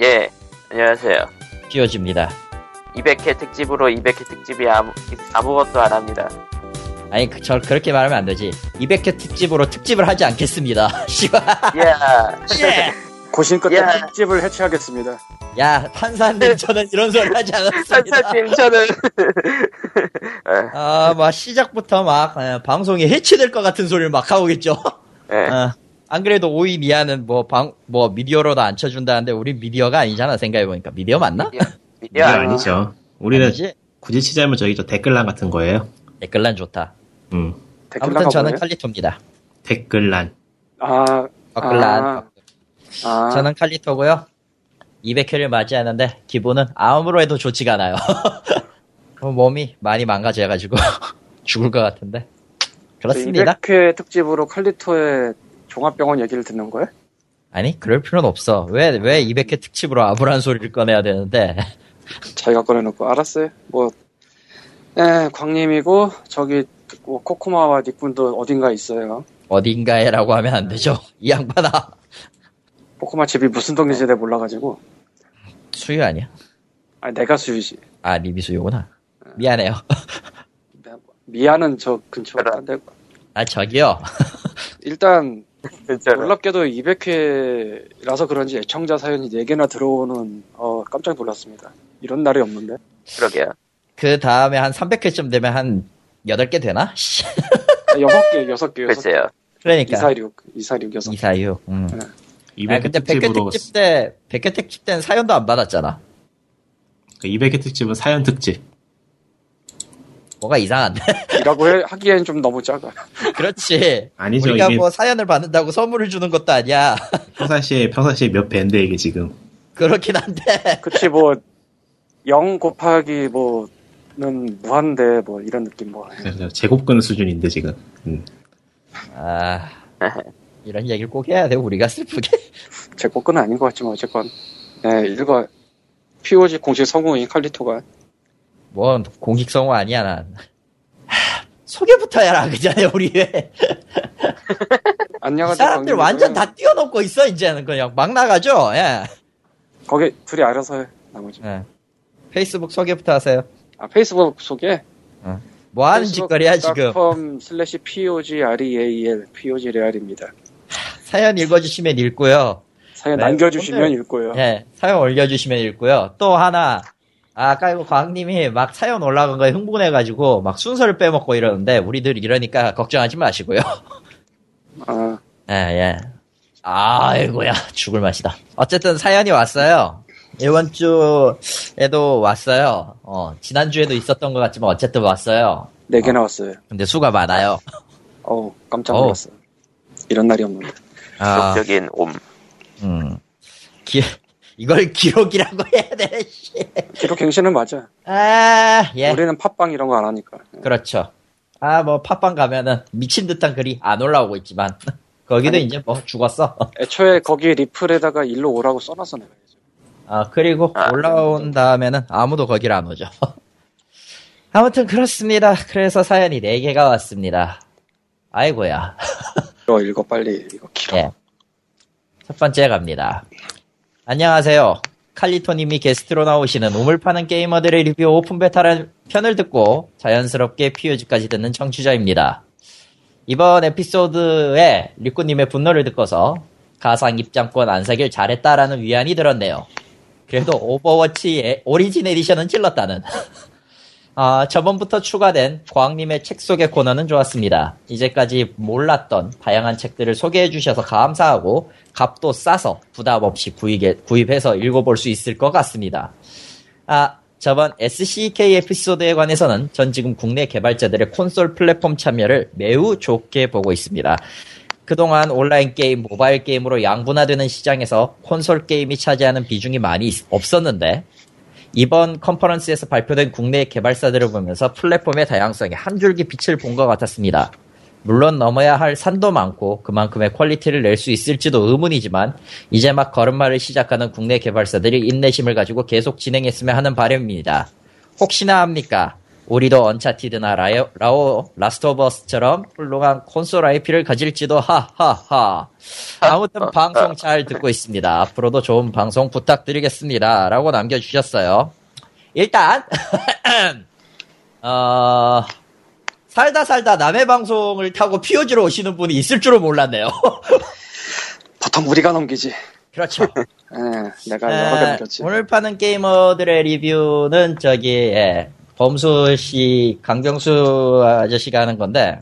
예, 안녕하세요. 피어집니다. 200회 특집으로 200회 특집이 아무, 아무것도 안 합니다. 아니, 그, 저, 그렇게 말하면 안 되지. 200회 특집으로 특집을 하지 않겠습니다. 씨발. 예. 예. 고심 끝에 야. 특집을 해체하겠습니다. 야, 판사님, 저는 이런 소리 하지 않았습니다. 선사님, 저는. 예, 아, 막, 시작부터 막, 에, 방송이 해체될 것 같은 소리를 막 하고 있죠. 예. 어, 안 그래도 오이 미아는 뭐, 방, 뭐, 미디어로도 안 쳐준다는데, 우리 미디어가 아니잖아, 생각해 보니까. 미디어 맞나? 미디어, 미디어 아니- 아니죠. 우리는 아니지? 굳이 치자면 저기 저 댓글란 같은 거예요. 댓글란 좋다. 음. 아무튼 저는? 칼리토입니다. 댓글란. 아, 댓글란. 아, 아, 저는 칼리토고요. 200회를 맞이하는데 기분은 아무로 해도 좋지가 않아요. 어, 몸이 많이 망가져가지고 죽을 것 같은데. 그렇습니다. 200회 특집으로 칼리토의 종합병원 얘기를 듣는 거예요? 아니 그럴 필요는 없어. 왜 왜 200회 특집으로 아브란 소리를 꺼내야 되는데? 자기가 꺼내놓고 알았어요. 뭐, 예, 광님이고 저기 뭐 코코마와 닉분도 어딘가 있어요. 어딘가에라고 하면 안 되죠. 이 양반아 코코마 집이 무슨 동네인지 내가 몰라가지고. 수유 아니야? 아, 내가 수유지. 아 리비 수유구나. 미안해요. 미아는 저 근처. 한데 아 저기요. 일단. 놀랍게도 200회라서 그런지 애청자 사연이 4개나 들어오는 어 깜짝 놀랐습니다. 이런 날이 없는데. 그러게요. 그 다음에 한 300회쯤 되면 한 8개 되나? 씨. 아, 6개, 6개, 6개. 글쎄요. 그러니까 246, 246, 6. 이사유. 음. 네. 200회 아, 근데 100회 특집으로 특집 때, 100회 특집 때는 사연도 안 받았잖아. 200회 특집은 사연 특집. 뭐가 이상한데? 이라고 해- 하기엔 좀 너무 작아. 그렇지. 아니죠. 우리가 이게 뭐 사연을 받는다고 선물을 주는 것도 아니야. 평상시에 평상시에 몇 배인데 이게 지금. 그렇긴 한데. 그치, 뭐, 0 곱하기 뭐 는 무한대 뭐 이런 느낌 뭐. 그래서 제곱근 수준인데 지금. 음. 아, 이런 얘기를 꼭 해야 돼, 우리가 슬프게. 제 꽃은 아닌 것 같지만 어쨌건. 네, 일과 POG 공식 성우인 칼리토가 뭔 공익성우 아니야, 난. 하, 소개부터 해라, 그 전에 우리 왜. 안녕하세요. 사람들. 완전 다 뛰어넘고 있어, 이제는 그냥. 막 나가죠, 예. 거기 둘이 알아서 해. 나머지. 예. 페이스북 소개부터 하세요. 아, 페이스북 소개. 뭐 하는 짓거리야, 지금. com 슬래시 POG REAL POG 레알입니다. 사연 읽어주시면 읽고요. 사연 네, 남겨주시면 읽고요. 예, 사연 올려주시면 읽고요. 또 하나, 아 까 이거 과학님이 막 사연 올라간 거에 흥분해가지고 막 순서를 빼먹고 이러는데, 우리들 이러니까 걱정하지 마시고요. 아, 예, 예. 아이고야, 죽을 맛이다. 어쨌든 사연이 왔어요. 이번 주에도 왔어요. 어, 지난주에도 있었던 것 같지만 어쨌든 왔어요. 네 개 나왔어요. 근데 수가 많아요. 어우, 깜짝. 놀랐어요. 이런 날이 없는데. 아, 적인 옴. 음. 기, 이걸 기록이라고 해야 돼, 씨. 기록 갱신은 맞아. 아, 예. 우리는 팟빵 이런 거 안 하니까. 그렇죠. 아, 뭐, 팟빵 가면은 미친 듯한 글이 안 올라오고 있지만, 거기도 아니. 이제 뭐, 죽었어. 애초에 거기 리플에다가 일로 오라고 써놨어 내가. 아, 그리고 아, 올라온 다음에는 아무도 거기를 안 오죠. 아무튼 그렇습니다. 그래서 사연이 4개가 왔습니다. 아이고야. 이거 읽어 빨리 이거 길어. 예. 첫 번째 갑니다. 안녕하세요. 칼리토님이 게스트로 나오시는 우물 파는 게이머들의 리뷰 오픈 베타라는 편을 듣고 자연스럽게 POG까지 듣는 청취자입니다. 이번 에피소드에 리꾸님의 분노를 듣고서 가상 입장권 안 사길 잘했다라는 위안이 들었네요. 그래도 오버워치 의 오리진 에디션은 찔렀다는. 아, 저번부터 추가된 과학님의 책 소개 코너는 좋았습니다. 이제까지 몰랐던 다양한 책들을 소개해 주셔서 감사하고 값도 싸서 부담 없이 구입해, 구입해서 읽어볼 수 있을 것 같습니다. 아, 저번 SCK 에피소드에 관해서는 전 지금 국내 개발자들의 콘솔 플랫폼 참여를 매우 좋게 보고 있습니다. 그동안 온라인 게임, 모바일 게임으로 양분화되는 시장에서 콘솔 게임이 차지하는 비중이 많이 있- 없었는데 이번 컨퍼런스에서 발표된 국내 개발사들을 보면서 플랫폼의 다양성에 한 줄기 빛을 본 것 같았습니다. 물론 넘어야 할 산도 많고 그만큼의 퀄리티를 낼 수 있을지도 의문이지만 이제 막 걸음마를 시작하는 국내 개발사들이 인내심을 가지고 계속 진행했으면 하는 바람입니다. 혹시나 압니까? 우리도 언차티드나 라이오, 라오, 라스트 오브 어스처럼 훌륭한 콘솔 IP를 가질지도 하하하. 아무튼 방송 잘 듣고 있습니다. 앞으로도 좋은 방송 부탁드리겠습니다. 라고 남겨주셨어요. 일단, 어, 살다 살다 남의 방송을 타고 POG로 오시는 분이 있을 줄은 몰랐네요. 보통 우리가 넘기지. 그렇죠. 예, 내가 여러 개 에, 넘겼지. 우물 파는 게이머들의 리뷰는 저기 예, 범수 씨, 강병수 아저씨가 하는 건데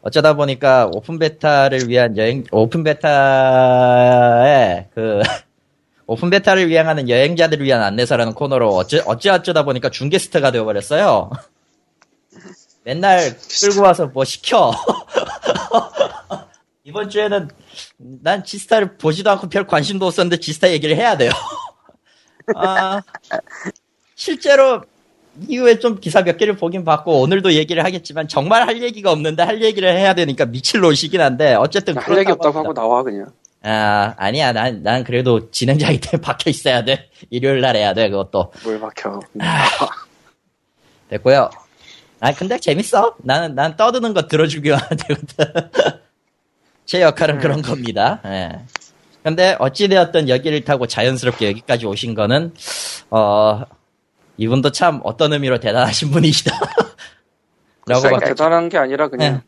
어쩌다 보니까 오픈 베타를 위한 여행 오픈 베타에 그 오픈 베타를 여행하는 여행자들을 위한 안내서라는 코너로 어찌 어찌 어쩌다 보니까 준게스트가 되어버렸어요. 맨날 끌고 와서 뭐 시켜. 이번 주에는 난 지스타를 보지도 않고 별 관심도 없었는데 지스타 얘기를 해야 돼요. 아, 실제로 이후에 좀 기사 몇 개를 보긴 봤고 오늘도 얘기를 하겠지만 정말 할 얘기가 없는데 할 얘기를 해야 되니까 미칠 노시긴 한데 어쨌든 할 얘기 없다고 하고 합니다. 나와 그냥. 아 아니야 난 난 그래도 진행자이기 때문에 박혀 있어야 돼 일요일 날 해야 돼 그것도 뭘 박혀. 됐고요. 아 근데 재밌어. 나는 난 떠드는 거 들어주기만 되거든. 제 역할은 그런 겁니다. 예. 근데 어찌되었든 여기를 타고 자연스럽게 여기까지 오신 거는 어 이분도 참 어떤 의미로 대단하신 분이시다. 라고 막 대단한 게 아니라 그냥 네.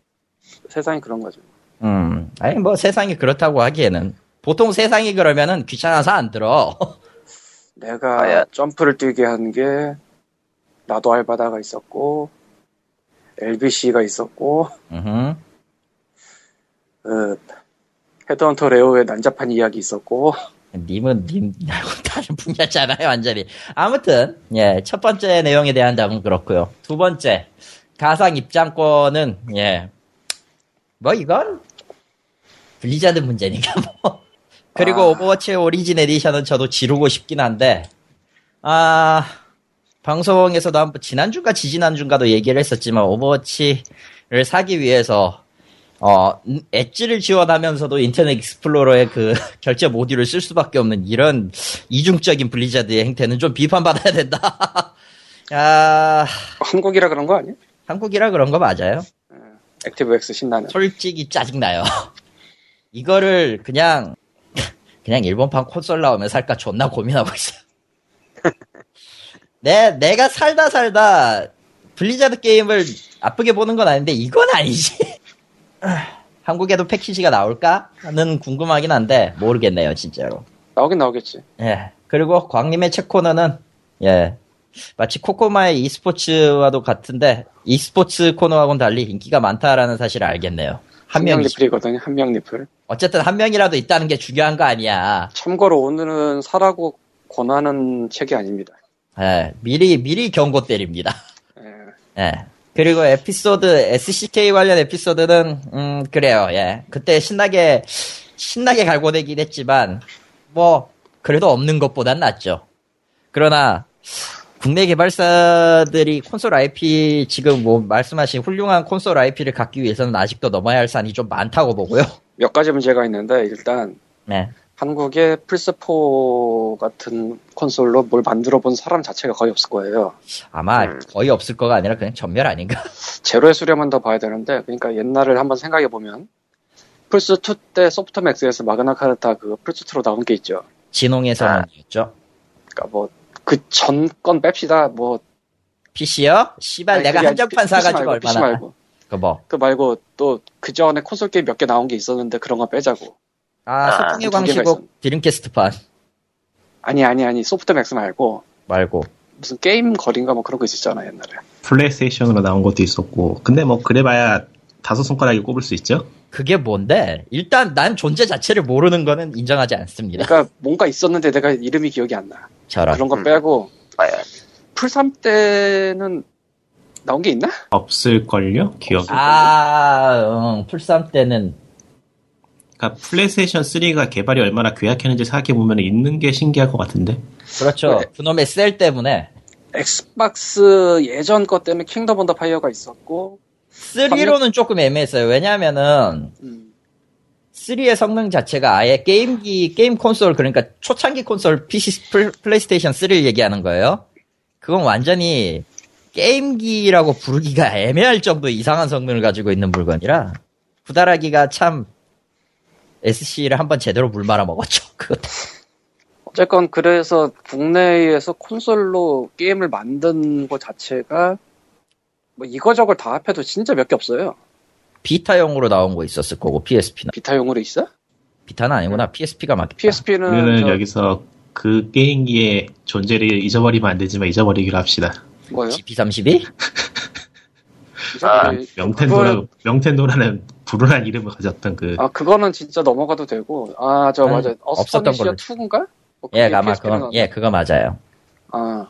세상이 그런 거죠. 음, 아니 뭐 세상이 그렇다고 하기에는 보통 세상이 그러면은 귀찮아서 안 들어. 내가 과연? 점프를 뛰게 한 게 나도 알바다가 있었고 LBC가 있었고 음흠. 어, 헤드헌터 레오의 난잡한 이야기 있었고 님은 님 말고 다른 분야잖아요, 완전히. 아무튼 예, 첫 번째 내용에 대한 답은 그렇고요. 두 번째 가상 입장권은 예, 뭐 이건 블리자드 문제니까 뭐. 그리고 아. 오버워치 오리진 에디션은 저도 지르고 싶긴 한데 아 방송에서도 한번 지난주가 지지난주인가도 얘기를 했었지만 오버워치를 사기 위해서 어, 음, 엣지를 지원하면서도 인터넷 익스플로러의 그 결제 모듈을 쓸 수밖에 없는 이런 이중적인 블리자드의 행태는 좀 비판받아야 된다. 야, 한국이라 그런 거 아니야? 한국이라 그런 거 맞아요? 액티브엑스 신나는 솔직히 짜증나요. 이거를 그냥, 그냥 일본판 콘솔 나오면 살까 존나 고민하고 있어요. 내, 내가 살다 살다 블리자드 게임을 나쁘게 보는 건 아닌데 이건 아니지. 한국에도 패키지가 나올까? 하는 궁금하긴 한데 모르겠네요 진짜로. 나오긴 나오겠지. 예. 그리고 광님의 책 코너는 예. 마치 코코마의 e스포츠와도 같은데 e스포츠 코너하고는 달리 인기가 많다라는 사실을 알겠네요. 한 명이 리플이거든요. 한 명 리플. 어쨌든 한 명이라도 있다는 게 중요한 거 아니야. 참고로 오늘은 사라고 권하는 책이 아닙니다. 예. 미리 미리 경고 때립니다. 예. 예. 그리고 에피소드 SCK 관련 에피소드는 음 그래요. 예. 그때 신나게 신나게 갈고되긴 했지만 뭐 그래도 없는 것보단 낫죠. 그러나 국내 개발사들이 콘솔 IP 지금 뭐 말씀하신 훌륭한 콘솔 IP를 갖기 위해서는 아직도 넘어야 할 산이 좀 많다고 보고요. 몇 가지 문제가 있는데 일단 네. 한국에 플스4 같은 콘솔로 뭘 만들어 본 사람 자체가 거의 없을 거예요. 아마 음. 거의 없을 거가 아니라 그냥 전멸 아닌가? 제로의 수렴은 더 봐야 되는데 그러니까 옛날을 한번 생각해 보면 플스2 때 소프트맥스에서 마그나 카르타 그 플스2로 나온 게 있죠. 진홍의 성흔이었죠. 그러니까 뭐 그 전 건 뺍시다. 뭐 PC요? 씨발 아니, 내가 한정판 사가지고 얼마나 그 뭐. 그 말고 또 그 전에 콘솔 게임 몇 개 나온 게 있었는데 그런 거 빼자고. 아, 아, 두 개가 광시곡. 드림캐스트판 아니 아니 아니 소프트맥스 말고 말고. 무슨 게임 거리인가 뭐 그런 거 있었잖아 옛날에. 플레이스테이션으로 나온 것도 있었고 근데 뭐 그래봐야 다섯 손가락이 꼽을 수 있죠 그게 뭔데? 일단 난 존재 자체를 모르는 거는 인정하지 않습니다. 그러니까 뭔가 있었는데 내가 이름이 기억이 안 나. 저런. 그런 거 음. 빼고 과연. 플3 때는 나온 게 있나? 없을걸요 기억이 아, 응, 플3 때는 그러니까 플레이스테이션 3가 개발이 얼마나 고약했는지 생각해보면 있는 게 신기할 것 같은데 그렇죠. 네. 그놈의 셀 때문에 엑스박스 예전 것 때는 킹덤 언더 파이어가 있었고 3로는 조금 애매했어요. 왜냐면은 음, 3의 성능 자체가 아예 게임기, 게임 콘솔, 그러니까 초창기 콘솔 PC 플- 플레이스테이션 3를 얘기하는 거예요. 그건 완전히 게임기라고 부르기가 애매할 정도 이상한 성능을 가지고 있는 물건이라 구달하기가 참 SC를 한번 제대로 물 말아 먹었죠. 그거 어쨌건 그래서 국내에서 콘솔로 게임을 만든 것 자체가 뭐 이거저걸 다 합해도 진짜 몇 개 없어요. 비타용으로 나온 거 있었을 거고 PSP는 비타용으로 있어? 비타는 아니구나 PSP가 맞겠다. PSP는 우리는 여기서 그 게임기의 존재를 잊어버리면 안 되지만 잊어버리기로 합시다. 뭐요? GP32? 아, 명텐도라, 명텐도라는 불운한 이름을 가졌던 그, 아 그거는 진짜 넘어가도 되고 아저 아니, 맞아 없었던 어스타니시아 걸로. 2인가? 뭐 예, 그게 아마 그건? 예 그거 맞아요. 아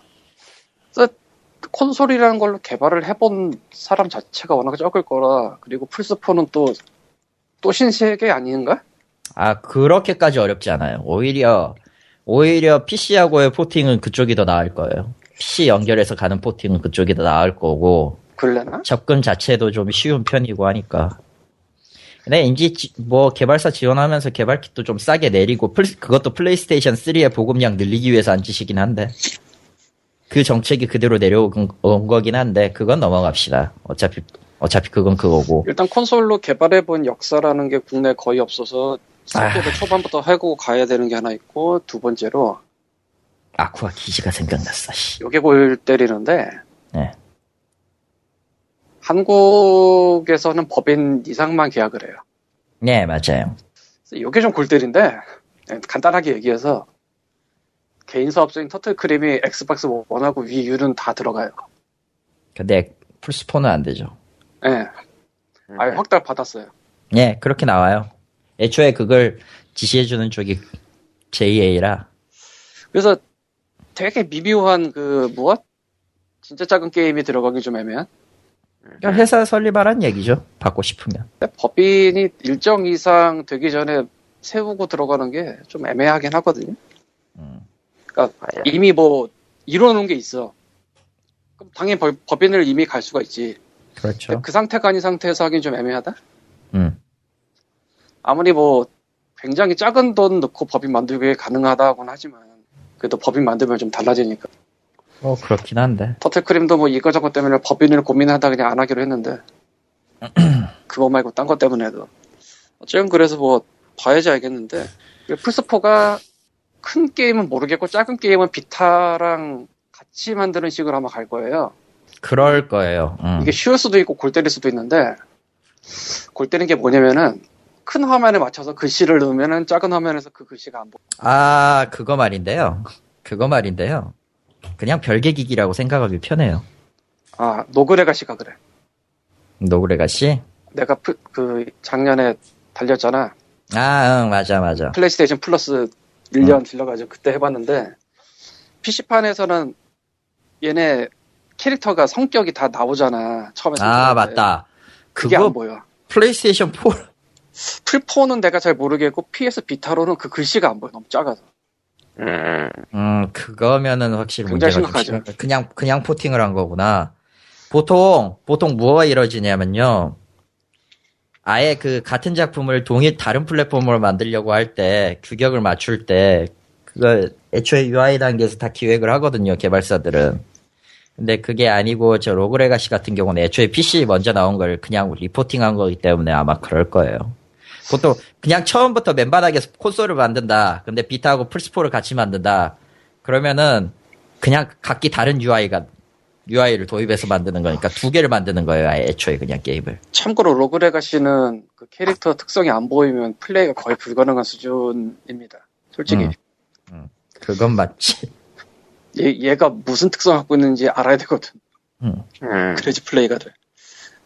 콘솔이라는 걸로 개발을 해본 사람 자체가 워낙 적을 거라 그리고 플스4는 또 또 신세계 아닌가? 아 그렇게까지 어렵지 않아요. 오히려 오히려 PC하고의 포팅은 그쪽이 더 나을 거예요. PC 연결해서 가는 포팅은 그쪽이 더 나을 거고 그럴래나? 접근 자체도 좀 쉬운 편이고 하니까. 근데 인지 지- 뭐 개발사 지원하면서 개발kit도 좀 싸게 내리고 플- 그것도 플레이스테이션 3의 보급량 늘리기 위해서 한 짓이긴 한데 그 정책이 그대로 내려온 온 거긴 한데 그건 넘어갑시다. 어차피 어차피 그건 그거고. 일단 콘솔로 개발해본 역사라는 게 국내에 거의 없어서 설계를 아. 초반부터 하고 가야 되는 게 하나 있고 두 번째로 아쿠아 기지가 생각났어. 씨. 요게 골 때리는데 네. 한국에서는 법인 이상만 계약을 해요. 네 맞아요. 요게 좀 골 때린데 예, 간단하게 얘기해서 개인 사업소인 터틀크림이 엑스박스 원하고 위유는 다 들어가요. 근데 플스4는 안 되죠. 예. 아예 확달 받았어요. 예, 그렇게 나와요. 애초에 그걸 지시해주는 쪽이 JA라. 그래서 되게 미묘한 그 무엇? 진짜 작은 게임이 들어가기 좀 애매한? 그러니까 회사 설립하란 얘기죠. 받고 싶으면. 법인이 일정 이상 되기 전에 세우고 들어가는 게 좀 애매하긴 하거든요. 음. 그러니까 과연. 이미 뭐 이뤄놓은 게 있어. 그럼 당연히 법- 법인을 이미 갈 수가 있지. 그렇죠. 그 상태가 아닌 상태에서 하긴 좀 애매하다? 음. 아무리 뭐 굉장히 작은 돈 넣고 법인 만들기 가능하다고는 하지만 그래도 법인 만들면 좀 달라지니까. 뭐 그렇긴 한데. 터틀크림도 뭐 이거저거 때문에 법인을 고민하다 그냥 안 하기로 했는데 그거 말고 딴 것 때문에도 어쨌든 그래서 뭐 봐야지 알겠는데 플스4가 큰 게임은 모르겠고 작은 게임은 비타랑 같이 만드는 식으로 아마 갈 거예요 그럴 거예요. 음. 이게 쉬울 수도 있고 골 때릴 수도 있는데 골 때리는 게 뭐냐면은 큰 화면에 맞춰서 글씨를 넣으면은 작은 화면에서 그 글씨가 안 보여 아, 그거 말인데요. 그거 말인데요. 그냥 별개 기기라고 생각하기 편해요. 아 로그 레거시가 그래 로그 레거시? 내가 프- 그 작년에 달렸잖아 아, 응, 맞아, 맞아. 플레이스테이션 플러스 1년 질러가지고 그때 해봤는데 PC판에서는 얘네 캐릭터가 성격이 다 나오잖아 처음에 아. 맞다. 그게 안 보여 플레이스테이션 4 플포는 내가 잘 모르겠고 PS 비타로는 그 글씨가 안 보여 너무 작아서 음, 음, 그거면은 확실히 문제가 좀 심각하죠. 그냥, 그냥 porting을 한 거구나. 보통, 보통 뭐가 이루어지냐면요. 아예 그 같은 작품을 동일 다른 플랫폼으로 만들려고 할 때, 규격을 맞출 때, 그거 애초에 UI 단계에서 다 기획을 하거든요, 개발사들은. 근데 그게 아니고, 저 Rogue Legacy 같은 경우는 애초에 PC 먼저 나온 걸 그냥 re-porting 한 거기 때문에 아마 그럴 거예요. 보통 그냥 처음부터 맨바닥에서 콘솔을 만든다. 근데 비타하고 플스4를 같이 만든다. 그러면은 그냥 각기 다른 UI가 UI를 도입해서 만드는 거니까 두 개를 만드는 거예요. 애초에 그냥 게임을. 참고로 Rogue Legacy는 그 캐릭터 특성이 안 보이면 플레이가 거의 불가능한 수준입니다 솔직히 음. 그건 맞지. 얘, 얘가 무슨 특성 갖고 있는지 알아야 되거든 음. 음. 그래야지 플레이가 돼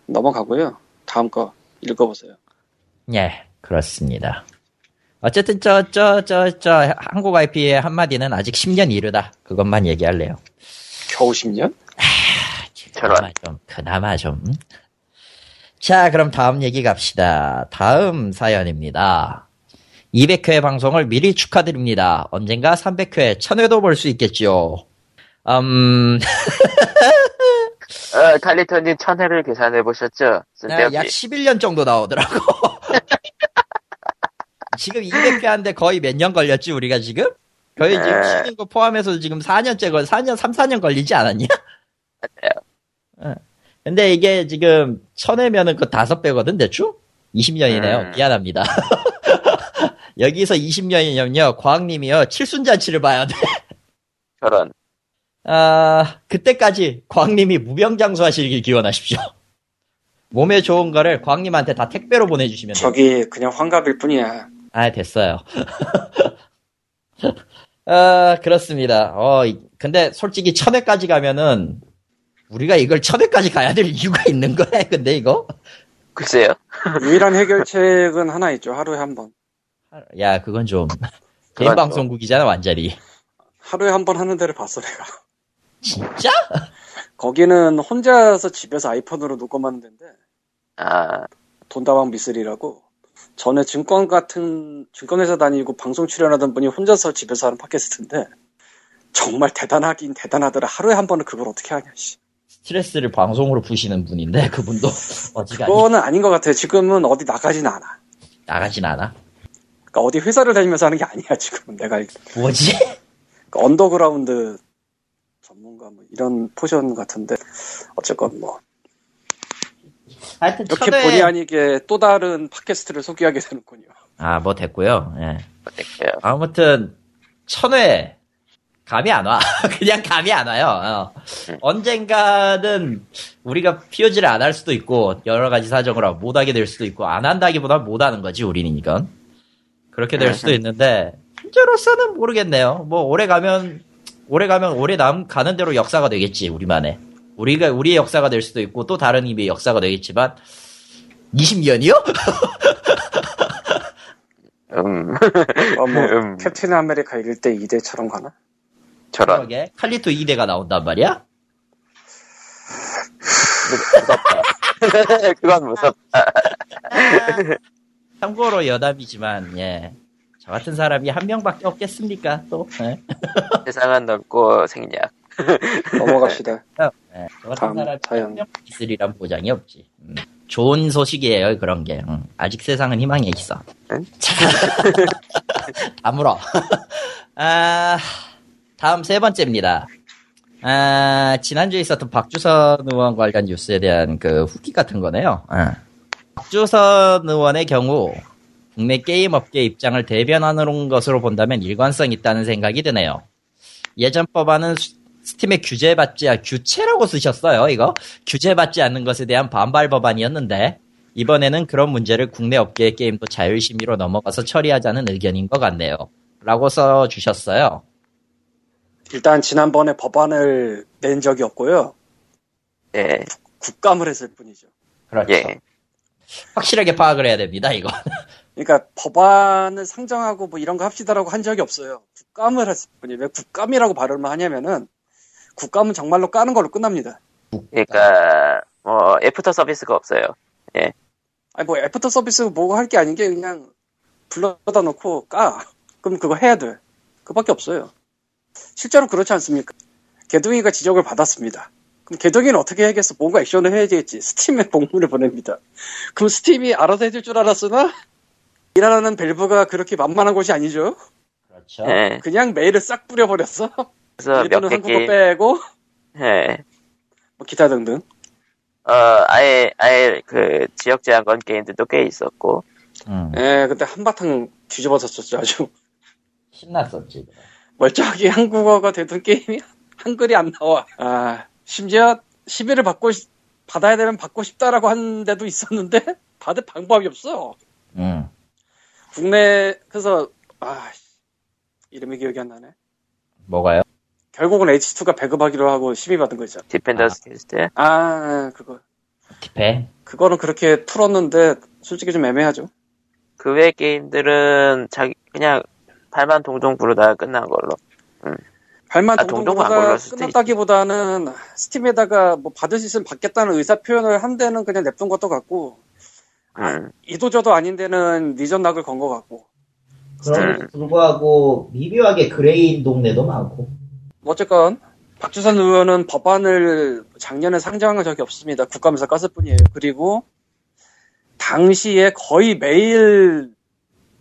넘어가고요 다음 거 읽어보세요 예, 그렇습니다. 어쨌든 저 저 저 저 한국 IP의 한마디는 아직 10년 이르다. 그것만 얘기할래요. 겨우 10년? 그나마 좀, 그나마 좀. 자, 그럼 다음 얘기 갑시다. 다음 사연입니다. 200회 방송을 미리 축하드립니다. 언젠가 300회, 1000회도 볼 수 있겠죠. 음, 어, 칼리터님 천회를 계산해 보셨죠? 약 11년 정도 나오더라고. 지금 200회 한데 거의 몇 년 걸렸지, 우리가 지금? 거의 지금 네. 쉬는 거 포함해서 지금 4년째 걸, 4년, 3, 4년 걸리지 않았냐? 근데 이게 지금 쳐내면은 그 다섯 배거든 대충? 20년이네요. 음. 미안합니다. 여기서 20년이면요, 과학님이요, 칠순잔치를 봐야 돼. 저런. 아, 그때까지 과학님이 무병장수 하시길 기원하십시오. 몸에 좋은 거를 과학님한테 다 택배로 보내주시면 돼요. 저기 그냥 환갑일 뿐이야. 아, 됐어요. 아, 그렇습니다. 어, 이- 근데 솔직히 천회까지 가면은, 우리가 이걸 천회까지 가야 될 이유가 있는 거야, 근데 이거? 글쎄요. 유일한 해결책은 하나 있죠. 하루에 한 번. 야, 그건 좀, 개인 좀. 방송국이잖아, 완전히. 하루에 한 번 하는 데를 봤어 내가. 진짜? 거기는 혼자서 집에서 아이폰으로 녹음하는 데인데 아, 돈다방 미쓰리라고 전에 증권 같은 증권회사 다니고 방송 출연하던 분이 혼자서 집에서 하는 팟캐스트인데 정말 대단하긴 대단하더라. 하루에 한 번은 그걸 어떻게 하냐. 씨. 스트레스를 방송으로 푸시는 분인데, 그분도 어지간히 그거는 아닌 것 같아요. 지금은 어디 나가진 않아. 나가진 않아. 그러니까 어디 회사를 다니면서 하는 게 아니야. 지금은 내가. 뭐지? 그러니까 언더그라운드 전문가 뭐 이런 포지션 같은데 어쨌건 뭐 하여튼 이렇게 천회- 본의 아니게 또 다른 팟캐스트를 소개하게 되는군요. 아, 뭐 됐고요. 예. 어떡해요. 아무튼 천회 감이 안 와. 그냥 감이 안 와요. 어. 언젠가는 우리가 POG를 안 할 수도 있고 여러 가지 사정으로 못 하게 될 수도 있고 안 한다기보다 못 하는 거지 우리는 이건 그렇게 될 수도 있는데 현재로서는 모르겠네요. 뭐 오래 가면 오래 가면 오래 남 가는 대로 역사가 되겠지 우리만의 우리가 우리의 역사가 될 수도 있고 또 다른 의미의 역사가 되겠지만 20년이요? 음, 어, 뭐 음. 캡틴 아메리카 1대 2대처럼 가나? 저런. 그러게 칼리토 2대가 나온단 말이야? 그건 무섭다. 참고로 여담이지만 예. 저 같은 사람이 한 명밖에 없겠습니까? 또 예. 세상은 넓고 생략. 넘어갑시다. 예. 저 같은 사람이 사연. 있으리란 보장이 없지. 음. 좋은 소식이에요 그런 게. 음. 아직 세상은 희망이 있어. 응? 다물어. 아, 다음 세 번째입니다. 아, 지난주에 있었던 박주선 의원 관련 뉴스에 대한 그 후기 같은 거네요. 아. 박주선 의원의 경우 국내 게임 업계 입장을 대변하는 것으로 본다면 일관성 있다는 생각이 드네요. 예전 법안은 수- 스팀에 규제받지, 아, 규체라고 쓰셨어요, 이거? 규제받지 않는 것에 대한 반발 법안이었는데, 이번에는 그런 문제를 국내 업계의 게임도 자율심의로 넘어가서 처리하자는 의견인 것 같네요. 라고 써주셨어요. 일단 지난번에 법안을 낸 적이 없고요. 예, 국감을 했을 뿐이죠. 그렇죠. 예. 확실하게 파악을 해야 됩니다, 이거. 그러니까 법안을 상정하고 뭐 이런 거 합시다라고 한 적이 없어요. 국감을 했을 뿐이에요. 왜 국감이라고 발음을 하냐면은 국감은 정말로 까는 걸로 끝납니다. 그러니까 뭐 애프터 서비스가 없어요. 아니 뭐 애프터 서비스 뭐고 할 게 아닌 게 그냥 불러다 놓고 까. 그럼 그거 해야 돼. 그밖에 없어요. 실제로 그렇지 않습니까? 게등위가 지적을 받았습니다. 그럼 게등위는 어떻게 해야겠어? 뭔가 액션을 해야 되겠지. 스팀에 공문을 보냅니다. 그럼 스팀이 알아서 해줄 줄 알았으나 일하는 밸브가 그렇게 만만한 곳이 아니죠. 그렇죠. 예. 그냥 메일을 싹 뿌려버렸어. 그래서 일본은 몇개 한국어 게임, 빼고 예. 뭐 기타 등등. 어, 아예, 아예 그 지역 제한 건 게임들도 꽤 있었고, 음, 예, 그때 한바탕 뒤집어졌었죠 아주. 신났었지. 멀쩡하게 한국어가 되던 게임이 한글이 안 나와. 아, 심지어 시비를 받고 싶- 받아야 되면 받고 싶다라고 하는 데도 있었는데 받을 방법이 없어. 음, 국내 그래서 아 이름이 기억이 안 나네. 뭐가요? 결국은 H2가 배급하기로 하고 심의 받은 거죠. Defender's Quest. 아 그거 티페? 그거는 그렇게 풀었는데 솔직히 좀 애매하죠. 그 외 게임들은 자기, 그냥 발만 동동 구르다가 끝난 걸로. 발만 아, 동동은 안 동동보다 걸렸을 수도 끝났다기보다는 스팀에다가 뭐 받을 수 있으면 받겠다는 의사 표현을 한 데는 그냥 냅둔 것도 같고 음, 이도저도 아닌 데는 니전 낙을 건 것 같고 그럼에도 불구하고 미묘하게 그레이인 동네도 많고. 뭐 어쨌건 박주선 의원은 법안을 작년에 상정한 적이 없습니다. 국감에서 깠을 뿐이에요. 그리고 당시에 거의 매일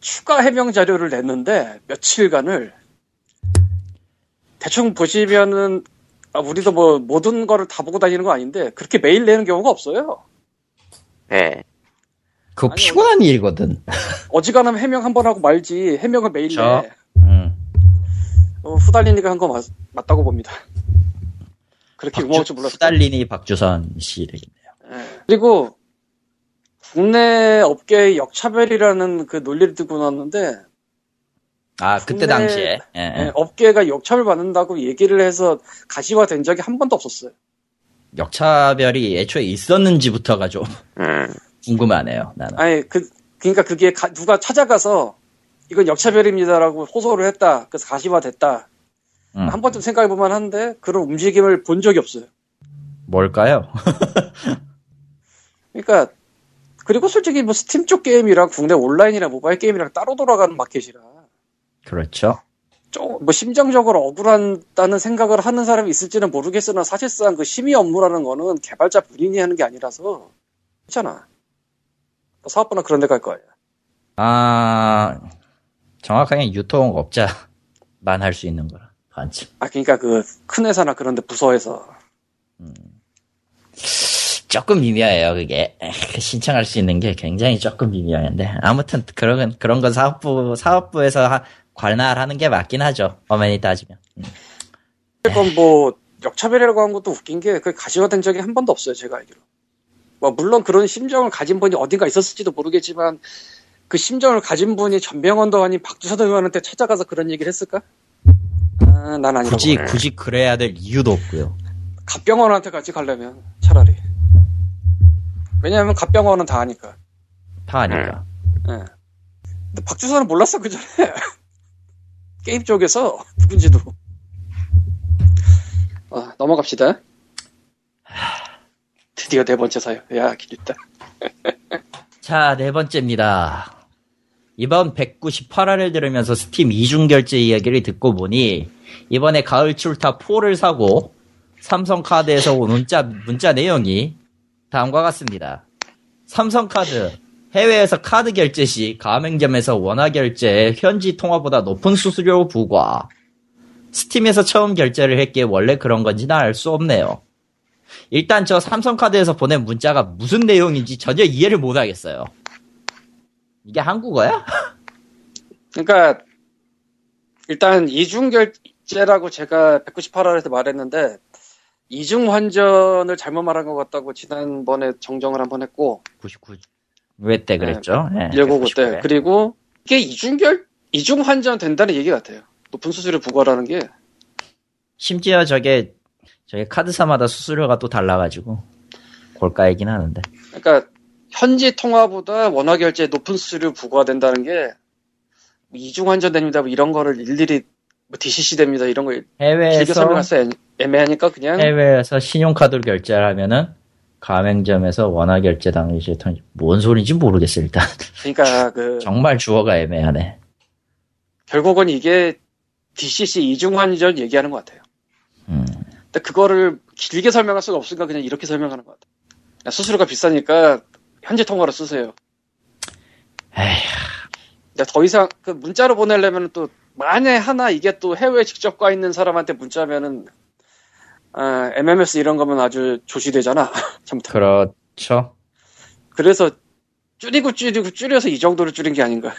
추가 해명 자료를 냈는데 며칠간을 대충 보시면은 아, 우리도 뭐 모든 거를 다 보고 다니는 거 아닌데 그렇게 매일 내는 경우가 없어요. 네. 그거 아니, 피곤한 일이거든. 어지간하면 해명 한 번 하고 말지 해명을 매일 그쵸. 내. 음. 어, 후달리니까 한거 맞다고 봅니다. 그렇게 유명할 줄 몰랐어요. 후달리니 박주선 씨 되겠네요. 예. 그리고 국내 업계의 역차별이라는 그 논리를 듣고 나왔는데 아 그때 당시에 예, 예. 예, 업계가 역차별 받는다고 얘기를 해서 가시화된 적이 한 번도 없었어요. 역차별이 애초에 있었는지부터가 좀 음. 궁금하네요. 나는. 아니 그 그러니까 그게 가- 누가 찾아가서 이건 역차별입니다라고 호소를 했다. 그래서 가시화됐다. 음. 한 번쯤 생각해 볼만 한데 그런 움직임을 본 적이 없어요. 뭘까요? 그러니까 그리고 솔직히 뭐 스팀 쪽 게임이랑 국내 온라인이나 모바일 게임이랑 따로 돌아가는 마켓이라 그렇죠. 좀뭐 심정적으로 억울한다는 생각을 하는 사람이 있을지는 모르겠으나 사실상 그 심의 업무라는 거는 개발자 본인이 하는 게 아니라서 그렇잖아. 뭐 사업부나 그런 데 갈 거예요. 아 정확하게 유통업자만 할 수 있는 거라 반쯤. 아 그러니까 그 큰 회사나 그런 데 부서에서 조금 미묘해요, 그게. 그 신청할 수 있는 게 굉장히 조금 미묘한데. 아무튼, 그런, 그런 건 사업부, 사업부에서 하- 관할하는 게 맞긴 하죠. 어머니 따지면. 음. 그건 뭐 역차별이라고 한 것도 웃긴 게 그 가시화 된 적이 한 번도 없어요 제가 알기로. 뭐 물론 그런 심정을 가진 분이 어딘가 있었을지도 모르겠지만 그 심정을 가진 분이 전병헌도 아닌 박주선 의원한테 찾아가서 그런 얘기를 했을까? 아, 난 아니라고. 굳이, 봐요. 굳이 그래야 될 이유도 없고요. 갑병원한테 같이 가려면 차라리. 왜냐하면 갑병원은 다 아니까. 다 아니까. 예. 근데 박주선은 몰랐어 그 전에 게임 쪽에서 누군지도. 어, 넘어갑시다. 드디어 네 번째 사연. 야 기립다. 자, 네 번째입니다. 이번 198화를 들으면서 스팀 이중결제 이야기를 듣고 보니, 이번에 가을 출타 4를 사고, 삼성카드에서 온 문자, 문자 내용이 다음과 같습니다. 삼성카드, 해외에서 카드 결제 시 가맹점에서 원화 결제 현지 통화보다 높은 수수료 부과. 스팀에서 처음 결제를 했기에 원래 그런 건지는 알 수 없네요. 일단 저 삼성카드에서 보낸 문자가 무슨 내용인지 전혀 이해를 못 하겠어요. 이게 한국어야? 그러니까 일단 이중결제라고 제가 198화에서 말했는데 이중 환전을 잘못 말한 것 같다고 지난번에 정정을 한번 했고 99. 왜때 그랬죠? 네, 199때199 에. 그리고 이게 이중결 이중 환전 된다는 얘기 같아요. 높은 수수료 부과라는 게 심지어 저게 저게 카드사마다 수수료가 또 달라가지고 골가이긴 하는데. 그러니까 현지 통화보다 원화 결제 높은 수수료 부과된다는 게 이중 환전 됩니다. 뭐 이런 거를 일일이 뭐 DCC 됩니다. 이런 거 해외에서 애- 애매하니까 그냥 해외에서 신용카드로 결제를 하면은 가맹점에서 원화 결제 당시 뭔 소리인지 모르겠어 일단. 그러니까 그 정말 주어가 애매하네. 결국은 이게 DCC 이중 환전 얘기하는 것 같아요. 음. 근데 그거를 길게 설명할 수가 없으니까 그냥 이렇게 설명하는 것 같아요. 야, 수수료가 비싸니까 현지 통화로 쓰세요. 에휴. 더 이상 그 문자로 보내려면 또 만에 하나 이게 또 해외에 직접 가 있는 사람한테 문자면은 아, MMS 이런 거면 아주 조시되잖아. 잘못하면. 그렇죠. 그래서 줄이고 줄이고 줄여서 이 정도로 줄인 게 아닌가.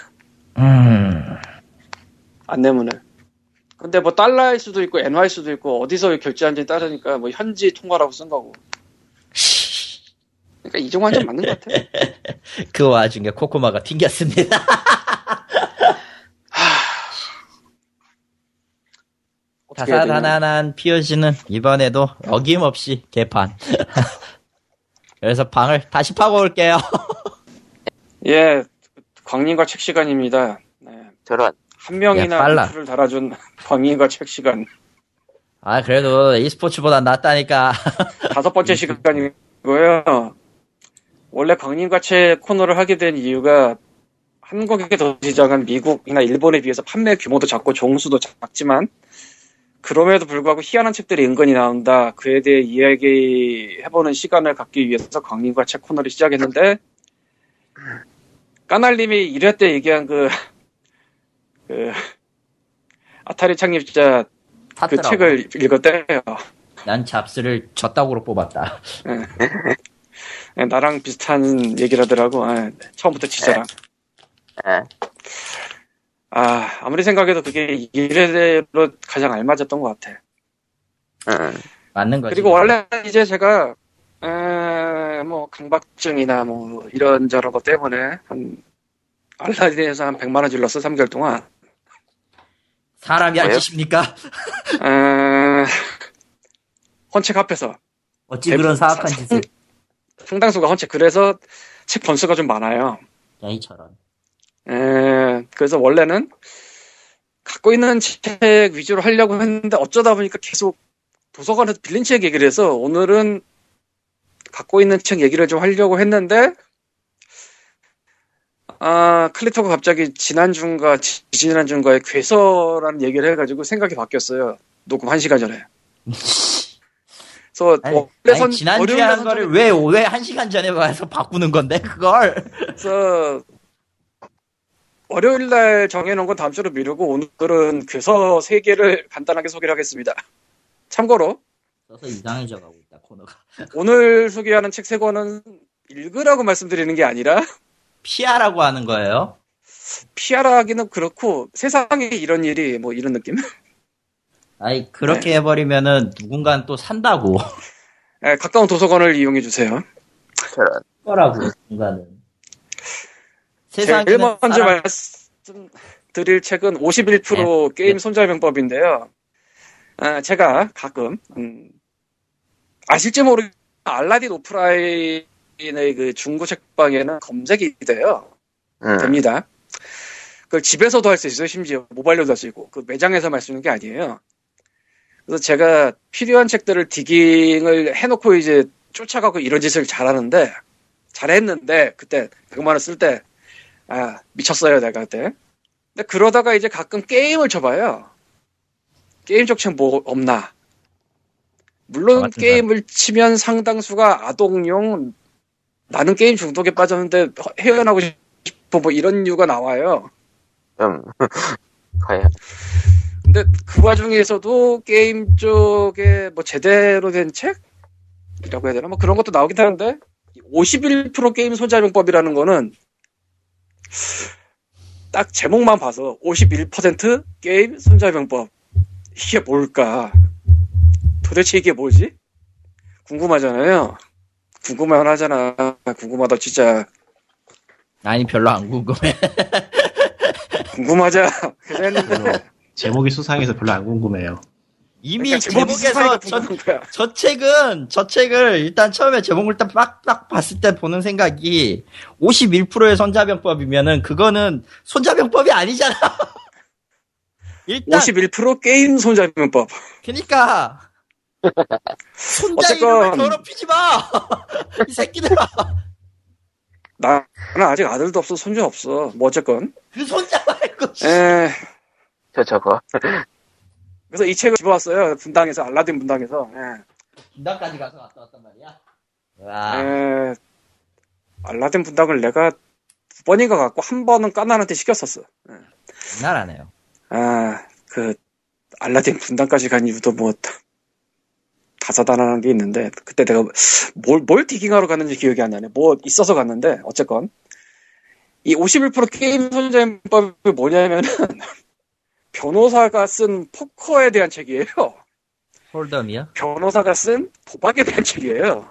음. 안내문을. 근데 뭐 달러일 수도 있고 엔화일 수도 있고 어디서 결제한지 따르니까 뭐 현지 통화라고 쓴 거고. 그러니까 이중 완전 맞는 것 같아. 그 와중에 코코마가 튕겼습니다. 다사다난한 POG는 이번에도 어김없이 개판. 그래서 방을 다시 파고 올게요. 예, 광님과 책 시간입니다. 네. 저런. 한 명이나 야, 빨라. 를 달아준 광님과 책 시간. 아, 그래도 e스포츠보다 낫다니까. 다섯 번째 시간이고요. 원래 광님과 책 코너를 하게 된 이유가 한국에 더 시장은 미국이나 일본에 비해서 판매 규모도 작고 종수도 작지만 그럼에도 불구하고 희한한 책들이 은근히 나온다. 그에 대해 이야기해보는 시간을 갖기 위해서 광님과 책 코너를 시작했는데 까날님이 1회 때 얘기한 그, 그 아타리 창립자 그 탔더라고. 책을 읽었대요. 난 잡스를 졌다고로 뽑았다. 예, 나랑 비슷한 얘기를 하더라고. 아, 처음부터 지자랑. 예. 아, 아무리 생각해도 그게 이래로 가장 알맞았던 것 같아. 응. 맞는 거지. 그리고 원래 이제 제가, 에, 뭐, 강박증이나 뭐, 이런저런 것 때문에, 한, 알라딘에서 한 100만 원 질렀어, 3개월 동안. 사람이? 에, 헌책 앞에서. 어찌 그런 사악한 사- 짓을. 상당수가 헌책. 그래서 책 번수가 좀 많아요. 야, 이처럼. 에, 그래서 원래는 갖고 있는 책 위주로 하려고 했는데 어쩌다 보니까 계속 도서관에서 빌린 책 얘기를 해서 오늘은 갖고 있는 책 얘기를 좀 하려고 했는데 아 클리토가 갑자기 지난주인가 지- 지난주인가에 괴서라는 얘기를 해가지고 생각이 바뀌었어요 녹음 한 시간 전에 그래서 아니, 원래 아니, 지난주에 한 거를 왜, 왜한 시간 전에 와서 바꾸는 건데, 그걸? 그래서 월요일 날 정해놓은 건 다음 주로 미루고 오늘은 괴서 세 개를 간단하게 소개를 하겠습니다. 참고로 써서 이상해져 가고 있다, 코너가. 오늘 소개하는 책 세 권은 읽으라고 말씀드리는 게 아니라 피하라고 하는 거예요? 피하라 하기는 그렇고 세상에 이런 일이 뭐 이런 느낌? 아니, 그렇게 네. 해버리면은 누군가는 또 산다고. 예, 가까운 도서관을 이용해 주세요. 저런. 거라고, 누군가는. 제일 세상에는 먼저 사람- 말씀드릴 책은 51% 게임 손절병법인데요. 아, 제가 가끔 음, 아실지 모르 알라딘 오프라인 의 그 중고 책방에는 검색이 돼요. 응. 됩니다. 그걸 집에서도 할 수 있어요. 심지어 모바일로도 할 수 있고 그 매장에서만 할수 있는 게 아니에요. 그래서 제가 필요한 책들을 디깅을 해놓고 이제 쫓아가고 이런 짓을 잘하는데 잘했는데 그때 100만 원 쓸 때 아, 미쳤어요, 내가 그때. 근데 그러다가 이제 가끔 게임을 쳐봐요. 게임 적책 뭐 없나. 저 물론 게임을 치면 상당수가 아동용, 나는 게임 중독에 빠졌는데 헤어나고 싶어 뭐 이런 이유가 나와요. 음. 과연. 근데 그 와중에서도 게임 쪽에 뭐 제대로 된 책이라고 해야 되나? 뭐 그런 것도 나오긴 하는데 51% 게임 손자병법이라는 거는 딱 제목만 봐서 51% 게임 손자병법 이게 뭘까? 도대체 이게 뭐지? 궁금하잖아요. 궁금만 하잖아. 궁금하다 진짜 아니, 별로 안 궁금해. 궁금하자. 그랬는데 별로 제목이 수상해서 별로 안 궁금해요. 이미 그러니까 제목에서 저. 저 책은, 저 책을 일단 처음에 제목을 딱 빡빡 봤을 때 보는 생각이 51%의 손자병법이면은 그거는 손자병법이 아니잖아. 일단, 51% 게임 손자병법. 그니까. 손자 어쨌건- 이름을 더럽히지 마! 이 새끼들아! 나는 아직 아들도 없어, 손주 없어. 뭐 어쨌건. 그 손자 말고, 씨. 에, 저 저거. 그래서 이 책을 집어왔어요. 분당에서, 알라딘 분당에서. 예. 분당까지 가서 갔다 왔단 말이야. 와, 에, 알라딘 분당을 내가 두 번인가 갖고 한 번은 까나한테 시켰었어. 장난하네요. 아, 그, 알라딘 분당까지 간 이유도 뭐, 다사다난한 게 있는데, 그때 내가 뭘, 뭘 디깅하러 갔는지 기억이 안 나네. 뭐 있어서 갔는데, 어쨌건. 이 51% 게임 손자법이 뭐냐면은, 변호사가 쓴 포커에 대한 책이에요. 홀덤이요? 변호사가 쓴 도박에 대한 책이에요.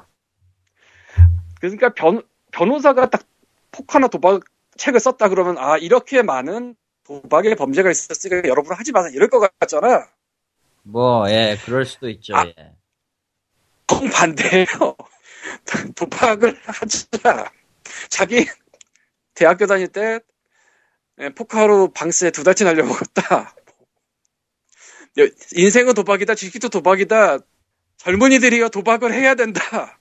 그러니까 변, 변호사가 딱 포커나 도박 책을 썼다 그러면, 아, 이렇게 많은 도박의 범죄가 있었으니까 여러분 하지 마세요. 이럴 것 같잖아. 뭐, 예, 그럴 수도 있죠, 아. 예. 정반대예요. 도박을 하자. 자기 대학교 다닐 때 예, 포카로 방스에 두 달치 날려먹었다. 여- 인생은 도박이다. 지식도 도박이다. 젊은이들이요 도박을 해야 된다.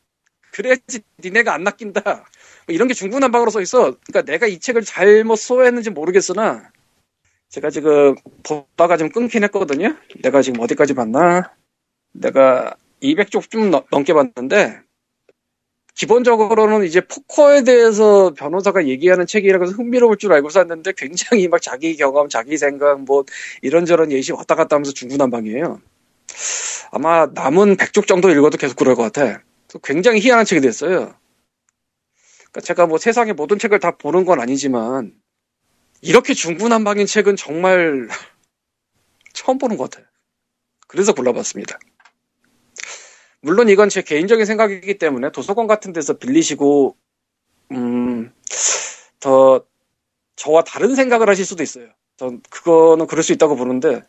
그래야지 니네가 안 낚인다. 뭐 이런 게 중구난방으로 써 있어. 그러니까 내가 이 책을 잘못 소화했는지 모르겠으나 제가 지금 보다가 좀 끊긴 했거든요. 내가 지금 어디까지 봤나? 내가 200쪽 좀 넘- 넘게 봤는데 기본적으로는 이제 포커에 대해서 변호사가 얘기하는 책이라고 해서 흥미로울 줄 알고 샀는데 굉장히 막 자기 경험, 자기 생각 뭐 이런저런 예시 왔다 갔다 하면서 중구난방이에요. 아마 남은 100쪽 정도 읽어도 계속 그럴 것 같아. 굉장히 희한한 책이 됐어요. 그러니까 제가 뭐 세상의 모든 책을 다 보는 건 아니지만 이렇게 중구난방인 책은 정말 처음 보는 것 같아요. 그래서 골라봤습니다. 물론 이건 제 개인적인 생각이기 때문에 도서관 같은 데서 빌리시고 음, 더 저와 다른 생각을 하실 수도 있어요. 전 그거는 그럴 수 있다고 보는데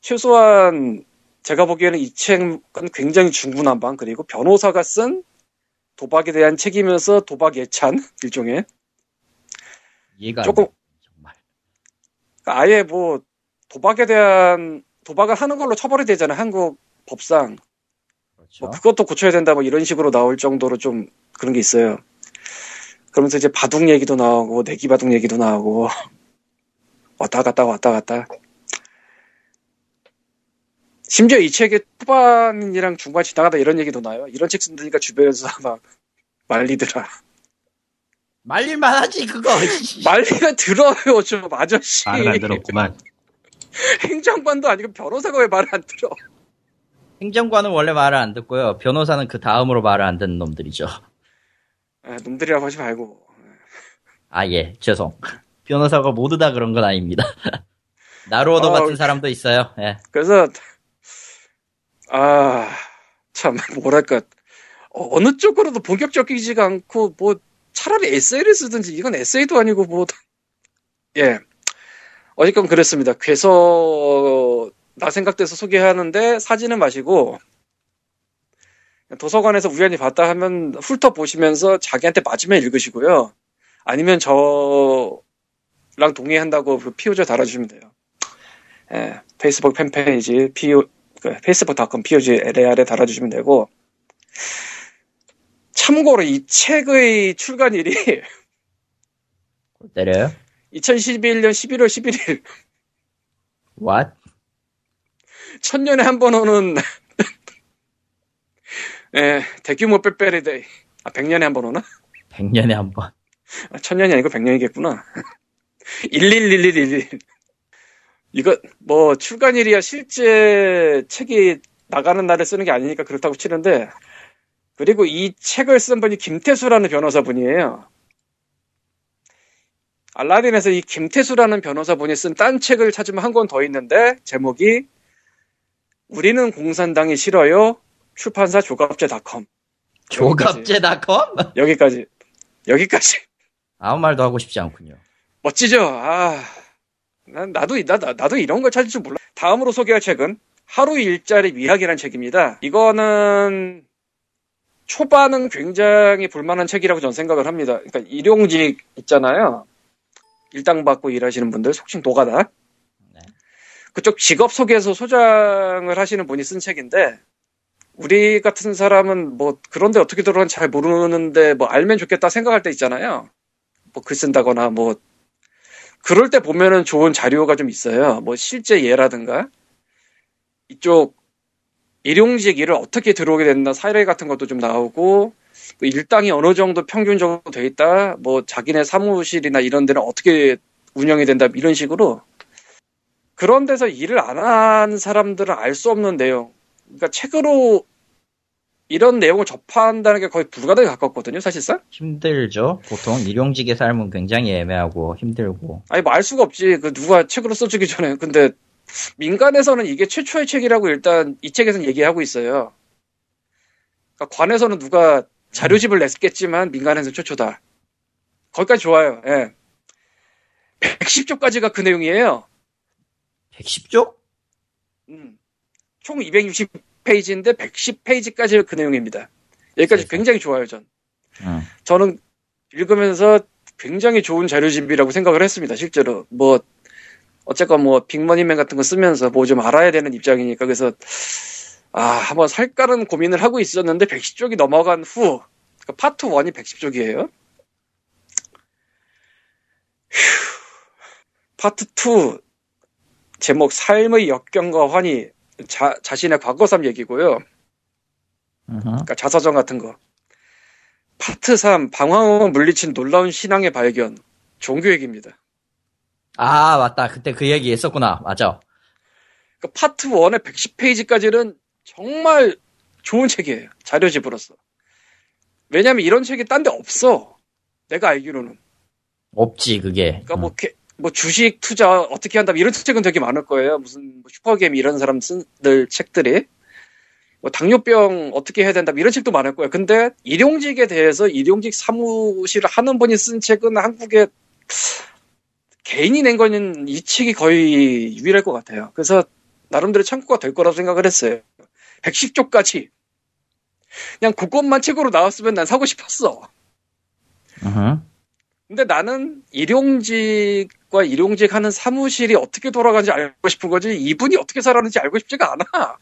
최소한 제가 보기에는 이 책은 굉장히 중구난방 그리고 변호사가 쓴 도박에 대한 책이면서 도박 예찬 일종의 안 조금 돼, 정말. 아예 뭐 도박에 대한 도박을 하는 걸로 처벌이 되잖아요 한국 법상 그렇죠. 뭐 그것도 고쳐야 된다 뭐 이런 식으로 나올 정도로 좀 그런 게 있어요. 그러면서 이제 바둑 얘기도 나오고 내기 바둑 얘기도 나오고 왔다 갔다 왔다 갔다. 심지어 이 책의 후반이랑 중반 지나가다 이런 얘기도 나요. 이런 책 쓴다니까 주변에서 막 말리더라. 말릴만 하지 그거. 말리면 들어요 좀 아저씨. 말을 안 들었구만. 행정관도 아니고 변호사가 왜 말을 안 들어? 행정관은 원래 말을 안 듣고요. 변호사는 그 다음으로 말을 안 듣는 놈들이죠. 아, 놈들이라고 하지 말고. 아, 예, 죄송. 변호사가 모두 다 그런 건 아닙니다. 나루오도 어, 같은 사람도 있어요. 예. 그래서 아 참 뭐랄까 어, 어느 쪽으로도 본격적이지가 않고 뭐 차라리 에세이를 쓰든지 이건 에세이도 아니고 뭐 예 어쨌건 그랬습니다. 그래서 나 생각돼서 소개하는데 사진은 마시고 도서관에서 우연히 봤다 하면 훑어 보시면서 자기한테 맞으면 읽으시고요. 아니면 저랑 동의한다고 그 피오저 달아주시면 돼요. 예, 페이스북 팬페이지 PO, 그 페이스북.com POGLAR에 달아주시면 되고 참고로 이 책의 출간일이 골 때려요? 2011년 11월 11일 What? 천년에 한 번 오는 예, 대규모 빼빼리데이 아 100년에 한 번 오나? 100년에 한 번. 아, 천년이 아니고 100년이겠구나 1111111 이거 뭐 출간일이야 실제 책이 나가는 날에 쓰는 게 아니니까 그렇다고 치는데 그리고 이 책을 쓴 분이 김태수라는 변호사분이에요. 알라딘에서 이 김태수라는 변호사분이 쓴 딴 책을 찾으면 한 권 더 있는데 제목이 우리는 공산당이 싫어요 출판사 조갑제닷컴 조갑제닷컴? 여기까지 여기까지 아무 말도 하고 싶지 않군요. 멋지죠? 아, 난, 나도, 나, 나- 나도 이런 걸 찾을 줄 몰라. 다음으로 소개할 책은 하루 일자리 미학이라는 책입니다. 이거는 초반은 굉장히 볼만한 책이라고 저는 생각을 합니다. 그러니까 일용직 있잖아요. 일당 받고 일하시는 분들, 속칭 노가다. 네. 그쪽 직업 소개서 소장을 하시는 분이 쓴 책인데, 우리 같은 사람은 뭐, 그런데 어떻게 들어가는지 잘 모르는데, 뭐, 알면 좋겠다 생각할 때 있잖아요. 뭐, 글 쓴다거나, 뭐, 그럴 때 보면은 좋은 자료가 좀 있어요. 뭐 실제 예라든가 이쪽 일용직 일을 어떻게 들어오게 됐나 사례 같은 것도 좀 나오고 뭐 일당이 어느 정도 평균적으로 돼 있다. 뭐 자기네 사무실이나 이런 데는 어떻게 운영이 된다 이런 식으로 그런 데서 일을 안 한 사람들은 알 수 없는 내용. 그러니까 책으로 이런 내용을 접한다는 게 거의 불가능에 가깝거든요, 사실상. 힘들죠. 보통 일용직의 삶은 굉장히 애매하고 힘들고. 아니 뭐 알 수가 없지. 그 누가 책으로 써주기 전에. 근데 민간에서는 이게 최초의 책이라고 일단 이 책에서는 얘기하고 있어요. 그러니까 관에서는 누가 자료집을 냈겠지만 민간에서는 최초다. 거기까지 좋아요. 예. 110조까지가 그 내용이에요. 110쪽? 음. 총 260페이지인데 110페이지까지 그 내용입니다. 여기까지 세상에. 굉장히 좋아요, 전. 응. 저는 읽으면서 굉장히 좋은 자료집이라고 생각을 했습니다, 실제로. 뭐, 어쨌건 뭐, 빅머니맨 같은 거 쓰면서 뭐 좀 알아야 되는 입장이니까. 그래서, 아, 한번 살까는 고민을 하고 있었는데, 110쪽이 넘어간 후, 그러니까 파트 1이 110쪽이에요. 파트 2, 제목, 삶의 역경과 환희, 자, 자신의 과거사 얘기고요. 그러니까 자서전 같은 거. 파트 3 방황을 물리친 놀라운 신앙의 발견 종교 얘기입니다. 아, 맞다. 그때 그 얘기 했었구나. 맞아. 그러니까 파트 1의 110페이지까지는 정말 좋은 책이에요. 자료집으로서. 왜냐면 이런 책이 딴 데 없어. 내가 알기로는. 없지 그게. 그러니까 뭐, 게- 뭐 주식 투자 어떻게 한다 이런 책은 되게 많을 거예요. 무슨 뭐 슈퍼게임 이런 사람 쓴들 책들이. 뭐 당뇨병 어떻게 해야 된다 이런 책도 많을 거예요. 근데 일용직에 대해서 일용직 사무실을 하는 분이 쓴 책은 한국에 개인이 낸 거는 이 책이 거의 유일할 것 같아요. 그래서 나름대로 참고가 될 거라고 생각을 했어요. 110조까지. 그냥 그것만 책으로 나왔으면 난 사고 싶었어. 음흠. 근데 나는 일용직과 일용직 하는 사무실이 어떻게 돌아가는지 알고 싶은 거지 이분이 어떻게 살았는지 알고 싶지가 않아.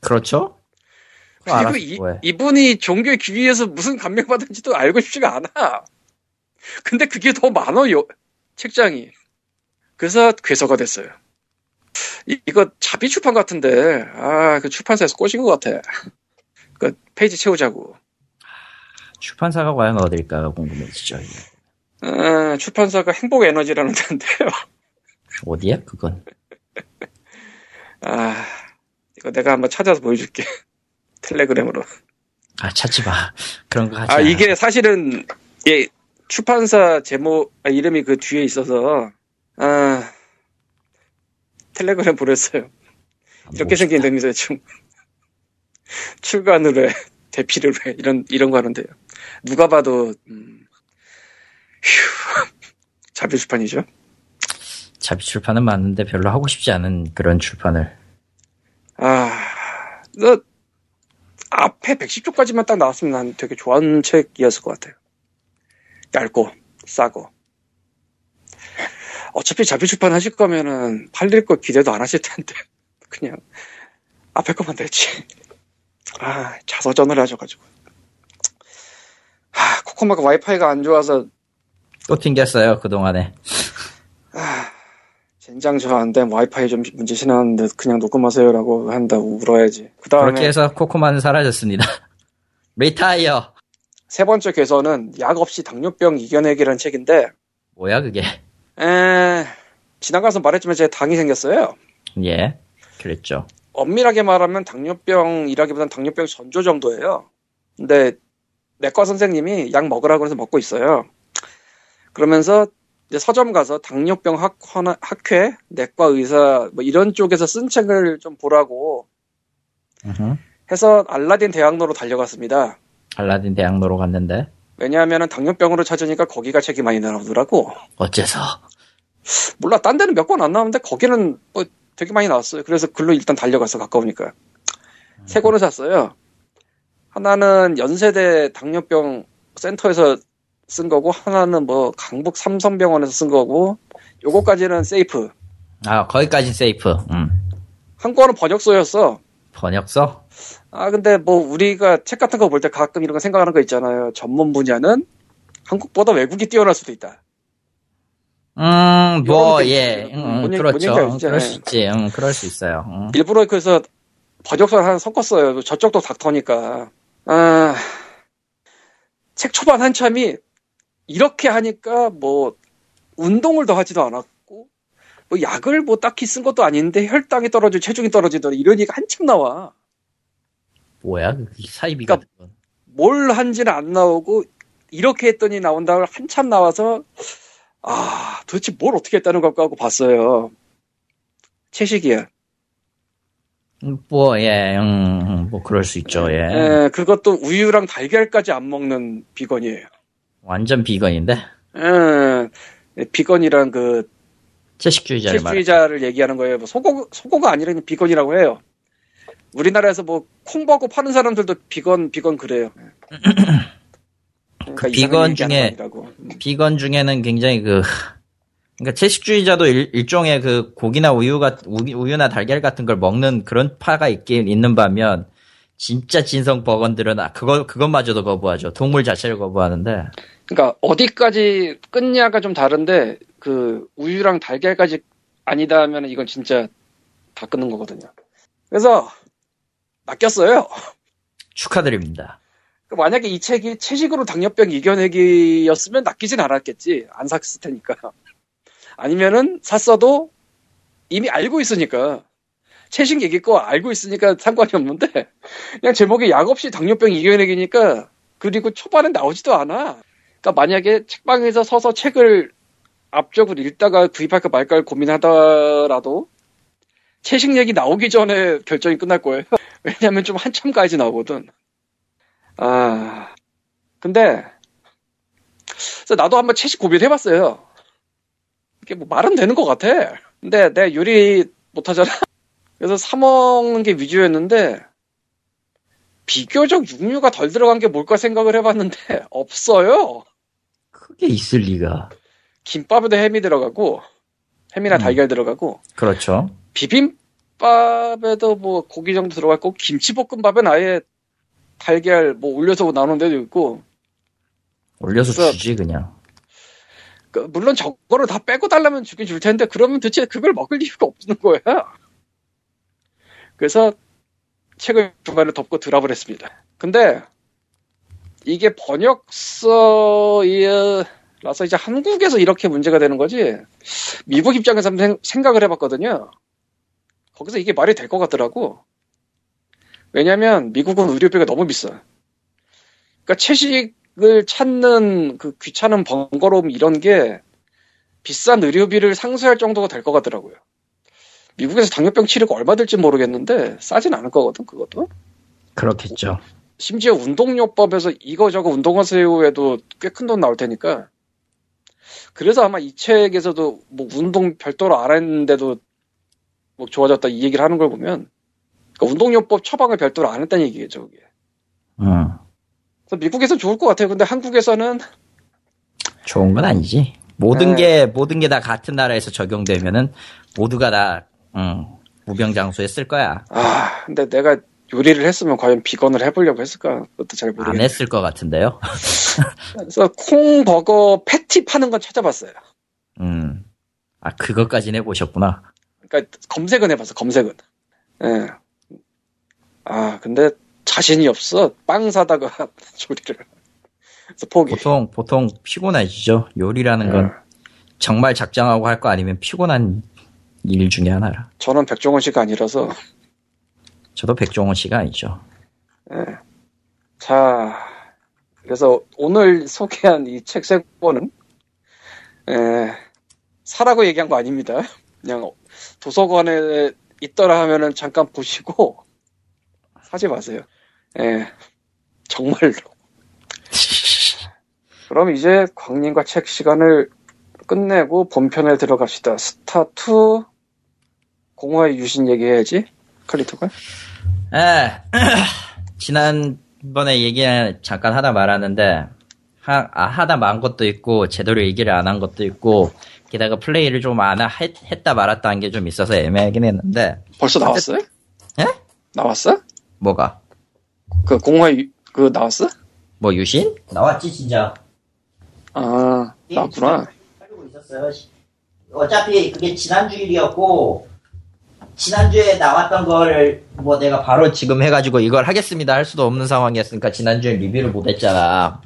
그렇죠? 그리고 이, 뭐해. 이분이 종교에 귀위해서 무슨 감명받은지도 알고 싶지가 않아. 근데 그게 더 많아요. 책장이. 그래서 괴서가 됐어요. 이, 이거 자비 출판 같은데 아 그 출판사에서 꼬신 것 같아. 그 페이지 채우자고. 출판사가 과연 어딜까 궁금해지죠. 이게. 아, 출판사가 행복 에너지라는 데인데요. 어디야 그건? 아 이거 내가 한번 찾아서 보여줄게. 텔레그램으로. 아 찾지 마. 그런 거 하지 아 않아. 이게 사실은 예 출판사 제목 아, 이름이 그 뒤에 있어서 아 텔레그램 보냈어요. 이렇게 생긴 됩니다 지금 출간을 해 대피를 해 이런 이런 거 하는데요. 누가 봐도 음, 휴 자비 출판이죠. 자비 출판은 맞는데 별로 하고 싶지 않은 그런 출판을. 아, 너 앞에 110조까지만 딱 나왔으면 난 되게 좋아하는 책이었을 것 같아요. 얇고 싸고. 어차피 자비 출판 하실 거면은 팔릴 거 기대도 안 하실 텐데 그냥 앞에 거만 냈지. 아, 자서전을 하셔가지고. 아, 코코마가 와이파이가 안 좋아서 또 튕겼어요 그동안에. 젠장 저안된 와이파이 좀 문제 지나는데 그냥 녹음하세요라고 한다고 울어야지. 그 다음에 그렇게 해서 코코마는 사라졌습니다. 리타이어. 세 번째 개서는 약 없이 당뇨병 이겨내기라는 책인데, 뭐야 그게? 에, 지나가서 말했지만 제 당이 생겼어요. 예. 그랬죠. 엄밀하게 말하면 당뇨병이라기보단 당뇨병 전조 정도예요. 근데 내과 선생님이 약 먹으라고 해서 먹고 있어요. 그러면서 이제 서점 가서 당뇨병 학, 학회, 내과 의사 뭐 이런 쪽에서 쓴 책을 좀 보라고. 해서 알라딘 대학로로 달려갔습니다. 알라딘 대학로로 갔는데 왜냐하면 당뇨병으로 찾으니까 거기가 책이 많이 나오더라고. 어째서? 몰라, 딴 데는 몇 권 안 나오는데 거기는 뭐 되게 많이 나왔어요. 그래서 글로 일단 달려가서 가까우니까. 세 권을 샀어요. 하나는 연세대 당뇨병 센터에서 쓴 거고, 하나는 뭐 강북 삼성병원에서 쓴 거고, 요거까지는 세이프. 아 거기까지 세이프. 음. 한 권은 번역서였어. 번역서? 아, 근데 뭐 우리가 책 같은 거 볼 때 가끔 이런 거 생각하는 거 있잖아요. 전문 분야는 한국보다 외국이 뛰어날 수도 있다. 음, 뭐, 예. 음, 뭔 얘기- 그렇죠. 뭔 얘기인지 그럴? 수 있지. 음, 그럴 수 있어요. 음. 일부러 그래서 번역서를 하나 섞었어요. 저쪽도 닥터니까. 아, 책 초반 한참이 이렇게 하니까 뭐 운동을 더 하지도 않았고 뭐 약을 뭐 딱히 쓴 것도 아닌데 혈당이 떨어지고 체중이 떨어지더라 이러니까 한참 나와. 뭐야, 그 사이비 그러니까. 뭘 한지는 안 나오고 이렇게 했더니 나온다고 한참 나와서 아 도대체 뭘 어떻게 했다는 걸까 하고 봤어요. 채식이야. 음, 뭐, 예, 음, 음, 뭐, 그럴 수 있죠, 예. 에, 그것도 우유랑 달걀까지 안 먹는 비건이에요. 완전 비건인데? 에, 비건이란 그 채식주의자를 말 채식주의자를 얘기하는 거예요. 뭐 소고 소고가 아니라 비건이라고 해요. 우리나라에서 뭐 콩버거 파는 사람들도 비건 비건 그래요. 그러니까 그 비건 중에-. 음. 비건 중에는 굉장히 그, 그러니까 채식주의자도 일, 종의그 고기나 우유가, 우유, 나 달걀 같은 걸 먹는 그런 파가 있긴 있는 반면, 진짜 진성 버건들은 아, 그거, 그것마저도 거부하죠. 동물 자체를 거부하는데, 그러니까 어디까지 끊냐가 좀 다른데 그 우유랑 달걀까지 아니다 하면 이건 진짜 다 끊는 거거든요. 그래서 낚였어요. 축하드립니다. 그 만약에 이 책이 채식으로 당뇨병 이겨내기였으면 낚이진 않았겠지. 안 샀을 테니까. 아니면은 샀어도 이미 알고 있으니까 최신 얘기 거 알고 있으니까 상관이 없는데 그냥 제목이 약 없이 당뇨병 이겨내기니까 그리고 초반에 나오지도 않아. 그러니까 만약에 책방에서 서서 책을 앞쪽을 읽다가 구입할까 말까를 고민하더라도 최신 얘기 나오기 전에 결정이 끝날 거예요. 왜냐면 좀 한참 가야지 나오거든. 아, 근데 나도 한번 채식 고민해봤어요. 이게 뭐 말은 되는 것 같아. 근데 내가 요리 못하잖아. 그래서 사 먹는 게 위주였는데 비교적 육류가 덜 들어간 게 뭘까 생각을 해봤는데 없어요. 크게 있을 리가. 김밥에도 햄이 들어가고 햄이나 음. 달걀 들어가고 그렇죠. 비빔밥에도 뭐 고기 정도 들어갔고 김치볶음밥엔 아예 달걀 뭐 올려서 나오는 데도 있고 올려서 주지 그냥. 그, 물론 저거를 다 빼고 달라면 주긴 줄 텐데 그러면 대체 그걸 먹을 이유가 없는 거야. 그래서 책을 중간에 덮고 드랍을 했습니다. 근데 이게 번역서라서 이제 한국에서 이렇게 문제가 되는 거지 미국 입장에서 한번 생- 생각을 해봤거든요. 거기서 이게 말이 될 것 같더라고. 왜냐면 미국은 의료비가 너무 비싸. 그러니까 채식을 찾는 그 귀찮은 번거로움 이런 게 비싼 의료비를 상쇄할 정도가 될 것 같더라고요. 미국에서 당뇨병 치료가 얼마 들지 모르겠는데 싸진 않을 거거든 그것도. 그렇겠죠. 심지어 운동요법에서 이거저거 운동하세요 해도 꽤 큰 돈 나올 테니까. 그래서 아마 이 책에서도 뭐 운동 별도로 안 했는데도 뭐 좋아졌다 이 얘기를 하는 걸 보면 그러니까 운동요법 처방을 별도로 안 했다는 얘기겠죠 그게. 음. 그래서 미국에서 좋을 것 같아요. 근데 한국에서는 좋은 건 아니지. 모든 네. 게 모든 게 다 같은 나라에서 적용되면은 모두가 다 음, 무병장수에 쓸 거야. 아 근데 내가 요리를 했으면 과연 비건을 해보려고 했을까 그것도 잘안 모르겠네. 했을 것 같은데요. 그래서 콩버거 패티 파는 건 찾아봤어요. 음. 아 그것까지는 해보셨구나. 그러니까 검색은 해봤어 검색은. 예. 아 근데 자신이 없어 빵 사다가 조리를. 그래서 포기. 보통 보통 피곤해지죠. 요리라는 건 예. 정말 작정하고 할 거 아니면 피곤한 일 중에 하나라. 저는 백종원 씨가 아니라서. 저도 백종원 씨가 아니죠. 예. 자 그래서 오늘 소개한 이 책 세 권은 예, 사라고 얘기한 거 아닙니다. 그냥 도서관에 있더라 하면은 잠깐 보시고 사지 마세요. 예, 정말로. 그럼 이제 광님과 책 시간을 끝내고 본편에 들어갑시다. 스타 2 공화의 유신 얘기해야지. 칼리토가. 에, 지난번에 얘기 잠깐 하다 말았는데, 하, 아, 하다 만 것도 있고, 제대로 얘기를 안 한 것도 있고, 게다가 플레이를 좀 안 했다 말았다 한 게 좀 있어서 애매하긴 했는데, 벌써 나왔어요? 예? 나왔어? 뭐가? 그 유- 그 나왔어? 뭐 유신? 나왔지 진짜. 아 나왔구나. 있었어요. 어차피 그게 지난주 일이었고, 지난주에 나왔던 거를 뭐 내가 바로 지금 해가지고 이걸 하겠습니다 할 수도 없는 상황이었으니까 지난주에 리뷰를 못 했잖아.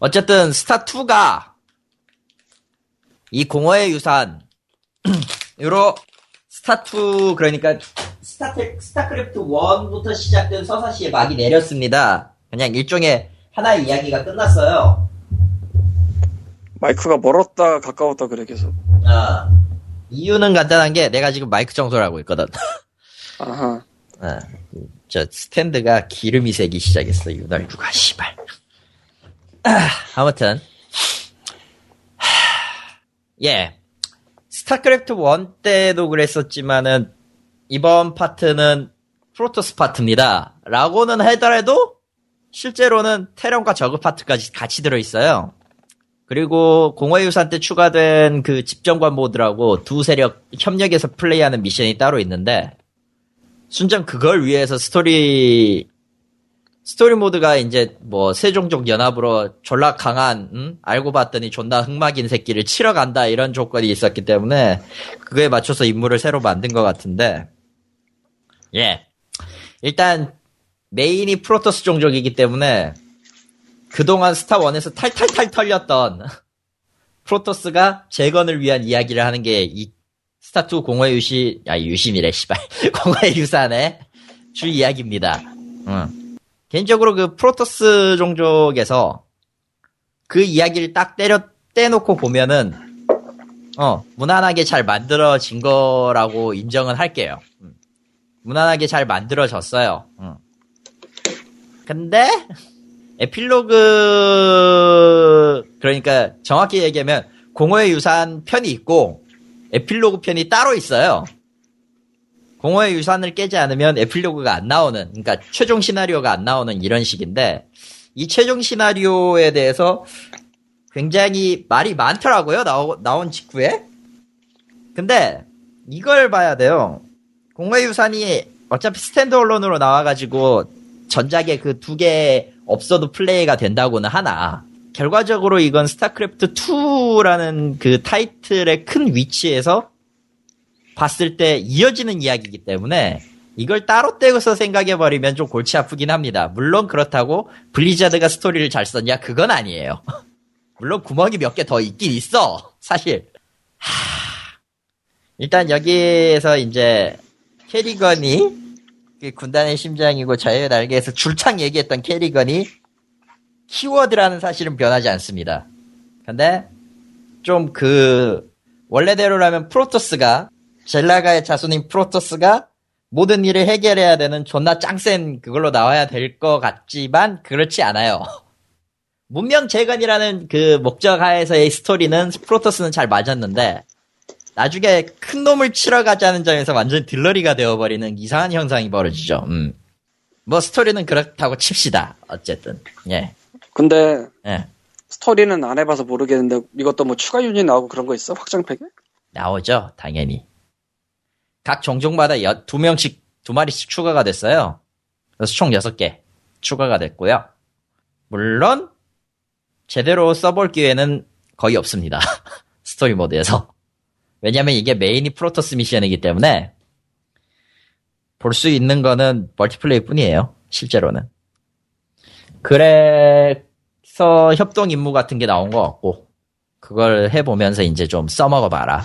어쨌든 스타2가 이 공허의 유산, 요로 스타2 그러니까 스타트, 스타크래프트 1부터 시작된 서사시에 막이 내렸습니다. 그냥 일종의 하나의 이야기가 끝났어요. 마이크가 멀었다 가까웠다 그래 계속. 아, 이유는 간단한 게 내가 지금 마이크 청소를 하고 있거든. 아하. 아, 저 스탠드가 기름이 새기 시작했어. 유달주가 씨발. 아, 아무튼 하, 예. 스타크래프트 1 때도 그랬었지만은 이번 파트는 프로토스 파트입니다. 라고는 하더라도 실제로는 테란과 저그 파트까지 같이 들어있어요. 그리고 공허의 유산 때 추가된 그 집정관 모드라고 두 세력 협력해서 플레이하는 미션이 따로 있는데 순전 그걸 위해서 스토리 스토리 모드가 이제 뭐 세종족 연합으로 졸라 강한 응? 알고 봤더니 존나 흑막인 새끼를 치러 간다 이런 조건이 있었기 때문에 그거에 맞춰서 임무를 새로 만든 것 같은데 예 일단 메인이 프로토스 종족이기 때문에 그동안 스타1에서 탈탈탈 털렸던 프로토스가 재건을 위한 이야기를 하는 게 이 스타2 공허의 유시, 아, 유심이래, 씨발. 공허의 유산의 주 이야기입니다. 음. 개인적으로 그 프로토스 종족에서 그 이야기를 딱 때려, 떼놓고 보면은, 어, 무난하게 잘 만들어진 거라고 인정은 할게요. 음. 무난하게 잘 만들어졌어요. 음. 근데, 에필로그, 그러니까 정확히 얘기하면, 공허의 유산 편이 있고, 에필로그 편이 따로 있어요. 공허의 유산을 깨지 않으면 에필로그가 안 나오는, 그러니까 최종 시나리오가 안 나오는 이런 식인데, 이 최종 시나리오에 대해서 굉장히 말이 많더라고요, 나오, 나온 직후에. 근데, 이걸 봐야 돼요. 공허의 유산이 어차피 standalone으로 나와가지고, 전작에 그 두 개 없어도 플레이가 된다고는 하나, 결과적으로 이건 스타크래프트 2라는 그 타이틀의 큰 위치에서 봤을 때 이어지는 이야기이기 때문에 이걸 따로 떼고서 생각해버리면 좀 골치 아프긴 합니다. 물론 그렇다고 블리자드가 스토리를 잘 썼냐? 그건 아니에요. 물론 구멍이 몇 개 더 있긴 있어. 사실. 하... 일단 여기에서 이제 케리건이 그 군단의 심장이고 자유의 날개에서 줄창 얘기했던 케리건이 키워드라는 사실은 변하지 않습니다. 근데 좀 그 원래대로라면 프로토스가 젤나가의 자손인 프로토스가 모든 일을 해결해야 되는 존나 짱센 그걸로 나와야 될 것 같지만 그렇지 않아요. 문명 재건이라는 그 목적 하에서의 스토리는 프로토스는 잘 맞았는데 나중에 큰 놈을 치러 가자는 점에서 완전 딜러리가 되어버리는 이상한 현상이 벌어지죠. 음. 뭐 스토리는 그렇다고 칩시다. 어쨌든 예. 근데 예. 스토리는 안 해봐서 모르겠는데 이것도 뭐 추가 유닛 나오고 그런 거 있어? 확장팩에? 나오죠, 당연히. 각 종족마다 여, 두 명씩, 두 마리씩 추가가 됐어요. 그래서 총 여섯 개 추가가 됐고요. 물론, 제대로 써볼 기회는 거의 없습니다. 스토리 모드에서. 왜냐면 이게 메인이 프로토스 미션이기 때문에, 볼 수 있는 거는 멀티플레이 뿐이에요. 실제로는. 그래서 협동 임무 같은 게 나온 것 같고, 그걸 해보면서 이제 좀 써먹어봐라.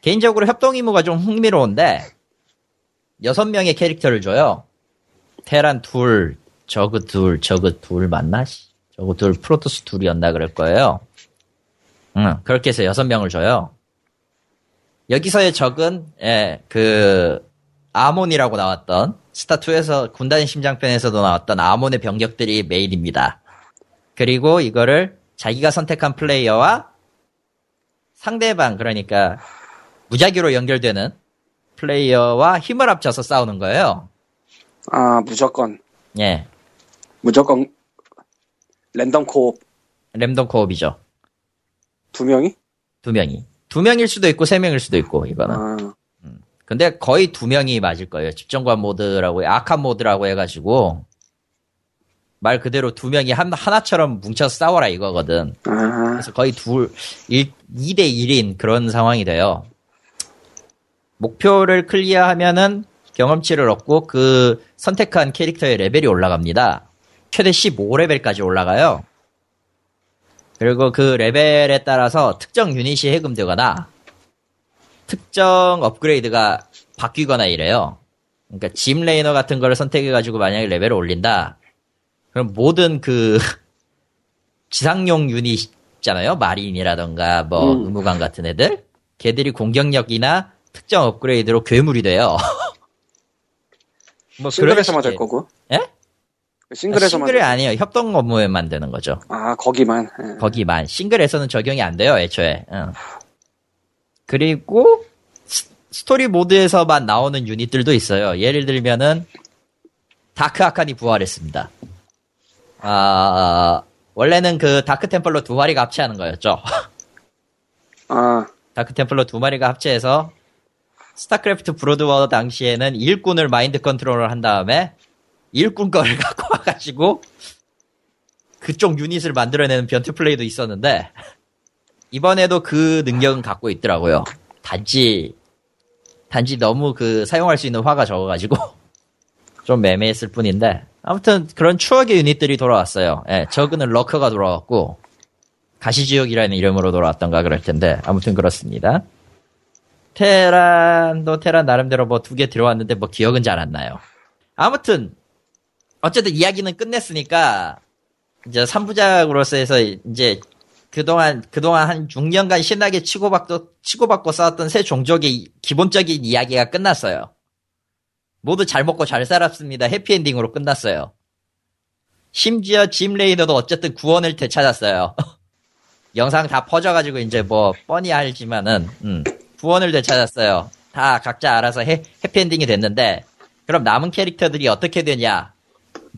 개인적으로 협동 임무가 좀 흥미로운데, 여섯 명의 캐릭터를 줘요. 테란 둘, 저그 둘, 저그 둘 맞나? 저그 둘, 프로토스 둘이었나 그럴 거예요. 응, 그렇게 해서 여섯 명을 줘요. 여기서의 적은, 예, 그, 아몬이라고 나왔던, 스타2에서 군단의 심장편에서도 나왔던 아몬의 병력들이 메인입니다. 그리고 이거를 자기가 선택한 플레이어와 상대방, 그러니까 무작위로 연결되는 플레이어와 힘을 합쳐서 싸우는 거예요. 아 무조건 예. 무조건 random co-op random co-op이죠. 두 명이? 두 명이. 두 명일 수도 있고 세 명일 수도 있고 이거는. 아 근데 거의 두 명이 맞을 거예요. 집정관 모드라고 Archon mode라고 해가지고 말 그대로 두 명이 한, 하나처럼 뭉쳐서 싸워라 이거거든. 아, 그래서 거의 둘, 1, 2대 1인 그런 상황이 돼요. 목표를 clear하면은 경험치를 얻고 그 선택한 캐릭터의 레벨이 올라갑니다. 최대 15레벨까지 올라가요. 그리고 그 레벨에 따라서 특정 유닛이 해금되거나 특정 업그레이드가 바뀌거나 이래요. 그러니까 짐 레이너 같은 거를 선택해가지고 만약에 레벨을 올린다. 그럼 모든 그 지상용 유닛 있잖아요. 마린이라던가 뭐 음. 의무관 같은 애들. 걔들이 공격력이나 특정 업그레이드로 괴물이 돼요. 뭐될 식의- 거고 예? 싱글에서만 싱글이 될 아니에요. 협동 임무에만 되는 거죠. 거. 아 거기만 예. 거기만. 싱글에서는 적용이 안 돼요, 애초에. 응. 그리고 스- 스토리 모드에서만 나오는 유닛들도 있어요. 예를 들면은 다크 아칸이 부활했습니다. 아, 원래는 그 다크 템플러 두 마리가 합체하는 거였죠. 아 다크 템플러 두 마리가 합체해서 스타크래프트 브로드워 당시에는 일꾼을 마인드 컨트롤을 한 다음에 일꾼 거를 갖고 와가지고 그쪽 유닛을 만들어내는 변태 플레이도 있었는데 이번에도 그 능력은 갖고 있더라고요. 단지 단지 너무 그 사용할 수 있는 화가 적어가지고 좀 매매했을 뿐인데 아무튼 그런 추억의 유닛들이 돌아왔어요. 예, 저그는 러커가 돌아왔고 가시지옥이라는 이름으로 돌아왔던가 그럴 텐데 아무튼 그렇습니다. 테란도 테란 나름대로 뭐 두 개 들어왔는데 뭐 기억은 잘 안 나요. 아무튼 어쨌든 이야기는 끝냈으니까 이제 3부작으로서 해서 이제 그동안 그동안 한 6년간 신나게 치고받고 치고받고 싸웠던 새 종족의 기본적인 이야기가 끝났어요. 모두 잘 먹고 잘 살았습니다. 해피엔딩으로 끝났어요. 심지어 짐 레이너도 어쨌든 구원을 되찾았어요. 영상 다 퍼져가지고 이제 뭐 뻔히 알지만은 음, 구원을 되찾았어요. 다 각자 알아서 해, 해피엔딩이 됐는데 그럼 남은 캐릭터들이 어떻게 되냐?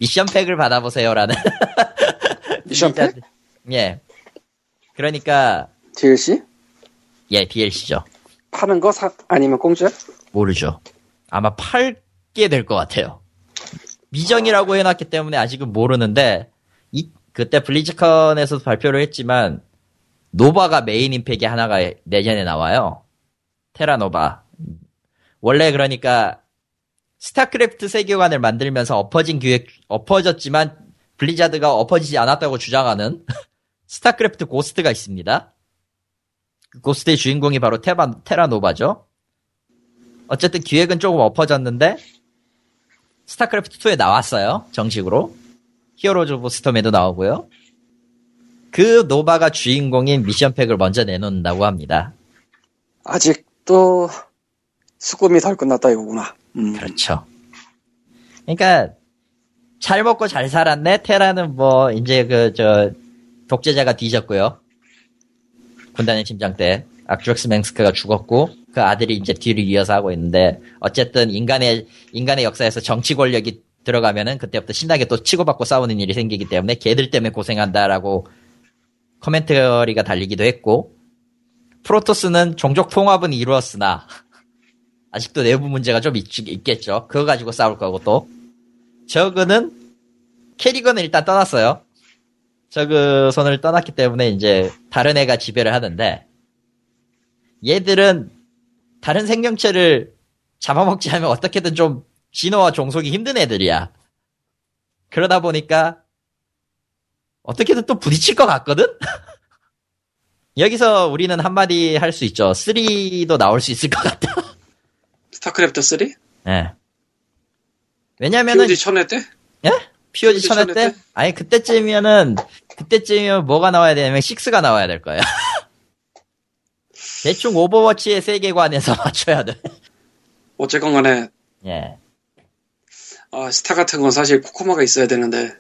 미션 팩을 받아보세요라는 미션 팩? 예. 그러니까 DLC? 예 DLC죠. 파는 거 사, 아니면 공짜? 모르죠. 아마 팔게 될 것 같아요. 미정이라고 해놨기 때문에 아직은 모르는데 이 그때 블리즈컨에서도 발표를 했지만 노바가 메인 임무팩이 하나가 내년에 나와요. 테라노바. 원래 그러니까 스타크래프트 세계관을 만들면서 엎어진 기획 엎어졌지만 블리자드가 엎어지지 않았다고 주장하는 스타크래프트 고스트가 있습니다. 그 고스트의 주인공이 바로 테바, 테라노바죠. 어쨌든 기획은 조금 엎어졌는데 스타크래프트 2에 나왔어요. 정식으로. 히어로즈 오브 스톰에도 나오고요. 그 노바가 주인공인 미션팩을 먼저 내놓는다고 합니다. 아직도 수금이 덜 끝났다 이거구나. 음. 그렇죠. 그러니까 잘 먹고 잘 살았네. 테라는 뭐 이제 그 저 독재자가 뒤졌고요. 군단의 침장 때 악주럭스 맹스크가 죽었고 그 아들이 이제 뒤를 이어서 하고 있는데 어쨌든 인간의 인간의 역사에서 정치 권력이 들어가면은 그때부터 신나게 또 치고받고 싸우는 일이 생기기 때문에 걔들 때문에 고생한다라고 코멘터리가 달리기도 했고 프로토스는 종족 통합은 이루었으나 아직도 내부 문제가 좀 있, 있겠죠. 그거 가지고 싸울 거고 또 저그는 캐리건을 일단 떠났어요. 저그 손을 떠났기 때문에 이제 다른 애가 지배를 하는데 얘들은 다른 생명체를 잡아먹지 않으면 어떻게든 좀 진화와 종속이 힘든 애들이야. 그러다 보니까 어떻게든 또 부딪힐 것 같거든? 여기서 우리는 한마디 할 수 있죠. 3도 나올 수 있을 것 같다. 스타크래프트 3? 예. 왜냐면은, POG 천회 때? 예? POG POG 천회 때? 때? 아니, 그때쯤이면은, 그때쯤이면 뭐가 나와야 되냐면 6가 나와야 될 거야. 대충 오버워치의 세계관에서 맞춰야 돼. 어쨌건 간에 예. 아, 스타 같은 건 사실 코코마가 있어야 되는데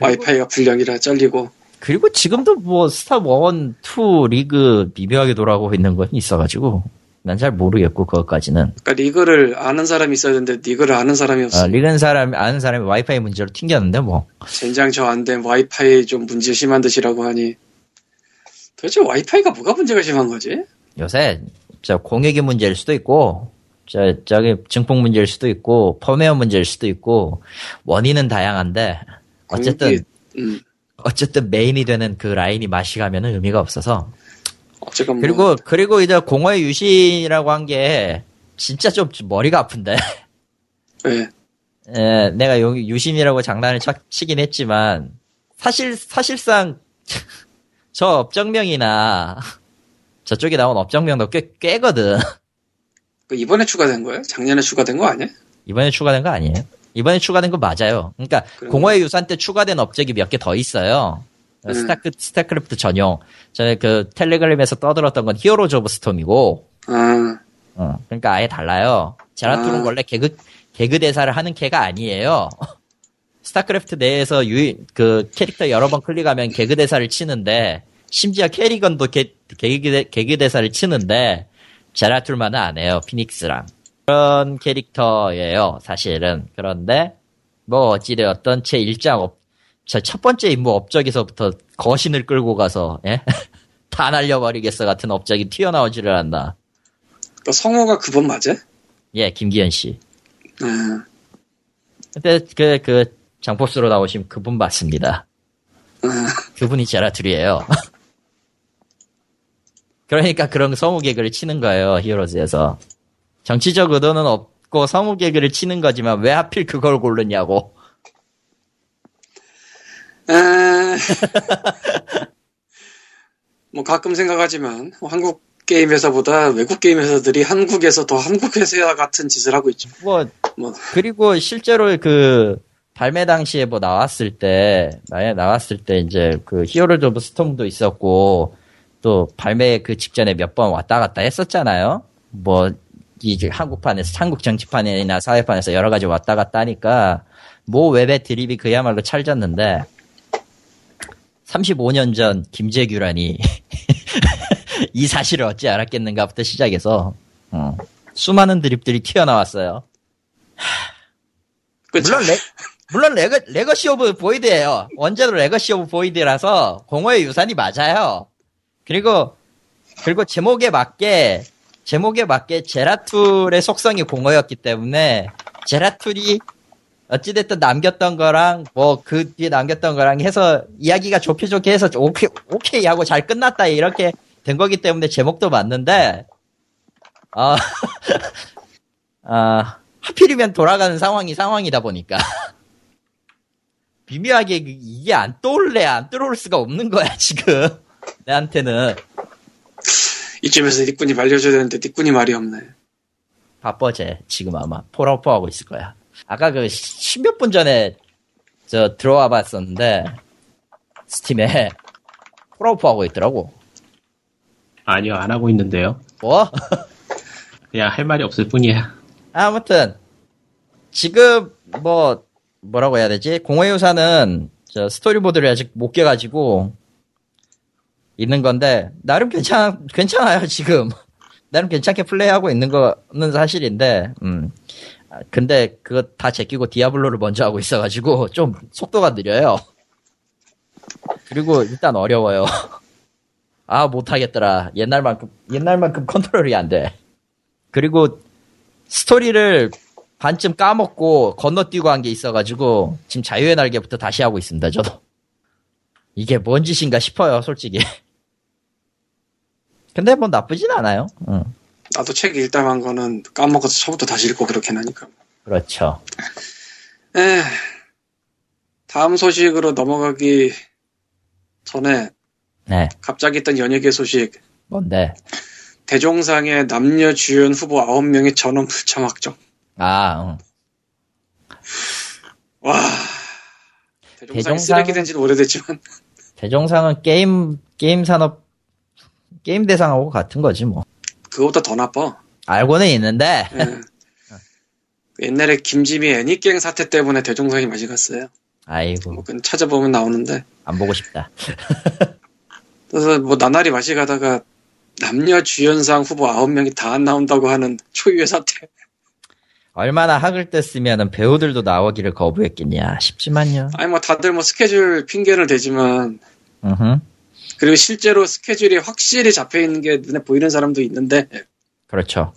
와이파이가 불량이라 잘리고 그리고 지금도 뭐 스타 1, 2 리그 미묘하게 돌아가고 있는 건 있어가지고 난 잘 모르겠고 그것까지는. 그러니까 리그를 아는 사람이 있어야 되는데 리그를 아는 사람이 없어. 어, 리그는 사람 아는 사람이 와이파이 문제로 튕겼는데 뭐. 젠장 저 안 된 와이파이 좀 문제 심한 듯이라고 하니. 도대체 와이파이가 뭐가 문제가 심한 거지? 요새 저 공익의 문제일 수도 있고 저 저기 증폭 문제일 수도 있고 펌웨어 문제일 수도 있고 원인은 다양한데 어쨌든 공익이- 음, 어쨌든 메인이 되는 그 라인이 맛이 가면은 의미가 없어서 어쨌건 뭐 그리고 그리고 이제 공허의 유신이라고 한 게 진짜 좀 머리가 아픈데 예. 에, 내가 여기 유신이라고 장난을 쳐- 치긴 했지만 사실 사실상 저 업정명이나 저쪽에 나온 업정명도 꽤 꽤거든 그 이번에 추가된 거예요? 작년에 추가된 거 아니야? 이번에 추가된 거 아니에요? 이번에 추가된 거 맞아요. 그러니까? 공허의 유산 때 추가된 업적이 몇 개 더 있어요. 음. 스타크 스타크래프트 전용. 전에 그 텔레그램에서 떠들었던 건 히어로즈 오브 스톰이고, 아, 어, 그러니까 아예 달라요. 제라툴은 아. 원래 개그 개그 대사를 하는 걔가 아니에요. 스타크래프트 내에서 유, 그 캐릭터 여러 번 클릭하면 개그 대사를 치는데 심지어 케리건도 개, 개그, 대- 개그 대사를 치는데 제라툴만은 안 해요. 피닉스랑 그런 캐릭터예요. 사실은 그런데 뭐 어찌되었던 제 일장 업, 저 첫 번째 임무 업적에서부터 거신을 끌고 가서 예? 다 날려버리겠어 같은 업적이 튀어나오지를 않나. 그 성우가 그분 맞아? 예, 김기현 씨. 아, 근데 그, 그, 장포스로 나오신 그분 맞습니다. 아, 그분이 제라툴이에요. 그러니까 그런 성우 개그를 치는 거예요, Heroes에서. 정치적 의도는 없고 성우 개그를 치는 거지만 왜 하필 그걸 고르냐고. 아. 뭐 가끔 생각하지만 뭐 한국 게임 회사보다 외국 게임 회사들이 한국에서 더 한국 회사 같은 짓을 하고 있죠. 뭐 뭐 그리고 실제로 그 발매 당시에 뭐 나왔을 때 만약 나왔을 때 이제 그 Heroes of the Storm도 있었고 또 발매 그 직전에 몇 번 왔다 갔다 했었잖아요. 뭐 이제 한국판에서 한국 정치판이나 사회판에서 여러 가지 왔다 갔다 하니까 모 웹의 드립이 그야말로 찰졌는데 35년 전 김재규라니 이 사실을 어찌 알았겠는가부터 시작해서 어, 수많은 드립들이 튀어나왔어요. 물론 레, 물론 레거, Legacy of the Void예요. 원제도 Legacy of the Void라서 공허의 유산이 맞아요. 그리고 그리고 제목에 맞게 제목에 맞게 제라툴의 속성이 공허였기 때문에 제라툴이 어찌됐든 남겼던 거랑 뭐 그 뒤에 남겼던 거랑 해서 이야기가 좋게 좋게 해서 오케이 오케이 하고 잘 끝났다 이렇게 된 거기 때문에 제목도 맞는데 아, 아 하필이면 돌아가는 상황이 상황이다 보니까. 미묘하게 그- 이게 안 떠올래 안 떠올 수가 없는 거야 지금. 내한테는. 이쯤에서 니꾼이 말려줘야 되는데 니꾼이 말이 없네. 바쁘제 지금 아마. Fallout 하고 있을 거야 아까 그 십몇 분 전에 저 들어와 봤었는데 Steam에 Fallout 하고 있더라고 아니요, 안 하고 있는데요. 뭐 그냥 할 말이 없을 뿐이야. 아무튼 지금 뭐 뭐라고 해야 되지? 공허의 유산은 저 스토리 모드를 아직 못 깨가지고 있는 건데 나름 괜찮 괜찮아요 지금 나름 괜찮게 플레이하고 있는 거는 사실인데 음 아, 근데 그거 다 제끼고 디아블로를 먼저 하고 있어가지고 좀 속도가 느려요. 그리고 일단 어려워요. 아 못하겠더라 옛날만큼 옛날만큼 컨트롤이 안 돼. 그리고 스토리를 반쯤 까먹고 건너뛰고 한 게 있어가지고 지금 자유의 날개부터 다시 하고 있습니다 저도 이게 뭔 짓인가 싶어요 솔직히 근데 뭐 나쁘진 않아요 응, 나도 책 읽다만 거는 까먹어서 처음부터 다시 읽고 그렇게 하니까. 그렇죠 에 다음 소식으로 넘어가기 전에 네 갑자기 있던 연예계 소식. 뭔데 대종상의 남녀 주연 후보 9명의 전원 불참 확정. 아 응. 와. 대종상이 대종상은- 쓰레기 된 지는 오래됐지만 대종상은 게임 게임 산업 게임 대상하고 같은 거지 뭐 그거보다 더 나빠. 알고는 있는데 예. 옛날에 김지미 애니깽 사태 때문에 대종상이 맞이 갔어요. 아이고 뭐 그건 찾아보면 나오는데. 안 보고 싶다 그래서 뭐 나날이 맛이 가다가 남녀 주연상 후보 9명이 다 안 나온다고 하는 초유의 사태. 얼마나 학을 뗐으면 배우들도 나오기를 거부했겠냐 싶지만요 아니 뭐 다들 뭐 스케줄 핑계를 대지만 으흠. 그리고 실제로 스케줄이 확실히 잡혀 있는 게 눈에 보이는 사람도 있는데 그렇죠.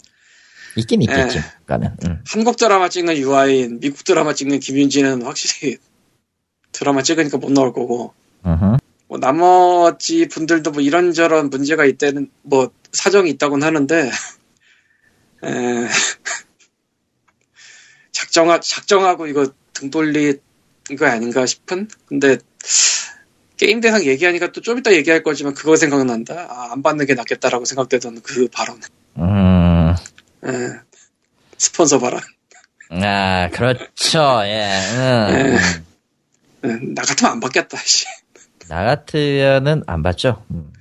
있긴 있겠지. 에. 그러니까는. 응. 한국 드라마 찍는 유아인, 미국 드라마 찍는 김윤지는 확실히 드라마 찍으니까 못 나올 거고 으흠. 뭐 나머지 분들도 뭐 이런저런 문제가 있다는 뭐 사정이 있다고는 하는데 에, 작정하 작정하고 이거 등 돌린 거 아닌가 싶은 근데 게임 대상 얘기하니까 또 좀 이따 얘기할 거지만 그거 생각난다 아, 안 받는 게 낫겠다라고 생각되던 그 발언 음. 에, 스폰서 발언 아, 그렇죠. 예. 응. 에, 나 같으면 안 받겠다 씨. 나 같으면은 안 봤죠. 음.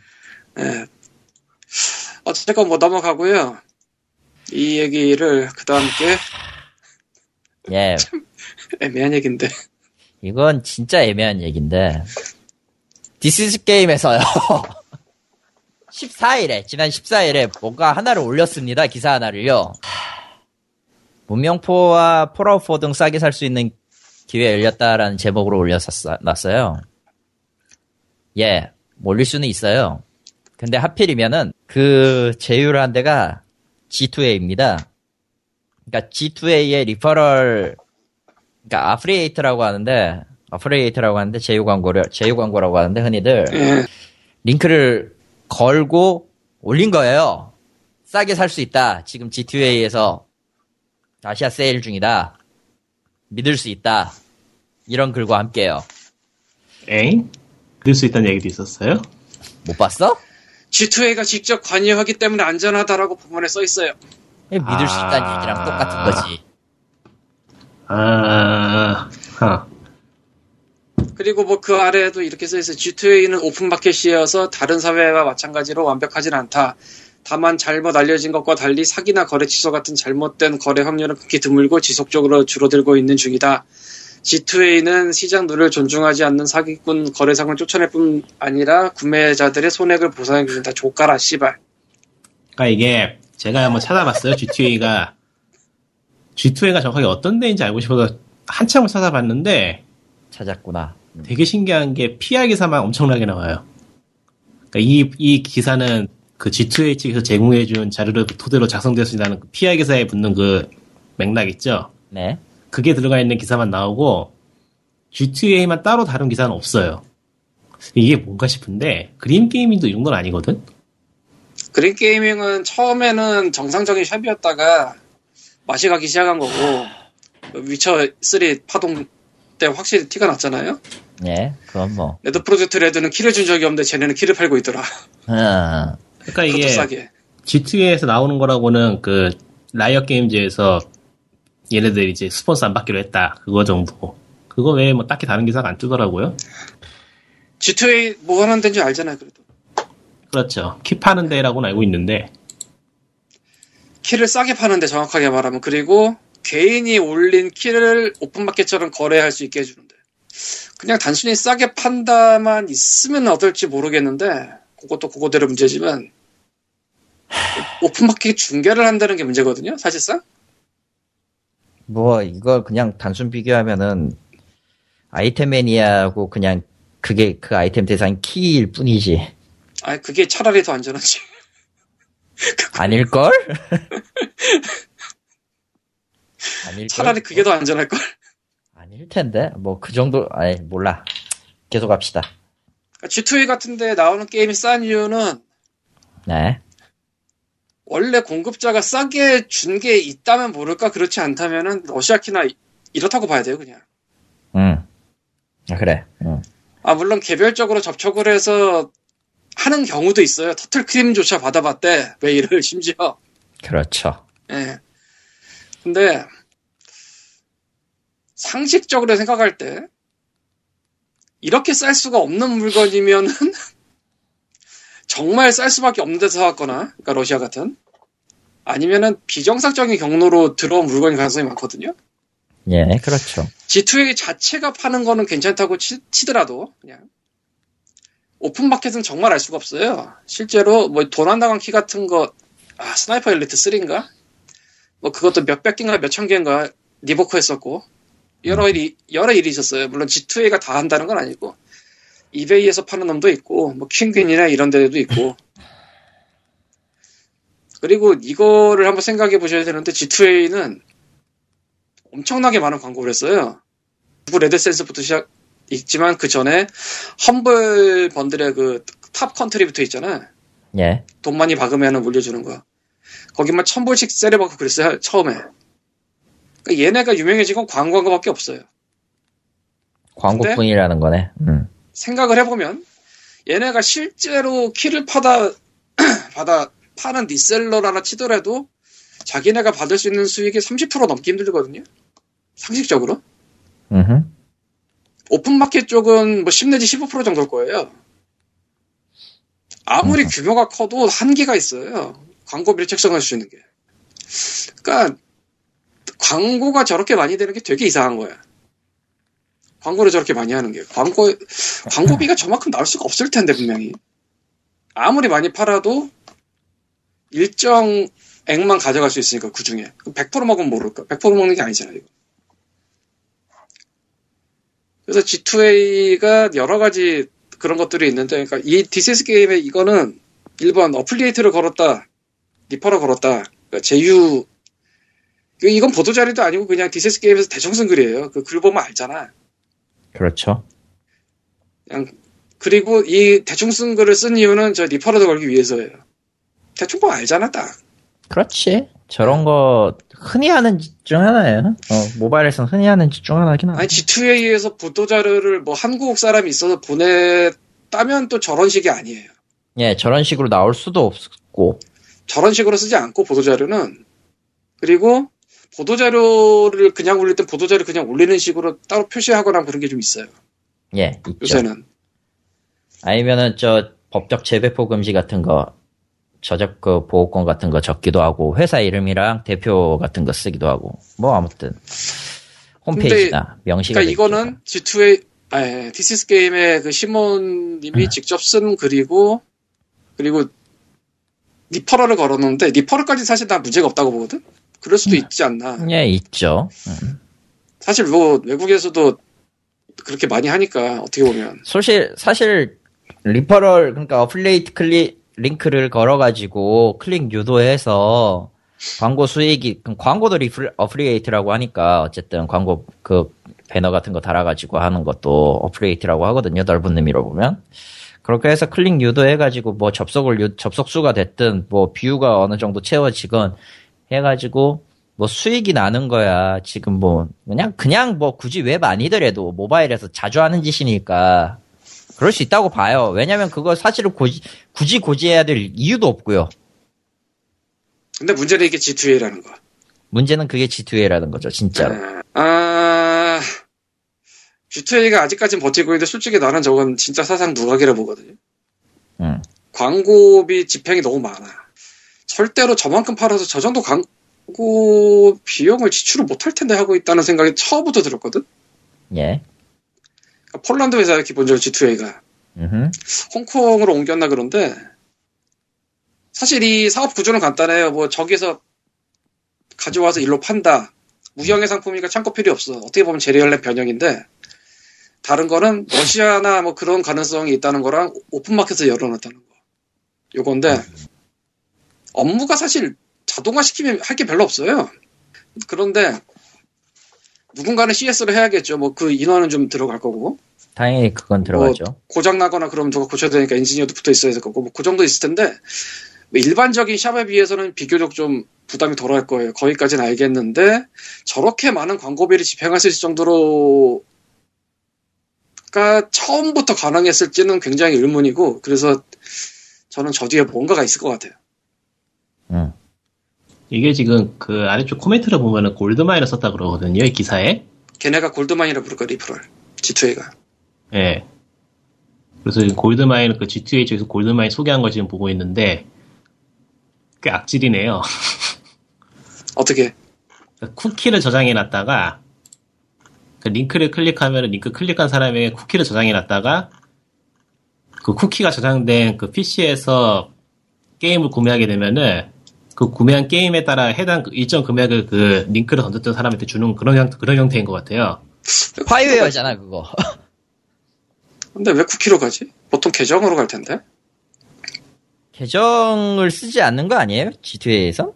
예. 어쨌건 뭐 넘어가고요. 이 얘기를 그 다음 게 예. 애매한 얘기인데 이건 진짜 애매한 얘기인데. This Is Game에서요. 14일에, 지난 14일에 뭔가 하나를 올렸습니다. 기사 하나를요. 문명 5와 Fallout 4 등 싸게 살 수 있는 기회 열렸다라는 제목으로 올렸었어요. 예, 뭐 올릴 수는 있어요. 근데 하필이면은 그 제휴를 한 데가 G2A입니다. 그러니까 G2A의 referral, 그러니까 affiliate라고 하는데 affiliate라고 하는데 제휴 광고를 제휴 광고라고 하는데 흔히들 예. 링크를 걸고 올린 거예요. 싸게 살 수 있다. 지금 G2A에서 아시아 세일 중이다. 믿을 수 있다. 이런 글과 함께요. 에잉? 그럴 수 있다는 얘기도 있었어요? 못 봤어? G2A가 직접 관여하기 때문에 안전하다라고 법원에 써 있어요. 믿을 수 있다는 아. 얘기랑 똑같은 거지. 아, 아. 그리고 뭐 그 아래에도 이렇게 써 있어요. G2A는 오픈마켓이어서 다른 사회와 마찬가지로 완벽하진 않다. 다만 잘못 알려진 것과 달리 사기나 거래 취소 같은 잘못된 거래 확률은 극히 드물고 지속적으로 줄어들고 있는 중이다. G2A는 시장 룰을 존중하지 않는 사기꾼 거래상을 쫓아낼 뿐 아니라 구매자들의 손해를 보상해준다. 조카라 씨발. 그러니까 이게 제가 한번 찾아봤어요. G2A가 G2A가 정확하게 어떤 데인지 알고 싶어서 한참을 찾아봤는데 찾았구나. 되게 신기한 게 PR 기사만 엄청나게 나와요. 그러니까 이, 이 기사는 그 G2A 측에서 제공해준 자료를 토대로 작성되었다는 그 PR 기사에 붙는 그 맥락 있죠? 네. 그게 들어가 있는 기사만 나오고 G2A만 따로 다룬 기사는 없어요. 이게 뭔가 싶은데 Green Man Gaming도 이 정도는 아니거든? Green Man Gaming은 처음에는 정상적인 샵이었다가 맛이 가기 시작한 거고 위쳐 3 파동 때 확실히 티가 났잖아요. 예, 그건 뭐. 레드, Projekt Red는 키를 준 적이 없는데 쟤네는 키를 팔고 있더라. 음, 그러니까 이게 싸게. G2A에서 나오는 거라고는 그 라이엇 게임즈에서 얘네들 이제 스폰서 안 받기로 했다. 그거 정도. 그거 외에 뭐 딱히 다른 기사가 안 뜨더라고요. G2A 뭐 하는 데인지 알잖아요. 그래도 그렇죠. 키 파는 데라고는 알고 있는데 키를 싸게 파는데 정확하게 말하면 그리고 개인이 올린 키를 오픈마켓처럼 거래할 수 있게 해주는데 그냥 단순히 싸게 판다만 있으면 어떨지 모르겠는데 그것도 그거대로 문제지만 오픈마켓 중계를 한다는 게 문제거든요. 사실상 뭐, 이걸 그냥 단순 비교하면은, 아이템 매니아하고 그냥, 그게 그 아이템 대상 키일 뿐이지. 아 그게 차라리 더 안전하지. 아닐걸? 아닐걸? 차라리 그게 더 안전할 걸. 아닐 텐데. 뭐, 그 정도, 아이, 몰라. 계속 합시다. G2A 같은데 나오는 게임이 싼 이유는 네. 원래 공급자가 싸게 준 게 있다면 모를까 그렇지 않다면은 러시아키나 이- 이렇다고 봐야 돼요 그냥. 응. 아, 그래. 응. 아 물론 개별적으로 접촉을 해서 하는 경우도 있어요. 터틀 크림조차 받아봤대 메일을 심지어. 그렇죠. 예. 근데 상식적으로 생각할 때 이렇게 쌀 수가 없는 물건이면은 정말 쌀 수밖에 없는 데서 사왔거나 그러니까 러시아 같은 아니면은 비정상적인 경로로 들어온 물건이 가능성이 많거든요. 예, 그렇죠. G2A 자체가 파는 거는 괜찮다고 치, 더라도 그냥 오픈마켓은 정말 알 수가 없어요. 실제로 뭐 도난 당한 키 같은 거 아, Sniper Elite 3인가? 뭐 그것도 몇백 개인가 몇천 개인가 revoke 했었고 여러 일이 여러 일이 있었어요. 물론 G2A가 다 한다는 건 아니고 eBay에서 파는 놈도 있고 뭐 Kinguin이나 이런 데도 있고 그리고 이거를 한번 생각해 보셔야 되는데 G2A는 엄청나게 많은 광고를 했어요. Google AdSense부터 시작 있지만 그 전에 Humble Bundle의 그 top contributor 있잖아. 예. 돈 많이 박으면 물려주는 거. 거기만 천 불씩 세려받고 그랬어요 처음에. 그러니까 얘네가 유명해진 건 광고밖에 없어요. 광고뿐이라는 거네. 음. 생각을 해보면 얘네가 실제로 키를 파다 받아 파는 리셀러라나 치더라도 자기네가 받을 수 있는 수익이 30% 넘기 힘들거든요. 상식적으로. 음흠. 오픈마켓 쪽은 뭐 10 내지 15% 정도일 거예요. 아무리 규모가 커도 한계가 있어요. 광고비를 책정할 수 있는 게. 그러니까 광고가 저렇게 많이 되는 게 되게 이상한 거야. 광고를 저렇게 많이 하는 게. 광고, 광고비가 저만큼 나올 수가 없을 텐데, 분명히. 아무리 많이 팔아도 일정 액만 가져갈 수 있으니까, 그 중에. 100% 먹으면 모를까? 100% 먹는 게 아니잖아요, 이거. 그래서 G2A가 여러 가지 그런 것들이 있는데, 그러니까 이 This Is Game에 이거는 1번 affiliate를 걸었다, referral을 걸었다, 그러니까 제휴, 이건 보도 자료도 아니고 그냥 This Is Game에서 대충 쓴 글이에요. 그 글 보면 알잖아. 그렇죠. 그냥 그리고 이 대충 쓴 글을 쓴 이유는 저 referral을 걸기 위해서예요. 대충 보면 알잖아, 딱. 그렇지. 저런 거 흔히 하는 짓 중 하나예요. 어, 모바일에서는 흔히 하는 짓 중 하나긴 하다. 아니 G2A에서 보도 자료를 뭐 한국 사람이 있어서 보냈다면 또 저런 식이 아니에요. 예, 저런 식으로 나올 수도 없고. 저런 식으로 쓰지 않고 보도자료는 그리고 보도자료를 그냥 올릴 땐 보도자료 그냥 올리는 식으로 따로 표시하거나 그런 게 좀 있어요. 예, 있죠. 요새는. 아니면은 저 법적 재배포 금지 같은 거 저작 그 보호권 같은 거 적기도 하고 회사 이름이랑 대표 같은 거 쓰기도 하고 뭐 아무튼 홈페이지나 명시가 그러니까 돼 이거는 G2의 아, This Is Game의 그 시몬님이 음. 직접 쓴 글이고 그리고 referral을 걸어놓는데 referral까지 사실 다 문제가 없다고 보거든. 그럴 수도 음. 있지 않나. 예, 있죠. 음. 사실 뭐 외국에서도 그렇게 많이 하니까 어떻게 보면 사실 사실 referral 그러니까 affiliate 클릭 링크를 걸어가지고 클릭 유도해서 광고 수익이 광고도 리플 affiliate라고 하니까 어쨌든 광고 그 배너 같은 거 달아가지고 하는 것도 affiliate라고 하거든요 넓은 의미로 보면 그렇게 해서 클릭 유도해가지고 뭐 접속을 유- 접속 수가 됐든 뭐 뷰가 어느 정도 채워지건 해가지고 뭐 수익이 나는 거야. 지금 뭐 그냥 그냥 뭐 굳이 웹 아니더라도 모바일에서 자주 하는 짓이니까 그럴 수 있다고 봐요. 왜냐면 그거 사실은 고지, 굳이 고지해야 될 이유도 없고요. 근데 문제는 이게 G2A라는 거. 문제는 그게 G2A라는 거죠 진짜로. 아, G2A가 아직까진 버티고 있는데 솔직히 나는 저건 진짜 사상 누각이라 보거든요. 음. 광고비 집행이 너무 많아. 절대로 저만큼 팔아서 저 정도 광고 비용을 지출을 못할 텐데 하고 있다는 생각이 처음부터 들었거든. 예 그러니까 폴란드 회사야 기본적으로 G2A가 음흠. 홍콩으로 옮겼나 그런데 사실 이 사업 구조는 간단해요. 뭐 저기서 가져와서 일로 판다. 무형의 상품이니까 창고 필요 없어. 어떻게 보면 제리얼렌 변형인데 다른 거는 러시아나 뭐 그런 가능성이 있다는 거랑 오픈마켓에 열어놨다는 거. 요건데 업무가 사실 자동화 시키면 할 게 별로 없어요. 그런데 누군가는 CS를 해야겠죠. 뭐 그 인원은 좀 들어갈 거고. 당연히 그건 들어가죠 고장 나거나 그러면 누가 고쳐야 되니까 엔지니어도 붙어 있어야 될 거고 뭐그 정도 있을 텐데 뭐 일반적인 샵에 비해서는 비교적 좀 부담이 덜할 거예요. 거기까지는 알겠는데 저렇게 많은 광고비를 집행할 수 있을 정도로 가 처음부터 가능했을지는 굉장히 의문이고 그래서 저는 저 뒤에 뭔가가 있을 것 같아요. 음. 이게 지금 그 아래쪽 코멘트를 보면은 Goldmine을 썼다 그러거든요, 이 기사에. 걔네가 Goldmine이라 부를 거 referral G2A가 예. 그래서 지금 Goldmine, 그 G2A 쪽에서 Goldmine 소개한 걸 지금 보고 있는데, 꽤 악질이네요. 어떻게 쿠키를 저장해 놨다가, 그 링크를 클릭하면 링크 클릭한 사람에게 쿠키를 저장해 놨다가, 그 쿠키가 저장된 그 PC에서 게임을 구매하게 되면은, 그 구매한 게임에 따라 해당 그 일정 금액을 그 링크를 던졌던 사람한테 주는 그런 형, 그런 형태인 것 같아요. 파이웨어잖아 그거 근데 왜 쿠키로 가지? 보통 계정으로 갈 텐데 계정을 쓰지 않는 거 아니에요? G2A에서?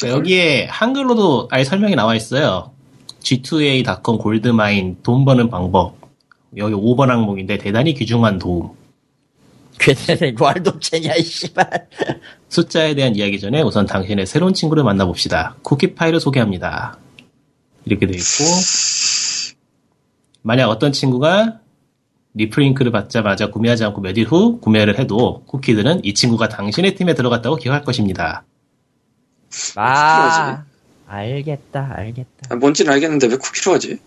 그러니까 여기에 한글로도 아예 설명이 나와 있어요. G2A.com 골드마인 돈 버는 방법. 여기 5번 항목인데 대단히 귀중한 도움. 걔네는 왈도체냐 이 씨발 숫자에 대한 이야기 전에 우선 당신의 새로운 친구를 만나봅시다. 쿠키 파일을 소개합니다. 이렇게 되어 있고 만약 어떤 친구가 리프링크를 받자마자 구매하지 않고 몇 일 후 구매를 해도 쿠키들은 이 친구가 당신의 팀에 들어갔다고 기억할 것입니다. 아 알겠다 알겠다 아, 뭔지는 알겠는데 왜 쿠키로 하지?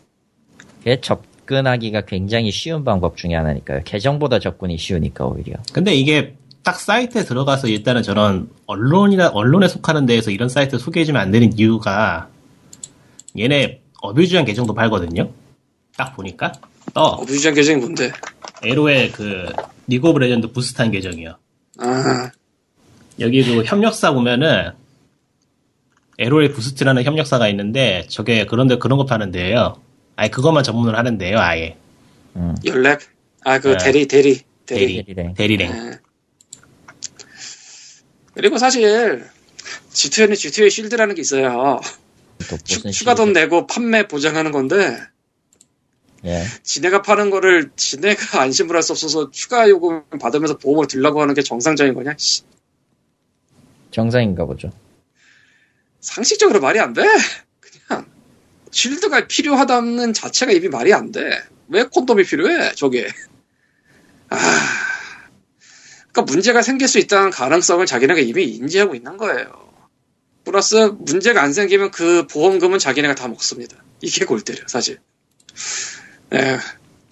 그게 접근하기가 굉장히 쉬운 방법 중에 하나니까요 계정보다 접근이 쉬우니까 오히려 근데 이게 딱 사이트에 들어가서 일단은 저런 언론이나 언론에 속하는 데에서 이런 사이트 소개해주면 안 되는 이유가 얘네 abuse한 계정도 팔거든요. 딱 보니까 떠 abuse한 계정이 뭔데? ELO의 그 리그 오브 레전드 boost한 계정이요. 아 여기 그 협력사 보면은 ELO boost라는 협력사가 있는데 저게 그런데 그런 거 파는 데예요. 아예 그것만 전문을 하는 데예요. 아예 음, 열랩? 아그 네. 대리 대리 대리. 대리 대리랭. 대리랭. 예. 그리고 사실 G2A는 G2A Shield라는 게 있어요. 또 추, 무슨 추가 돈 식으로- 내고 판매 보장하는 건데 예. 지네가 파는 거를 지네가 안심을 할 수 없어서 추가 요금 받으면서 보험을 들라고 하는 게 정상적인 거냐? 씨, 정상인가 보죠 상식적으로 말이 안 돼. 그냥 쉴드가 필요하다는 자체가 이미 말이 안 돼. 왜 콘돔이 필요해? 저게. 아 그러니까 문제가 생길 수 있다는 가능성을 자기네가 이미 인지하고 있는 거예요. 플러스 문제가 안 생기면 그 보험금은 자기네가 다 먹습니다. 이게 골 때려 사실. 예.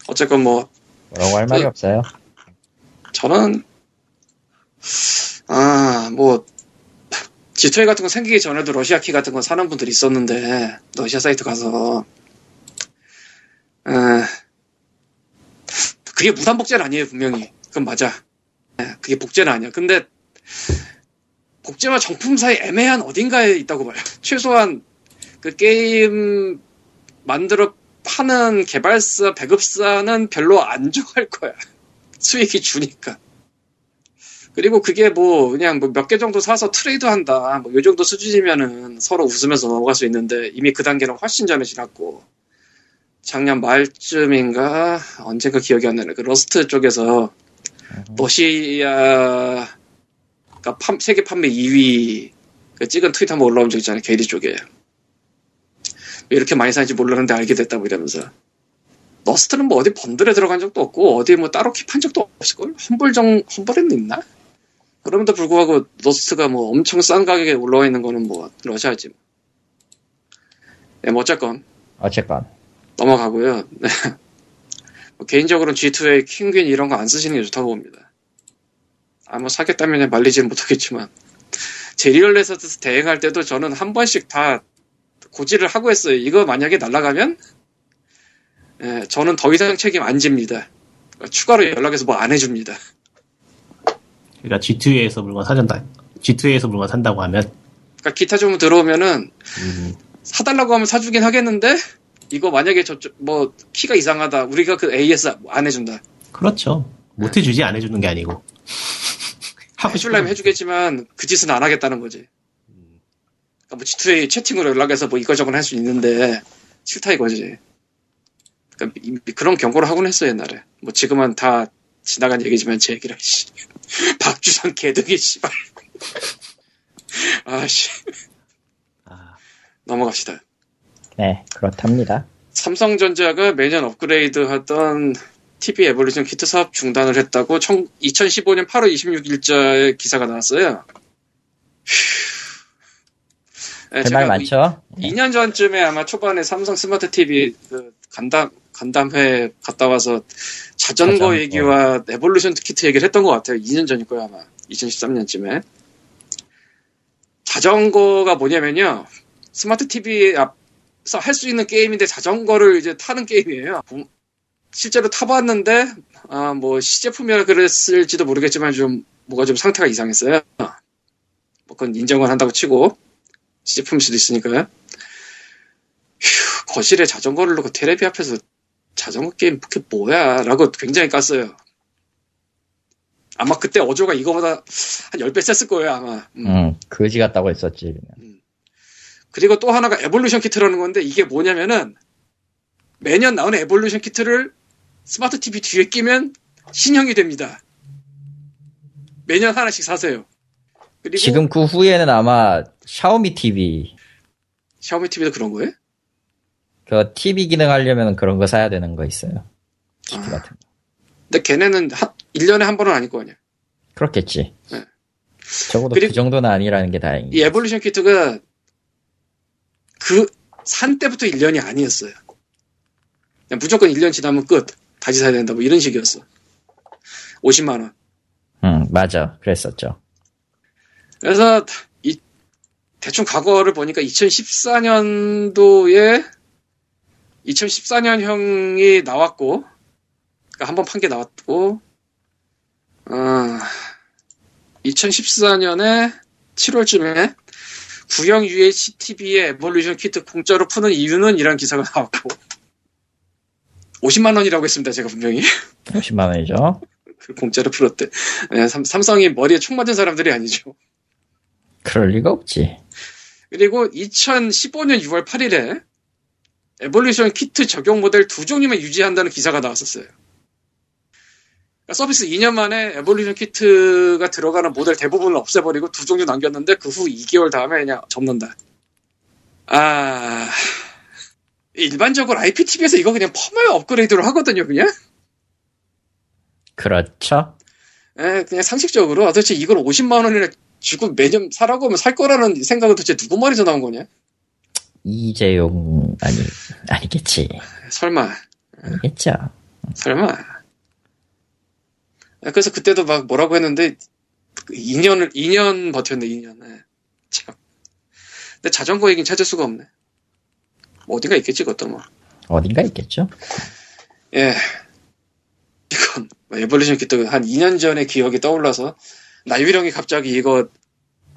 어쨌건 뭐 뭐라고 할 말이 그- 없어요. 저는 아 뭐 G2A 같은 거 생기기 전에도 러시아 키 같은 거 사는 분들이 있었는데 러시아 사이트 가서. 에, 그게 무단 복제는 아니에요 분명히. 그건 맞아. 예, 그게 복제는 아니야. 근데 복제와 정품 사이 애매한 어딘가에 있다고 봐요. 최소한 그 게임 만들어 파는 개발사 배급사는 별로 안 좋아할 거야. 수익이 주니까. 그리고 그게 뭐 그냥 뭐 몇 개 정도 사서 트레이드 한다. 뭐 요 정도 수준이면은 서로 웃으면서 넘어갈 수 있는데 이미 그 단계는 훨씬 전에 지났고 작년 말쯤인가 언젠가 기억이 안 나네. 그 러스트 쪽에서 러시아가 판- 세계 판매 2위 그 찍은 트윗 한번 올라온 적 있잖아요. 게리 쪽에. 왜 이렇게 많이 사는지 몰랐는데 알게 됐다고 이러면서. 러스트는 뭐 어디 bundle에 들어간 적도 없고 어디 뭐 따로 keep한 적도 없을걸? 험블 정 험블에는 있나? 그럼에도 불구하고 러스트가 뭐 엄청 싼 가격에 올라와 있는 거는 뭐 러시아지. 뭐. 네, 뭐 어쨌건 어쨌건 넘어가고요. 네. 뭐 개인적으로는 G2A Kinguin 이런 거 안 쓰시는 게 좋다고 봅니다. 아, 뭐 사겠다면 말리지는 못하겠지만 제 리얼레서트에서 대행할 때도 저는 한 번씩 다 고지를 하고 했어요. 이거 만약에 날아가면 예, 저는 더 이상 책임 안 집니다. 추가로 연락해서 뭐 안 해줍니다. 그러니까 G2A에서 물건 사준다. G2A에서 물건 산다고 하면. 그러니까 기타 주문 들어오면은 음, 사달라고 하면 사주긴 하겠는데 이거 만약에 저쪽 뭐 키가 이상하다. 우리가 그 AS 안 해준다. 그렇죠. 못 해주지 안 해주는 게 아니고. 싶으면 해주겠지만 그 짓은 안 하겠다는 거지. 그러니까 뭐 G2A 채팅으로 연락해서 뭐 이거저거 할 수 있는데 싫다 이거지. 그러니까 그런 경고를 하곤 했어 옛날에. 뭐 지금은 다 지나간 얘기지만 제 얘기를 씨 박주선 개등이 씨발 아씨 아, 넘어갑시다 네 그렇답니다. 삼성전자가 매년 업그레이드 하던 TV 에볼루션 키트 사업 중단을 했다고 2015년 8월 26일자에 기사가 나왔어요. 네, 할말 많죠? 2년 전쯤에 아마 초반에 삼성 스마트 TV 그 간담 간담회 갔다 와서 자전거, 자전거. 얘기와 Evolution Kit 얘기를 했던 것 같아요. 2년 전일 거야 아마 2013년쯤에. 자전거가 뭐냐면요. 스마트 TV 앞에서 할 수 있는 게임인데 자전거를 이제 타는 게임이에요. 보- 실제로 타봤는데 아, 뭐 시제품이라 그랬을지도 모르겠지만 좀 뭐가 좀 상태가 이상했어요. 뭐 그건 인정을 한다고 치고 시제품일 수도 있으니까요. 휴, 거실에 자전거를 놓고 테레비 앞에서 자전거 게임 그게 뭐야? 라고 굉장히 깠어요. 아마 그때 어조가 이거보다 한 10배 셌을 거예요, 아마. 음. 응 거지 같다고 했었지. 그냥. 그리고 또 하나가 Evolution Kit라는 건데 이게 뭐냐면은 매년 나오는 Evolution Kit를 스마트 TV 뒤에 끼면 신형이 됩니다. 매년 하나씩 사세요. 그리고 지금 그 후에는 아마 샤오미 TV 샤오미 TV도 그런 거예요? 그 TV 기능 하려면 그런 거 사야 되는 거 있어요. 아. 같은 거. 근데 걔네는 한, 1년에 한 번은 아닐 거 아니야. 그렇겠지. 네. 적어도 그 정도는 아니라는 게 다행이지. 이 에볼루션 키트가 그 산 때부터 1년이 아니었어요. 그냥 무조건 1년 지나면 끝. 다시 사야 된다. 뭐 이런 식이었어. 50만원. 응 맞아. 그랬었죠. 그래서 이 대충 과거를 보니까 2014년도에 2014년형이 나왔고 그러니까 한번 판 게 나왔고 어, 2014년에 7월쯤에 구형 UHTV의 에볼루션 키트 공짜로 푸는 이유는 이런 기사가 나왔고 50만 원이라고 했습니다 제가 분명히 50만 원이죠. 그 공짜로 풀었대 네, 삼, 삼성이 머리에 총 맞은 사람들이 아니죠 그럴 리가 없지. 그리고 2015년 6월 8일에 Evolution Kit 적용 모델 두 종류만 유지한다는 기사가 나왔었어요. 그러니까 서비스 2년 만에 Evolution Kit가 들어가는 모델 대부분을 없애버리고 두 종류 남겼는데 그 후 2개월 다음에 그냥 접는다. 아, 일반적으로 IPTV에서 이거 그냥 펌웨어 업그레이드로 하거든요, 그냥. 그렇죠. 에, 그냥 상식적으로 아, 도대체 이걸 50만 원이나 주고 매년 사라고 하면 살 거라는 생각은 도대체 누구 머리에서 나온 거냐? 이재용 아니 아니겠지 설마, 아니겠죠. 설마. 아, 그래서 그때도 막 뭐라고 했는데 2년을 2년 버텼네 2년. 에. 참. 근데 자전거 얘기는 찾을 수가 없네. 뭐 어딘가 있겠지 그것도 뭐. 어딘가 있겠죠. 예. 이건 뭐 에볼루션 기트 한 2년 전의 기억이 떠올라서 나유령이 갑자기 이거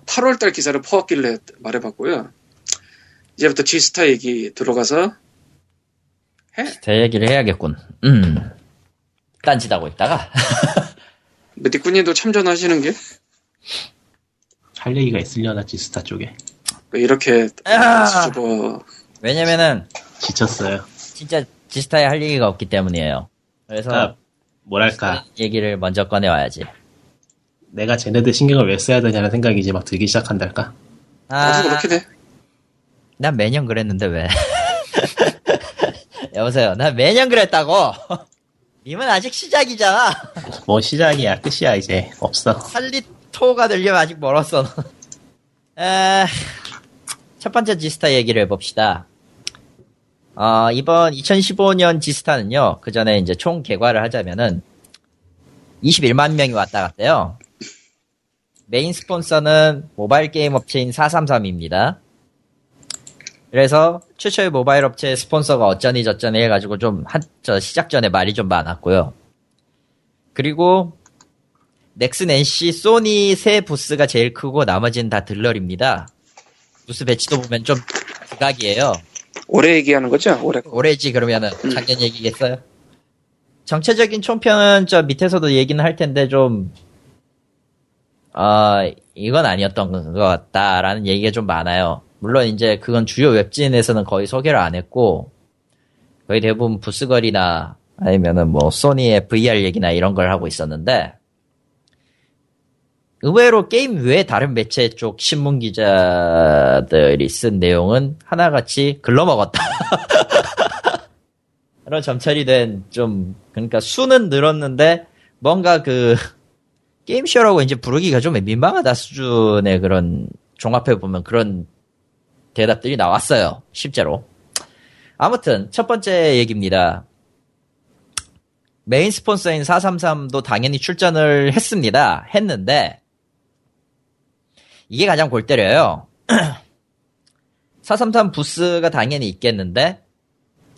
8월달 기사를 퍼왔길래 말해봤고요. 이제부터 G스타 얘기 들어가서 제 얘기를 해야겠군. 음. 딴짓하고 있다가 메디꾸님도 참전하시는 게 할 얘기가 있으려나 지스타 쪽에 왜 이렇게 아! 수줍어 왜냐면은 지쳤어요. 진짜 지스타에 할 얘기가 없기 때문이에요. 그래서 그러니까 뭐랄까 얘기를 먼저 꺼내와야지. 내가 쟤네들 신경을 왜 써야 되냐는 생각이 이제 막 들기 시작한달까. 아, 나도 그렇긴 해. 난 매년 그랬는데 왜? 여보세요. 난 매년 그랬다고. 님은 아직 시작이잖아. 뭐 시작이야 끝이야 이제 없어. 살리토가 되려면 아직 멀었어. 에, 첫 번째 지스타 얘기를 해봅시다. 어, 이번 2015년 지스타는요, 그 전에 이제 총 개괄을 하자면은, 21만 명이 왔다 갔대요. 메인 스폰서는 모바일 게임 업체인 433입니다. 그래서 최초의 모바일 업체 스폰서가 어쩌니 저쩌니 해가지고 좀 한, 저 시작 전에 말이 좀 많았고요. 그리고 넥슨, NC, 소니 세 부스가 제일 크고 나머지는 다 들러리입니다. 부스 배치도 보면 좀 극악이에요. 올해 얘기하는 거죠? 올해 거. 올해지 그러면은 작년 얘기겠어요? 정체적인 총평은 저 밑에서도 얘기는 할 텐데 좀, 아, 이건 아니었던 것 같다라는 얘기가 좀 많아요. 물론 이제 그건 주요 웹진에서는 거의 소개를 안 했고, 거의 대부분 부스걸이나 아니면은 뭐 소니의 VR 얘기나 이런 걸 하고 있었는데, 의외로 게임 외 다른 매체 쪽 신문 기자들이 쓴 내용은 하나같이 글러먹었다. 그런 점철이 된 좀, 그러니까 수는 늘었는데, 뭔가 그, 게임쇼라고 이제 부르기가 좀 민망하다 수준의 그런, 종합해 보면 그런 대답들이 나왔어요. 실제로. 아무튼, 첫 번째 얘기입니다. 메인 스폰서인 433도 당연히 출전을 했습니다. 했는데, 이게 가장 골 때려요. 433 부스가 당연히 있겠는데,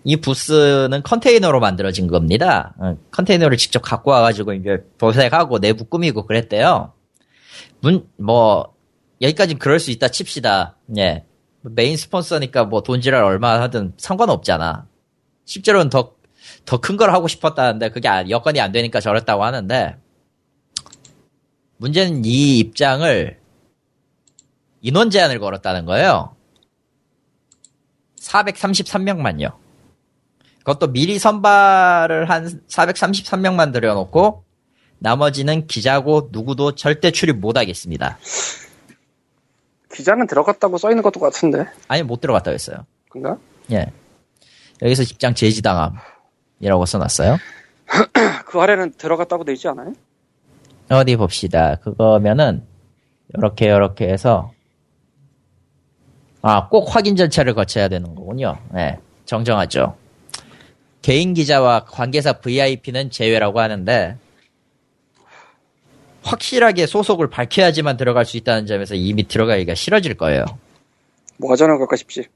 이 부스는 컨테이너로 만들어진 겁니다. 어, 컨테이너를 직접 갖고 와가지고 이제 도색하고 내부 꾸미고 그랬대요. 문, 뭐, 여기까진 그럴 수 있다 칩시다. 예. 메인 스폰서니까 뭐 돈지랄 얼마 하든 상관없잖아. 실제로는 더, 더 큰 걸 하고 싶었다는데 그게 아- 여건이 안 되니까 저랬다고 하는데, 문제는 이 입장을 인원 제한을 걸었다는 거예요. 433명만요. 그것도 미리 선발을 한 433명만 들여놓고 나머지는 기자고 누구도 절대 출입 못하겠습니다. 기자는 들어갔다고 써 있는 것도 같은데. 아니 못 들어갔다고 했어요. 그런가? 예. 여기서 입장 제지당함이라고 써놨어요. 그 아래는 들어갔다고 돼 있지 않아요? 어디 봅시다. 그거면은 요렇게 요렇게 해서 아, 꼭 확인 절차를 거쳐야 되는 거군요. 네, 정정하죠. 개인 기자와 관계사 VIP는 제외라고 하는데 확실하게 소속을 밝혀야지만 들어갈 수 있다는 점에서 이미 들어가기가 싫어질 거예요. 뭐가 전화 갈까 싶지.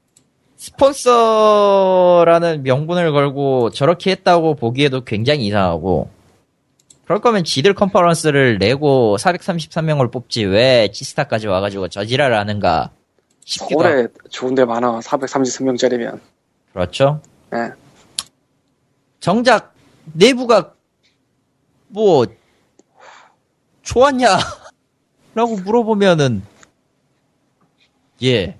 스폰서라는 명분을 걸고 저렇게 했다고 보기에도 굉장히 이상하고 그럴 거면 지들 컨퍼런스를 내고 433명을 뽑지 왜 치스타까지 와가지고 저지랄을 하는가 싶기도 서울에 좋은 데 많아. 433명짜리면. 그렇죠 예. 정작 내부가 뭐 좋았냐 라고 물어보면은 예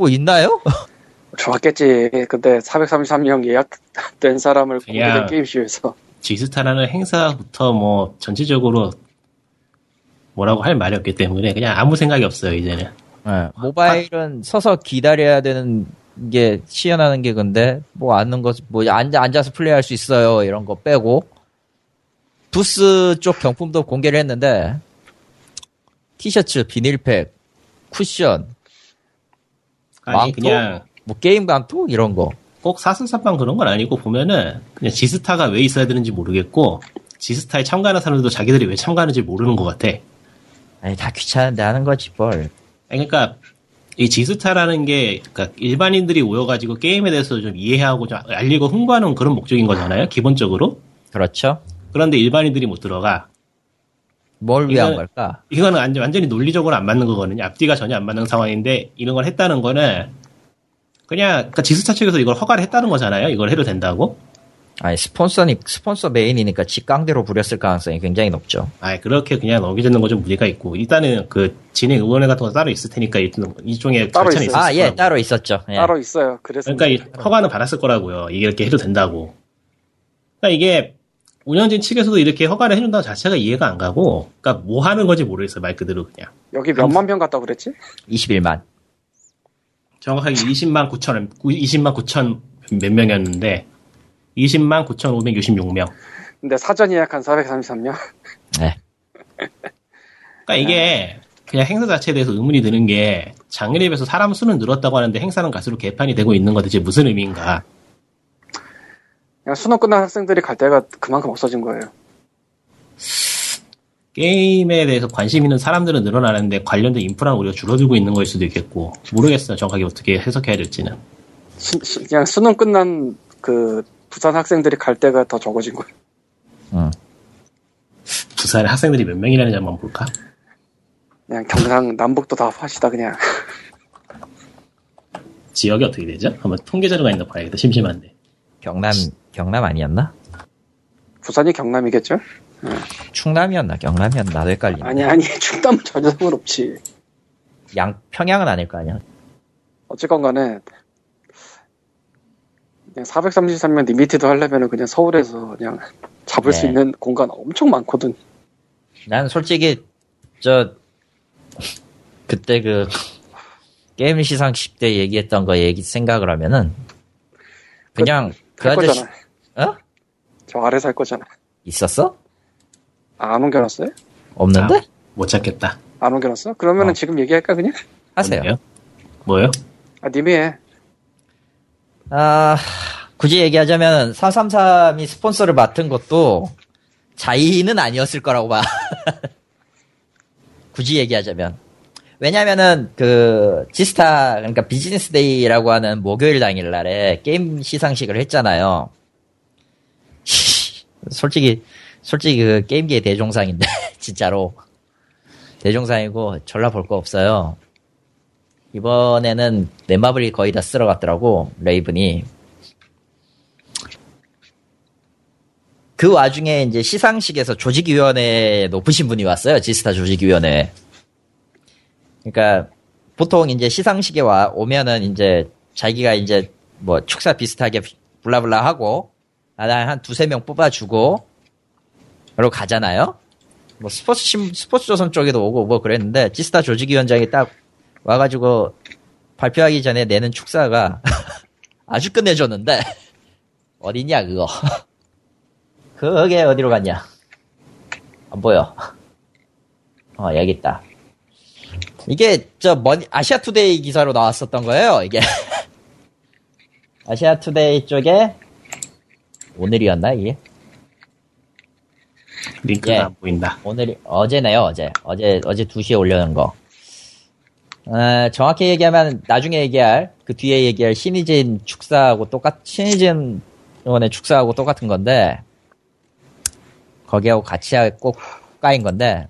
뭐 있나요? 좋았겠지. 근데 433명 예약된 사람을 공개된 게임쇼에서. 지스타라는 행사부터 뭐 전체적으로 뭐라고 할 말이 없기 때문에 그냥 아무 생각이 없어요 이제는. 예, 모바일은 서서 기다려야 되는 게 시연하는 게 근데 뭐 앉는 것, 뭐 앉아 앉아서 플레이할 수 있어요 이런 거 빼고 부스 쪽 경품도 공개를 했는데 티셔츠, 비닐팩, 쿠션, 아니 망토? 그냥 뭐 게임 강토 이런 거. 꼭 사슬사빵 그런 건 아니고 보면은 그냥 지스타가 왜 있어야 되는지 모르겠고 지스타에 참가하는 사람들도 자기들이 왜 참가하는지 모르는 것 같아. 아니 다 귀찮은데 하는 거지 뭘. 그러니까 이 지스타라는 게 그러니까 일반인들이 모여가지고 게임에 대해서 좀 이해하고 좀 알리고 홍보하는 그런 목적인 거잖아요. 기본적으로. 그렇죠. 그런데 일반인들이 못 들어가. 뭘 위한 걸까? 이거는 완전- 완전히 논리적으로 안 맞는 거거든요. 앞뒤가 전혀 안 맞는 상황인데 이런 걸 했다는 거는 그냥 그러니까 지스타 측에서 이걸 허가를 했다는 거잖아요. 이걸 해도 된다고. 아니 스폰서니 스폰서 메인이니까 지 깡대로 부렸을 가능성이 굉장히 높죠. 아 그렇게 그냥 넘겨주는 건 좀 무리가 있고 일단은 그 진행 의원회 같은 거 따로 있을 테니까 일종의 절차는 있어요. 있을 아 예. 따로 있었죠. 예. 따로 있어요. 그래서 그러니까 이 허가는 받았을 거라고요. 이게 이렇게 해도 된다고. 그러니까 이게 운영진 측에서도 이렇게 허가를 해준다는 자체가 이해가 안 가고, 그러니까 뭐 하는 건지 모르겠어요. 말 그대로 그냥. 여기 몇만 명 갔다 고 그랬지? 21만. 정확하게 20만 9천, 20만 9천 몇 명이었는데, 20만 9,566명. 근데 사전 예약한 433명. 네. 그러니까 이게 그냥 행사 자체에 대해서 의문이 드는 게 작년에 비해서 사람 수는 늘었다고 하는데 행사는 갈수록 개판이 되고 있는 건 대체 무슨 의미인가? 그냥 수능 끝난 학생들이 갈 데가 그만큼 없어진 거예요. 게임에 대해서 관심 있는 사람들은 늘어나는데 관련된 인프라는 우리가 줄어들고 있는 거일 수도 있겠고 모르겠어요. 정확하게 어떻게 해석해야 될지는. 수- 수- 그냥 수능 끝난 그 부산 학생들이 갈 데가 더 적어진 거예요. 음. 부산에 학생들이 몇 명이라는지 한번 볼까? 그냥 경상 남북도 다 하시다 그냥. 지역이 어떻게 되죠? 한번 통계 자료가 있나 봐야겠다. 심심한데. 경남 경남 아니었나? 부산이 경남이겠죠? 충남이었나? 경남이었나? 나도 헷갈리네. 아니 아니 충남은 전혀 상관없지. 양 평양은 아닐 거 아니야. 어쨌건 간에 그냥 433명 limited 하려면 그냥 서울에서 그냥 잡을 수 네. 있는 공간 엄청 많거든. 난 솔직히 저 그때 그 게임 시상식 때 얘기했던 거 얘기 생각을 하면은 그냥 그 할 아저씨 거잖아. 어? 저 아래서 할 거잖아. 있었어? 아, 안 옮겨놨어요? 없는데? 아, 못 찾겠다. 안 옮겨놨어? 그러면은 어. 지금 얘기할까 그냥? 하세요. 뭐예요? 뭐요? 아 님이 해. 아 굳이 얘기하자면 433이 스폰서를 맡은 것도 자의는 아니었을 거라고 봐. 굳이 얘기하자면. 왜냐면은 그 지스타 그러니까 비즈니스 데이라고 하는 목요일 당일 날에 게임 시상식을 했잖아요. 솔직히 솔직히 그 게임계의 대종상인데 진짜로 대종상이고 전라 볼 거 없어요. 이번에는 넷마블이 거의 다 쓸어갔더라고 레이븐이 그 와중에 이제 시상식에서 조직위원회 높으신 분이 왔어요 지스타 조직위원회 그러니까 보통 이제 시상식에 와 오면은 이제 자기가 이제 뭐 축사 비슷하게 블라블라 하고 한 두세 명 뽑아주고 그러고 가잖아요. 뭐 스포츠 신- 스포츠 조선 쪽에도 오고 뭐 그랬는데 지스타 조직위원장이 딱 와가지고 발표하기 전에 내는 축사가 아주 끝내줬는데 어디냐 그거? 그게 어디로 갔냐? 안 보여. 어 여기 있다 이게 저 머니 아시아 투데이 기사로 나왔었던 거예요 이게 아시아 투데이 쪽에 오늘이었나 이게 링크가 예. 안 보인다. 오늘 어제네요 어제 어제 어제 2시에 올려놓은 거 어, 정확히 얘기하면 나중에 얘기할 그 뒤에 얘기할 신의진 축사하고 똑같 신의진 의원의 축사하고 똑같은 건데 거기하고 같이 꼭 까인 건데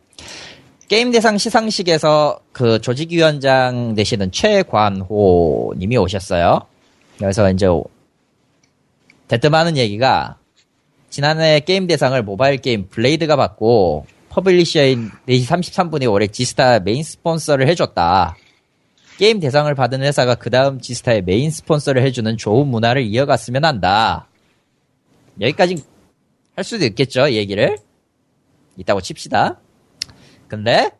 게임 대상 시상식에서 그 조직위원장 되시는 최관호 님이 오셨어요. 그래서 이제 대뜸 하는 얘기가 지난해 게임 대상을 모바일 게임 블레이드가 받고 publisher인 4시 33분이 올해 지스타 메인 스폰서를 해줬다. 게임 대상을 받은 회사가 그 다음 지스타의 메인 스폰서를 해주는 좋은 문화를 이어갔으면 한다. 여기까지 할 수도 있겠죠, 이 얘기를. 있다고 칩시다. 근데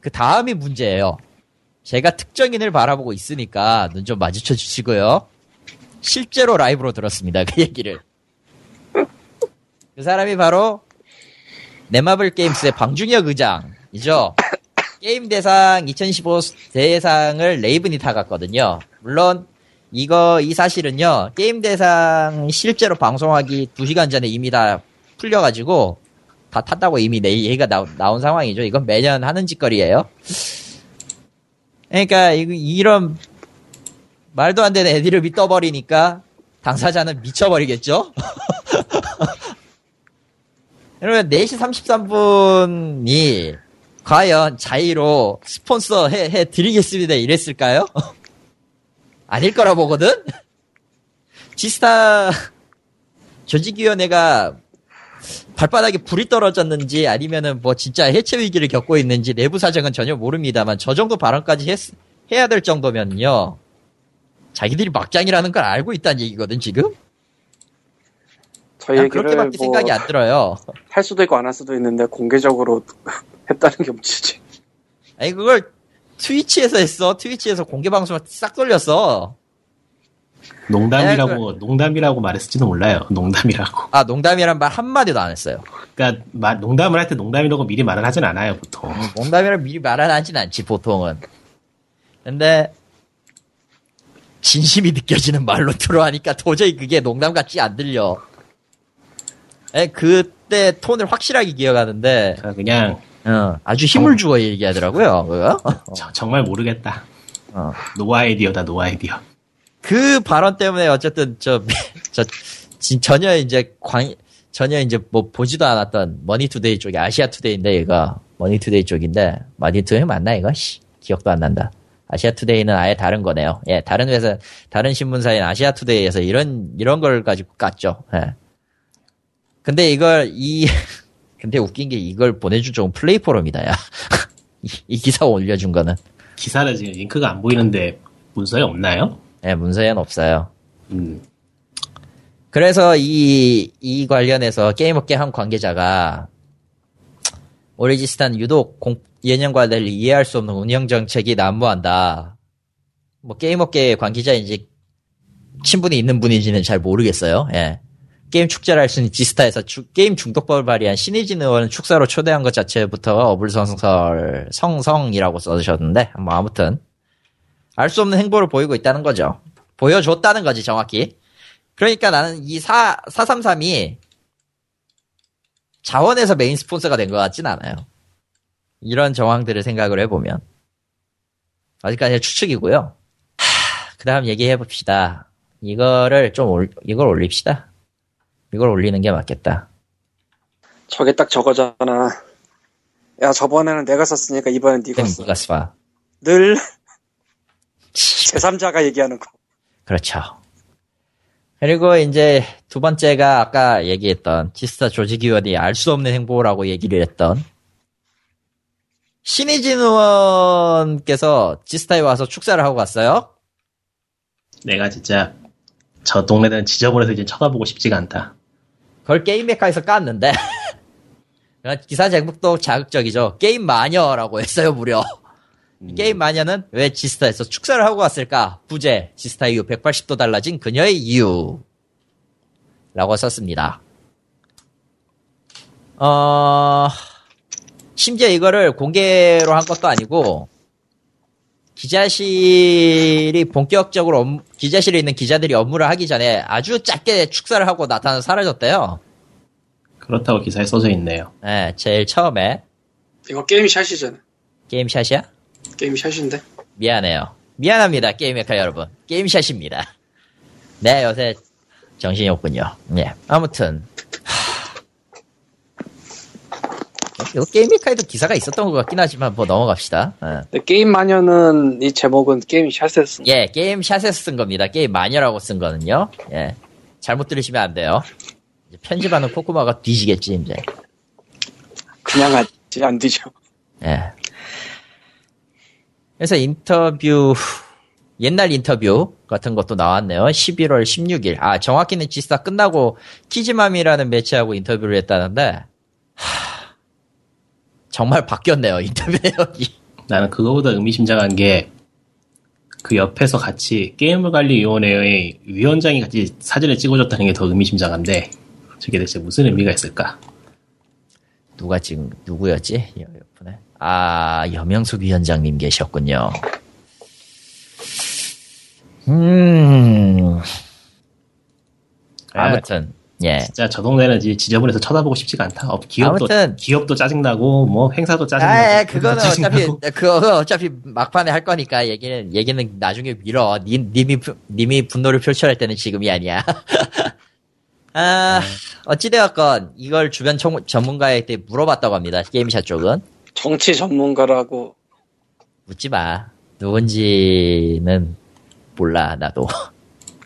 그 다음이 문제예요. 제가 특정인을 바라보고 있으니까 눈 좀 마주쳐 주시고요. 실제로 라이브로 들었습니다. 그 얘기를. 그 사람이 바로 네마블 게임스의 방중혁 의장이죠. 게임 대상 2015 대상을 레이븐이 타갔거든요. 물론 이거 이 사실은요. 게임 대상 실제로 방송하기 2시간 전에 이미 다 풀려가지고 다 탔다고 이미 내 얘기가 나온, 나온 상황이죠. 이건 매년 하는 짓거리예요. 그러니까 이- 이런 말도 안 되는 애드립이 떠버리니까 당사자는 미쳐버리겠죠? 그러면 4시 33분이 과연 자의로 스폰서 해, 해 드리겠습니다 이랬을까요? 아닐 거라 보거든? 지스타 조직위원회가 발바닥에 불이 떨어졌는지 아니면은 뭐 진짜 해체 위기를 겪고 있는지 내부 사정은 전혀 모릅니다만 저 정도 발언까지 했, 해야 될 정도면요. 자기들이 막장이라는 걸 알고 있다는 얘기거든 지금? 저 얘기를 그렇게밖에 뭐 생각이 안 들어요. 할 수도 있고 안 할 수도 있는데 공개적으로 했다는 게 문제지. 아니 그걸 트위치에서 했어. 트위치에서 공개 방송을 싹 돌렸어. 농담이라고 농담이라고 말했을지도 몰라요. 농담이라고. 아 농담이란 말 한마디도 안 했어요. 그러니까 말- 농담을 할 때 농담이라고 미리 말을 하진 않아요 보통. 농담이란 미리 말을 하진 않지 보통은. 근데 진심이 느껴지는 말로 들어하니까 도저히 그게 농담 같지 안 들려. 에, 그때 톤을 확실하게 기억하는데 그냥 어, 아주 힘을 주어 얘기하더라고요. 그거. 저- 정말 모르겠다. 어. no idea다 no idea. 그 발언 때문에 어쨌든 저, 저 진- 전혀 이제 광 전혀 이제 뭐 보지도 않았던 머니투데이 쪽이 아시아투데이인데 얘가 머니투데이 쪽인데 머니투데이 맞나 이거? 씨, 기억도 안 난다. 아시아투데이는 아예 다른 거네요. 예, 다른 회사 다른 신문사인 아시아투데이에서 이런 이런 걸 가지고 깠죠. 예. 근데 이걸 이 근데 웃긴 게 이걸 보내준 쪽은 플레이 포럼이다 야. 이, 이 기사 올려준 거는 기사를 지금 링크가 안 보이는데 문서에 없나요? 예, 문서에는 없어요. 음. 그래서 이, 이 관련해서 게임업계 한 관계자가 오리지스탄 유독 공- 예년과 달리 이해할 수 없는 운영 정책이 난무한다. 뭐 게임업계 관계자인지 친분이 있는 분인지는 잘 모르겠어요. 예. 게임 축제를 할 수 있는 지스타에서 주- 게임 중독법을 발의한 신의진 의원을 축사로 초대한 것 자체부터 어불성설 성성이라고 써주셨는데 뭐 아무튼 알 수 없는 행보를 보이고 있다는 거죠. 보여줬다는 거지 정확히. 그러니까 나는 이 4, 433이 자원해서 메인 스폰서가 된 것 같진 않아요. 이런 정황들을 생각을 해보면. 아직까지 추측이고요. 그 다음 얘기해 봅시다. 이거를 좀 올, 이걸 올립시다. 이걸 올리는 게 맞겠다. 저게 딱 저거잖아. 야 저번에는 내가 썼으니까 이번엔 네가 땡, 써. 니가 쏴. 늘 제3자가 얘기하는 거. 그렇죠. 그리고 이제 두 번째가 아까 얘기했던 지스타 조직위원이 알 수 없는 행보라고 얘기를 했던 신의진 의원께서 지스타에 와서 축사를 하고 갔어요. 내가 진짜 저 동네는 지저분해서 이제 쳐다보고 싶지가 않다. 그걸 게임 메카에서 깠는데 기사 제목도 자극적이죠. 게임 마녀라고 했어요 무려. 이 게임 마녀는 왜 지스타에서 축사를 하고 왔을까? 부재 지스타 이후 180도 달라진 그녀의 이유 라고 썼습니다. 어 심지어 이거를 공개로 한 것도 아니고 기자실이 본격적으로 업- 기자실에 있는 기자들이 업무를 하기 전에 아주 짧게 축사를 하고 나타나 사라졌대요. 그렇다고 기사에 써져 있네요. 네, 제일 처음에 이거 게임 샷이잖아. 게임샷이야? 게임 샷인데. 미안해요. 미안합니다, 게임메카 여러분. 게임샷입니다. 네, 요새 정신이 없군요. 예. 아무튼. 하... 이거 게임메카에도 기사가 있었던 것 같긴 하지만 뭐 넘어갑시다. 예. 근데 게임 마녀는 이 제목은 게임 샷에 쓴. 예, 게임 샷에서 쓴 겁니다. 게임 마녀라고 쓴 거는요. 예. 잘못 들으시면 안 돼요. 편집하는 꼬꼬마가 뒤지겠지, 이제. 그냥 하지 안 되죠. 예. 그래서 인터뷰, 옛날 인터뷰 같은 것도 나왔네요. 11월 16일. 아, 정확히는 지스타 끝나고 키즈맘이라는 매체하고 인터뷰를 했다는데, 하, 정말 바뀌었네요, 인터뷰 내용이. 나는 그거보다 의미심장한 게 그 옆에서 같이 게임관리위원회의 위원장이 같이 사진을 찍어줬다는 게 더 의미심장한데 저게 대체 무슨 의미가 있을까? 누가 지금 누구였지? 여- 옆에 아 여명숙 위원장님 계셨군요. 음 아무튼 예 진짜 저 동네는 지저분해서 쳐다보고 싶지가 않다. 어, 기업도 아무튼. 기업도 짜증나고 뭐 행사도 짜증나고. 아, 그거는 어차피. 그거 어차피 막판에 할 거니까 얘기는 얘기는 나중에 미뤄. 님, 님이 부- 님이 분노를 표출할 때는 지금이 아니야. 아 어찌되었건 이걸 주변 청- 전문가에게 물어봤다고 합니다. 게임샷 쪽은 정치 전문가라고 묻지 마. 누군지는 몰라 나도.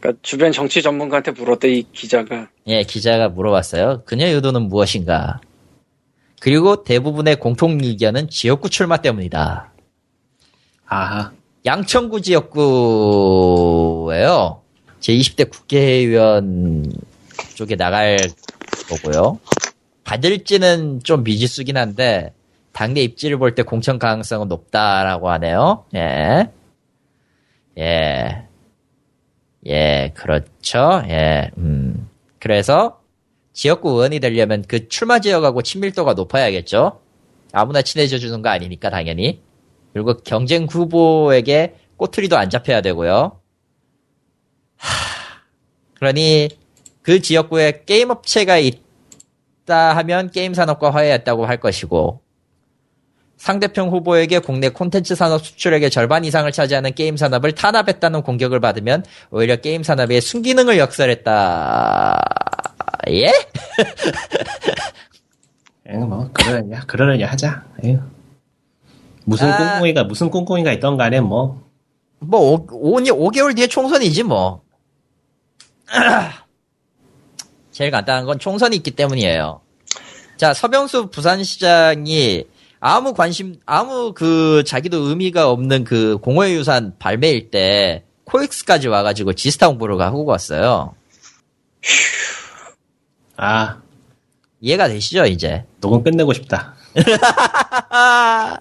그러니까 주변 정치 전문가한테 물었대 이 기자가 예 기자가 물어봤어요. 그녀의 의도는 무엇인가? 그리고 대부분의 공통 의견은 지역구 출마 때문이다. 아하. 양천구 지역구예요. 제20대 국회의원 쪽에 나갈 거고요. 받을지는 좀 미지수긴 한데 당내 입지를 볼 때 공천 가능성은 높다라고 하네요. 예. 예. 예, 그렇죠. 예. 음. 그래서 지역구 의원이 되려면 그 출마 지역하고 친밀도가 높아야겠죠. 아무나 친해져 주는 거 아니니까 당연히. 그리고 경쟁 후보에게 꼬투리도 안 잡혀야 되고요. 하, 그러니 그 지역구에 게임 업체가 있다 하면 게임 산업과 화해했다고 할 것이고 상대편 후보에게 국내 콘텐츠 산업 수출액의 절반 이상을 차지하는 게임 산업을 탄압했다는 공격을 받으면 오히려 게임 산업의 순기능을 역설했다. 예? 에, 뭐 그러느냐 그러느냐 하자. 에휴. 무슨 아. 꽁꽁이가 무슨 꽁꽁이가 있던 간에 뭐 뭐, 5, 5, 개월 뒤에 총선이지, 뭐. 제일 간단한 건 총선이 있기 때문이에요. 자, 서병수 부산시장이 아무 관심, 아무 그, 자기도 의미가 없는 그 공허유산 발매일 때, 코엑스까지 와가지고 지스타 홍보를 하고 갔어요. 아, 이해가 되시죠, 이제? 녹음 끝내고 싶다.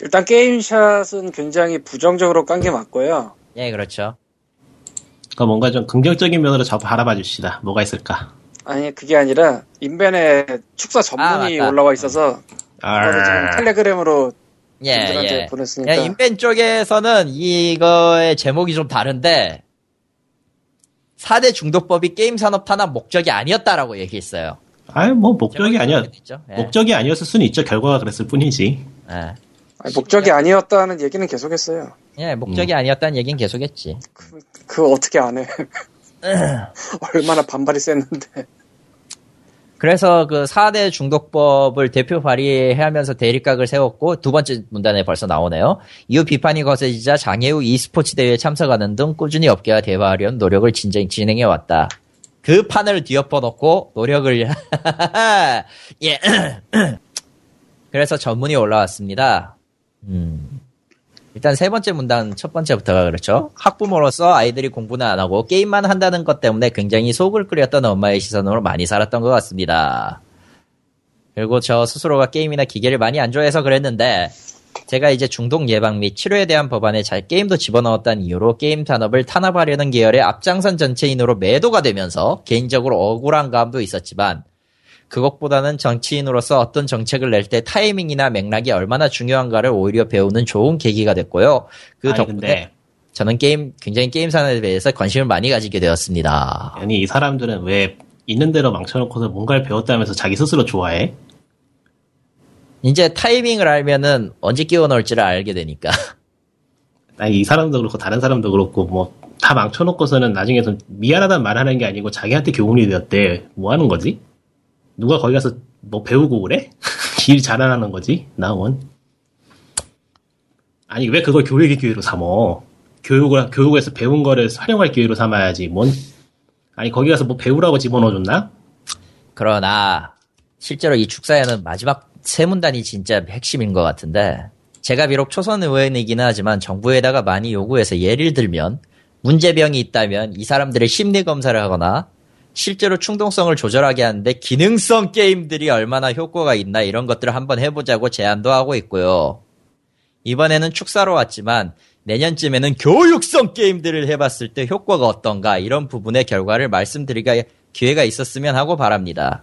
일단 게임샷은 굉장히 부정적으로 깐 게 맞고요. 예, 그렇죠. 그러니까 뭔가 좀 긍정적인 면으로 저 바라봐 주시다. 뭐가 있을까? 아니 그게 아니라 인벤에 축사 전문이 맞다. 올라와 있어서 아, 그거를 지금 텔레그램으로 예, 분들한테 예. 보냈으니까 야, 인벤 쪽에서는 이거의 제목이 좀 다른데 4대 중독법이 게임 산업 탄압 목적이 아니었다라고 얘기했어요. 아유, 뭐 목적이 됐죠. 예. 목적이 아니었을 수는 있죠. 결과가 그랬을 뿐이지. 예. 아니, 목적이 아니었다는 얘기는 계속했어요. 예, 목적이 음. 아니었다는 얘기는 계속했지. 그거 어떻게 안 해? 얼마나 반발이 셌는데. 그래서 그 4대 중독법을 대표 발의하면서 대립각을 세웠고 두 번째 문단에 벌써 나오네요. 이후 비판이 거세지자 장애우 e스포츠 대회에 참석하는 등 꾸준히 업계와 대화하려는 노력을 진정 진행해 왔다. 그 판을 뒤엎어 놓고 노력을 예. 그래서 전문이 올라왔습니다. 음. 일단 세 번째 문단 첫 번째부터가 그렇죠. 학부모로서 아이들이 공부는 안 하고 게임만 한다는 것 때문에 굉장히 속을 끓였던 엄마의 시선으로 많이 살았던 것 같습니다. 그리고 저 스스로가 게임이나 기계를 많이 안 좋아해서 그랬는데 제가 이제 중독 예방 및 치료에 대한 법안에 잘 게임도 집어넣었다는 이유로 게임 산업을 탄압하려는 계열의 앞장선 전체인으로 매도가 되면서 개인적으로 억울한 감도 있었지만 그것보다는 정치인으로서 어떤 정책을 낼 때 타이밍이나 맥락이 얼마나 중요한가를 오히려 배우는 좋은 계기가 됐고요. 그 아니, 덕분에 근데 저는 게임 굉장히 게임 산업에 대해서 관심을 많이 가지게 되었습니다. 아니 이 사람들은 왜 있는 대로 망쳐놓고서 뭔가를 배웠다면서 자기 스스로 좋아해? 이제 타이밍을 알면은 언제 끼워 넣을지를 알게 되니까. 아니 이 사람도 그렇고 다른 사람도 그렇고 뭐 다 망쳐놓고서는 나중에 좀 미안하다는 말하는 게 아니고 자기한테 교훈이 되었대. 뭐 하는 거지? 누가 거기 가서 뭐 배우고 그래? 일 잘하는 거지? 나원. 아니 왜 그걸 교육의 기회로 삼어? 교육을 교육에서 배운 거를 활용할 기회로 삼아야지. 뭔? 아니 거기 가서 뭐 배우라고 집어넣어줬나? 그러나 실제로 이 축사에는 마지막 세 문단이 진짜 핵심인 것 같은데 제가 비록 초선 의원이기는 하지만 정부에다가 많이 요구해서 예를 들면 문제병이 있다면 이 사람들의 심리 검사를 하거나 실제로 충동성을 조절하게 하는데 기능성 게임들이 얼마나 효과가 있나 이런 것들을 한번 해보자고 제안도 하고 있고요. 이번에는 축사로 왔지만 내년쯤에는 교육성 게임들을 해봤을 때 효과가 어떤가 이런 부분의 결과를 말씀드리가 기회가 있었으면 하고 바랍니다.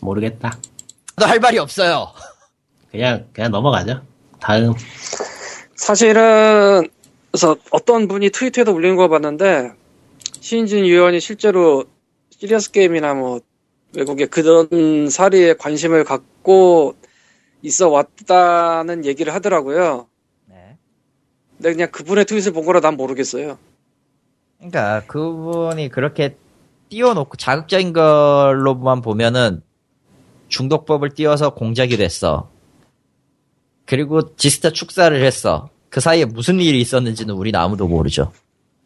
모르겠다. 너할 말이 없어요. 그냥 그냥 넘어가죠. 다음 사실은 그래서 어떤 분이 트위터에도 올린 거 봤는데 신진 의원이 실제로 시리어스 게임이나 뭐 외국의 그런 사리에 관심을 갖고 있어 왔다는 얘기를 하더라고요. 네. 근데 그냥 그분의 트윗을 본 거라 난 모르겠어요. 그러니까 그분이 그렇게 띄워놓고 자극적인 걸로만 보면은 중독법을 띄워서 공작이 됐어. 그리고 지스타 축사를 했어. 그 사이에 무슨 일이 있었는지는 우리는 아무도 모르죠.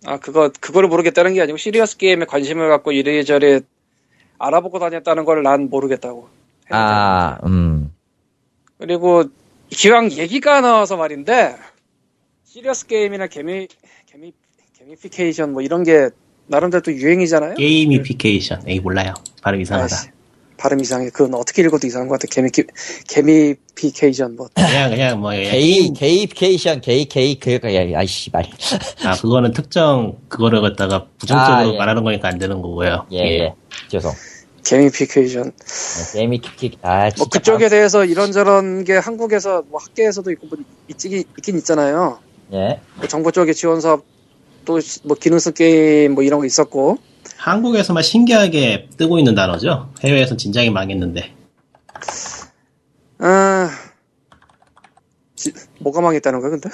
아 그거 그거를 모르겠다는 게 아니고 serious game에 관심을 갖고 이래저래 알아보고 다녔다는 걸 난 모르겠다고. 아, 음. 그리고 기왕 얘기가 나와서 말인데 serious game이나 gami gami gamification 뭐 이런 게 나름대로 또 유행이잖아요. gamification. 에이 몰라요. 발음 이상하다. 아이씨, 발음 이상해. 그건 어떻게 읽어도 이상한 것 같아. gami gamification 뭐. 그냥 그냥 뭐 게이, 게이피케이션, 게이, 게이, 그, 그, 아이씨, 말. 아 그거는 특정 그거를 갖다가 부정적으로 아, 예. 말하는 거니까 안 되는 거고요. 예, 예. 죄송. gamification. 네, 게이미키키, 아, 진짜. 뭐 그쪽에 대해서 이런저런 게 한국에서 뭐 학계에서도 있고 뭐 있긴, 있긴 있잖아요. 예. 뭐 정보 쪽의 지원 사업 또 뭐 기능성 게임 뭐 이런 거 있었고 한국에서만 신기하게 뜨고 있는 단어죠. 해외에선 진작에 망했는데. 아 지- 뭐가 망했다는 거야 근데?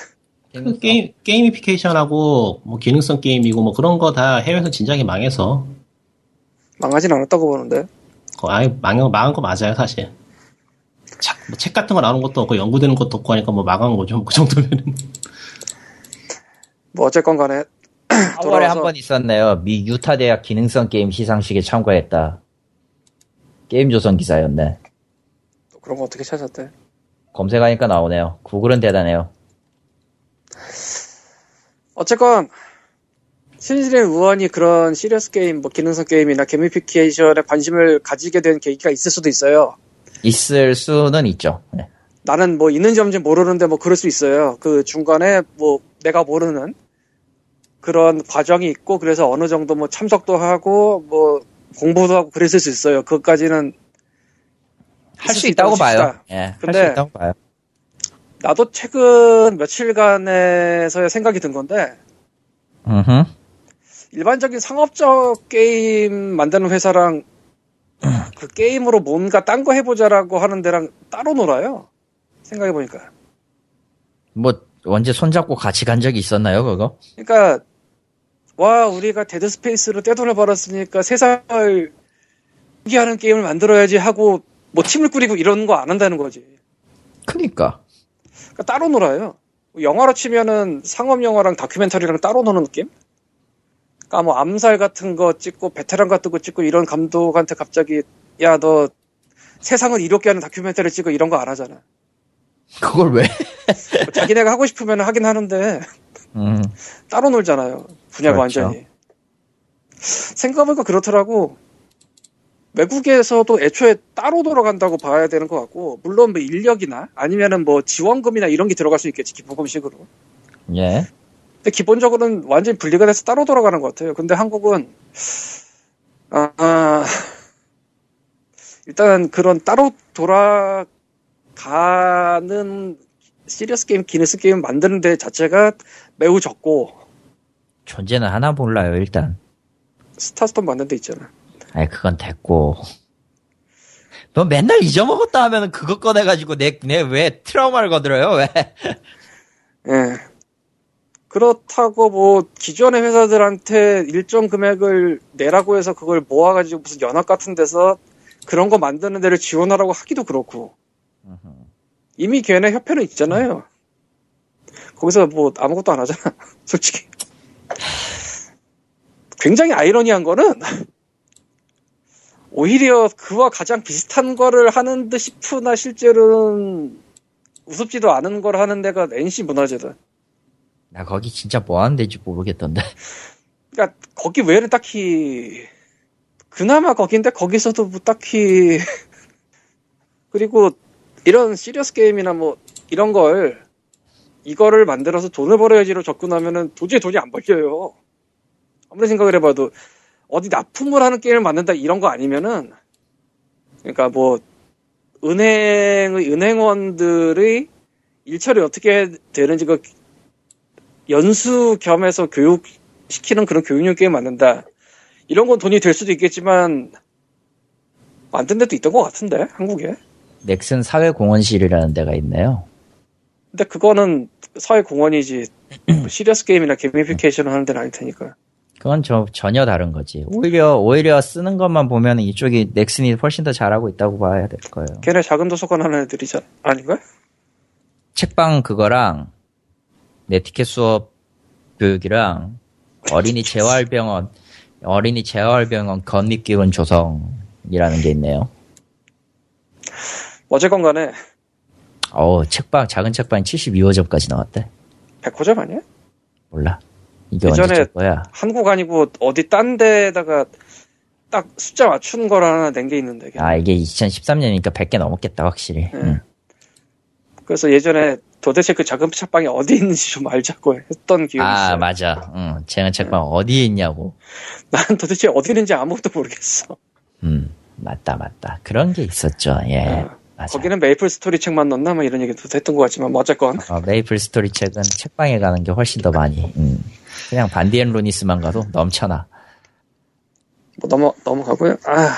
그 게임 게이미피케이션하고 뭐 기능성 게임이고 뭐 그런 거 다 해외에서 진작에 망해서 망하진 않았다고 보는데 거- 아예 망한 망한 거 맞아요 사실. 자- 뭐 책 같은 거 나오는 것도 없고 연구되는 것도 없고 하니까 뭐 망한 거죠. 뭐그 정도면은. 뭐 어쨌건 간에 4월에 돌아와서- 한번 있었네요. 미 유타 대학 기능성 게임 시상식에 참가했다. 게임 조선 기사였네. 또 그런 거 어떻게 찾았대? 검색하니까 나오네요. 구글은 대단해요. 어쨌건 신의진 의원이 그런 serious game, 뭐 기능성 게임이나 gamification에 관심을 가지게 된 계기가 있을 수도 있어요. 있을 수는 있죠. 네. 나는 뭐 있는지 없는지 모르는데 뭐 그럴 수 있어요. 그 중간에 뭐 내가 모르는 그런 과정이 있고 그래서 어느 정도 뭐 참석도 하고 뭐 공부도 하고 그랬을 수 있어요. 그것까지는 할 수 있다고 봐요. 예, 할 근데- 수 있다고 봐요. 나도 최근 며칠간에서의 생각이 든 건데 음흠. 일반적인 상업적 게임 만드는 회사랑 그 게임으로 뭔가 딴 거 해보자라고 하는 데랑 따로 놀아요. 생각해보니까. 뭐 언제 손잡고 같이 간 적이 있었나요, 그거? 그러니까 와 우리가 데드 스페이스로 떼돈을 벌었으니까 세상을 포기하는 게임을 만들어야지 하고 뭐 팀을 꾸리고 이런 거 안 한다는 거지. 그니까. 그러니까 따로 놀아요. 영화로 치면은 상업 영화랑 다큐멘터리랑 따로 노는 느낌? 그러니까 뭐 암살 같은 거 찍고 베테랑 같은 거 찍고 이런 감독한테 갑자기 야 너 세상을 이롭게 하는 다큐멘터리 찍고 이런 거 안 하잖아. 그걸 왜? 뭐 자기네가 하고 싶으면 하긴 하는데 음. 따로 놀잖아요. 분야가 그렇죠. 완전히. 생각해보니까 그렇더라고. 외국에서도 애초에 따로 돌아간다고 봐야 되는 것 같고, 물론 뭐 인력이나 아니면은 뭐 지원금이나 이런 게 들어갈 수 있겠지, 기부금식으로. 예. 근데 기본적으로는 완전히 분리가 돼서 따로 돌아가는 것 같아요. 근데 한국은, 아, 아, 일단 그런 따로 돌아가는 serious game, 기능성 게임 만드는 데 자체가 매우 적고, 존재는 하나 몰라요, 일단. 스타스톤 만든 데 있잖아. 아이, 그건 됐고. 너 맨날 잊어먹었다 하면은 그거 꺼내가지고 내, 내 왜 트라우마를 거들어요, 왜? 예. 그렇다고 뭐 기존의 회사들한테 일정 금액을 내라고 해서 그걸 모아가지고 무슨 연합 같은 데서 그런 거 만드는 데를 지원하라고 하기도 그렇고 이미 걔네 협회는 있잖아요. 거기서 뭐 아무것도 안 하잖아. 솔직히. 굉장히 아이러니한 거는 오히려 그와 가장 비슷한 거를 하는 듯 싶으나 실제로는 우습지도 않은 걸 하는 데가 NC 문화재다. 나 거기 진짜 뭐 하는 데인지 모르겠던데. 그러니까 거기 외에는 딱히 그나마 거긴데 거기서도 뭐 딱히 그리고 이런 시리어스 게임이나 뭐 이런 걸 이거를 만들어서 돈을 벌어야지로 접근하면은 도저히 돈이 안 벌려요. 아무리 생각을 해봐도 어디 납품을 하는 게임을 만든다 이런 거 아니면은 그러니까 뭐 은행의 은행원들의 일처리 어떻게 되는지 그 연수 겸해서 교육 시키는 그런 교육용 게임 만든다. 이런 건 돈이 될 수도 있겠지만 만든 데도 있던 것 같은데 한국에. 넥슨 사회공헌실이라는 데가 있네요. 근데 그거는 사회 공헌이지 뭐 시리어스 게임이나 게이미피케이션 하는 데는 아닐 테니까. 그건 저, 전혀 다른 거지. 오히려, 오히려 쓰는 것만 보면 이쪽이 넥슨이 훨씬 더 잘하고 있다고 봐야 될 거예요. 걔네 작은 도서관 하는 애들이잖 아닌가? 책방 그거랑 네티켓 수업 교육이랑 어린이 재활병원, 어린이 재활병원 건립기원 조성이라는 게 있네요. 어쨌건 간에 어우, 책방, 작은 책방이 72호점까지 나왔대. 100호점 아니야? 몰라. 이게 예전에- 거야? 한국 아니고 어디 딴 데다가 딱 숫자 맞추는 걸 하나 낸 게 있는데. 걔네. 아, 이게 2013년이니까 100개 넘었겠다, 확실히. 응. 그래서 예전에 도대체 그 작은 책방이 어디 있는지 좀 알자고 했던 기억이 아, 있어요. 맞아. 응, 쟤는 책방 어디에 있냐고. 난 도대체 어디 있는지 아무것도 모르겠어. 음, 맞다, 맞다. 그런 게 있었죠, 예. 아, 맞아. 거기는 메이플 스토리 책만 넣나 뭐 이런 얘기도 했던 것 같지만 뭐 어쨌건 어, 메이플 스토리 책은 책방에 가는 게 훨씬 더 많이. 음. 그냥 반디앤루니스만 가도 넘쳐나. 뭐 넘어 넘어가고요. 아,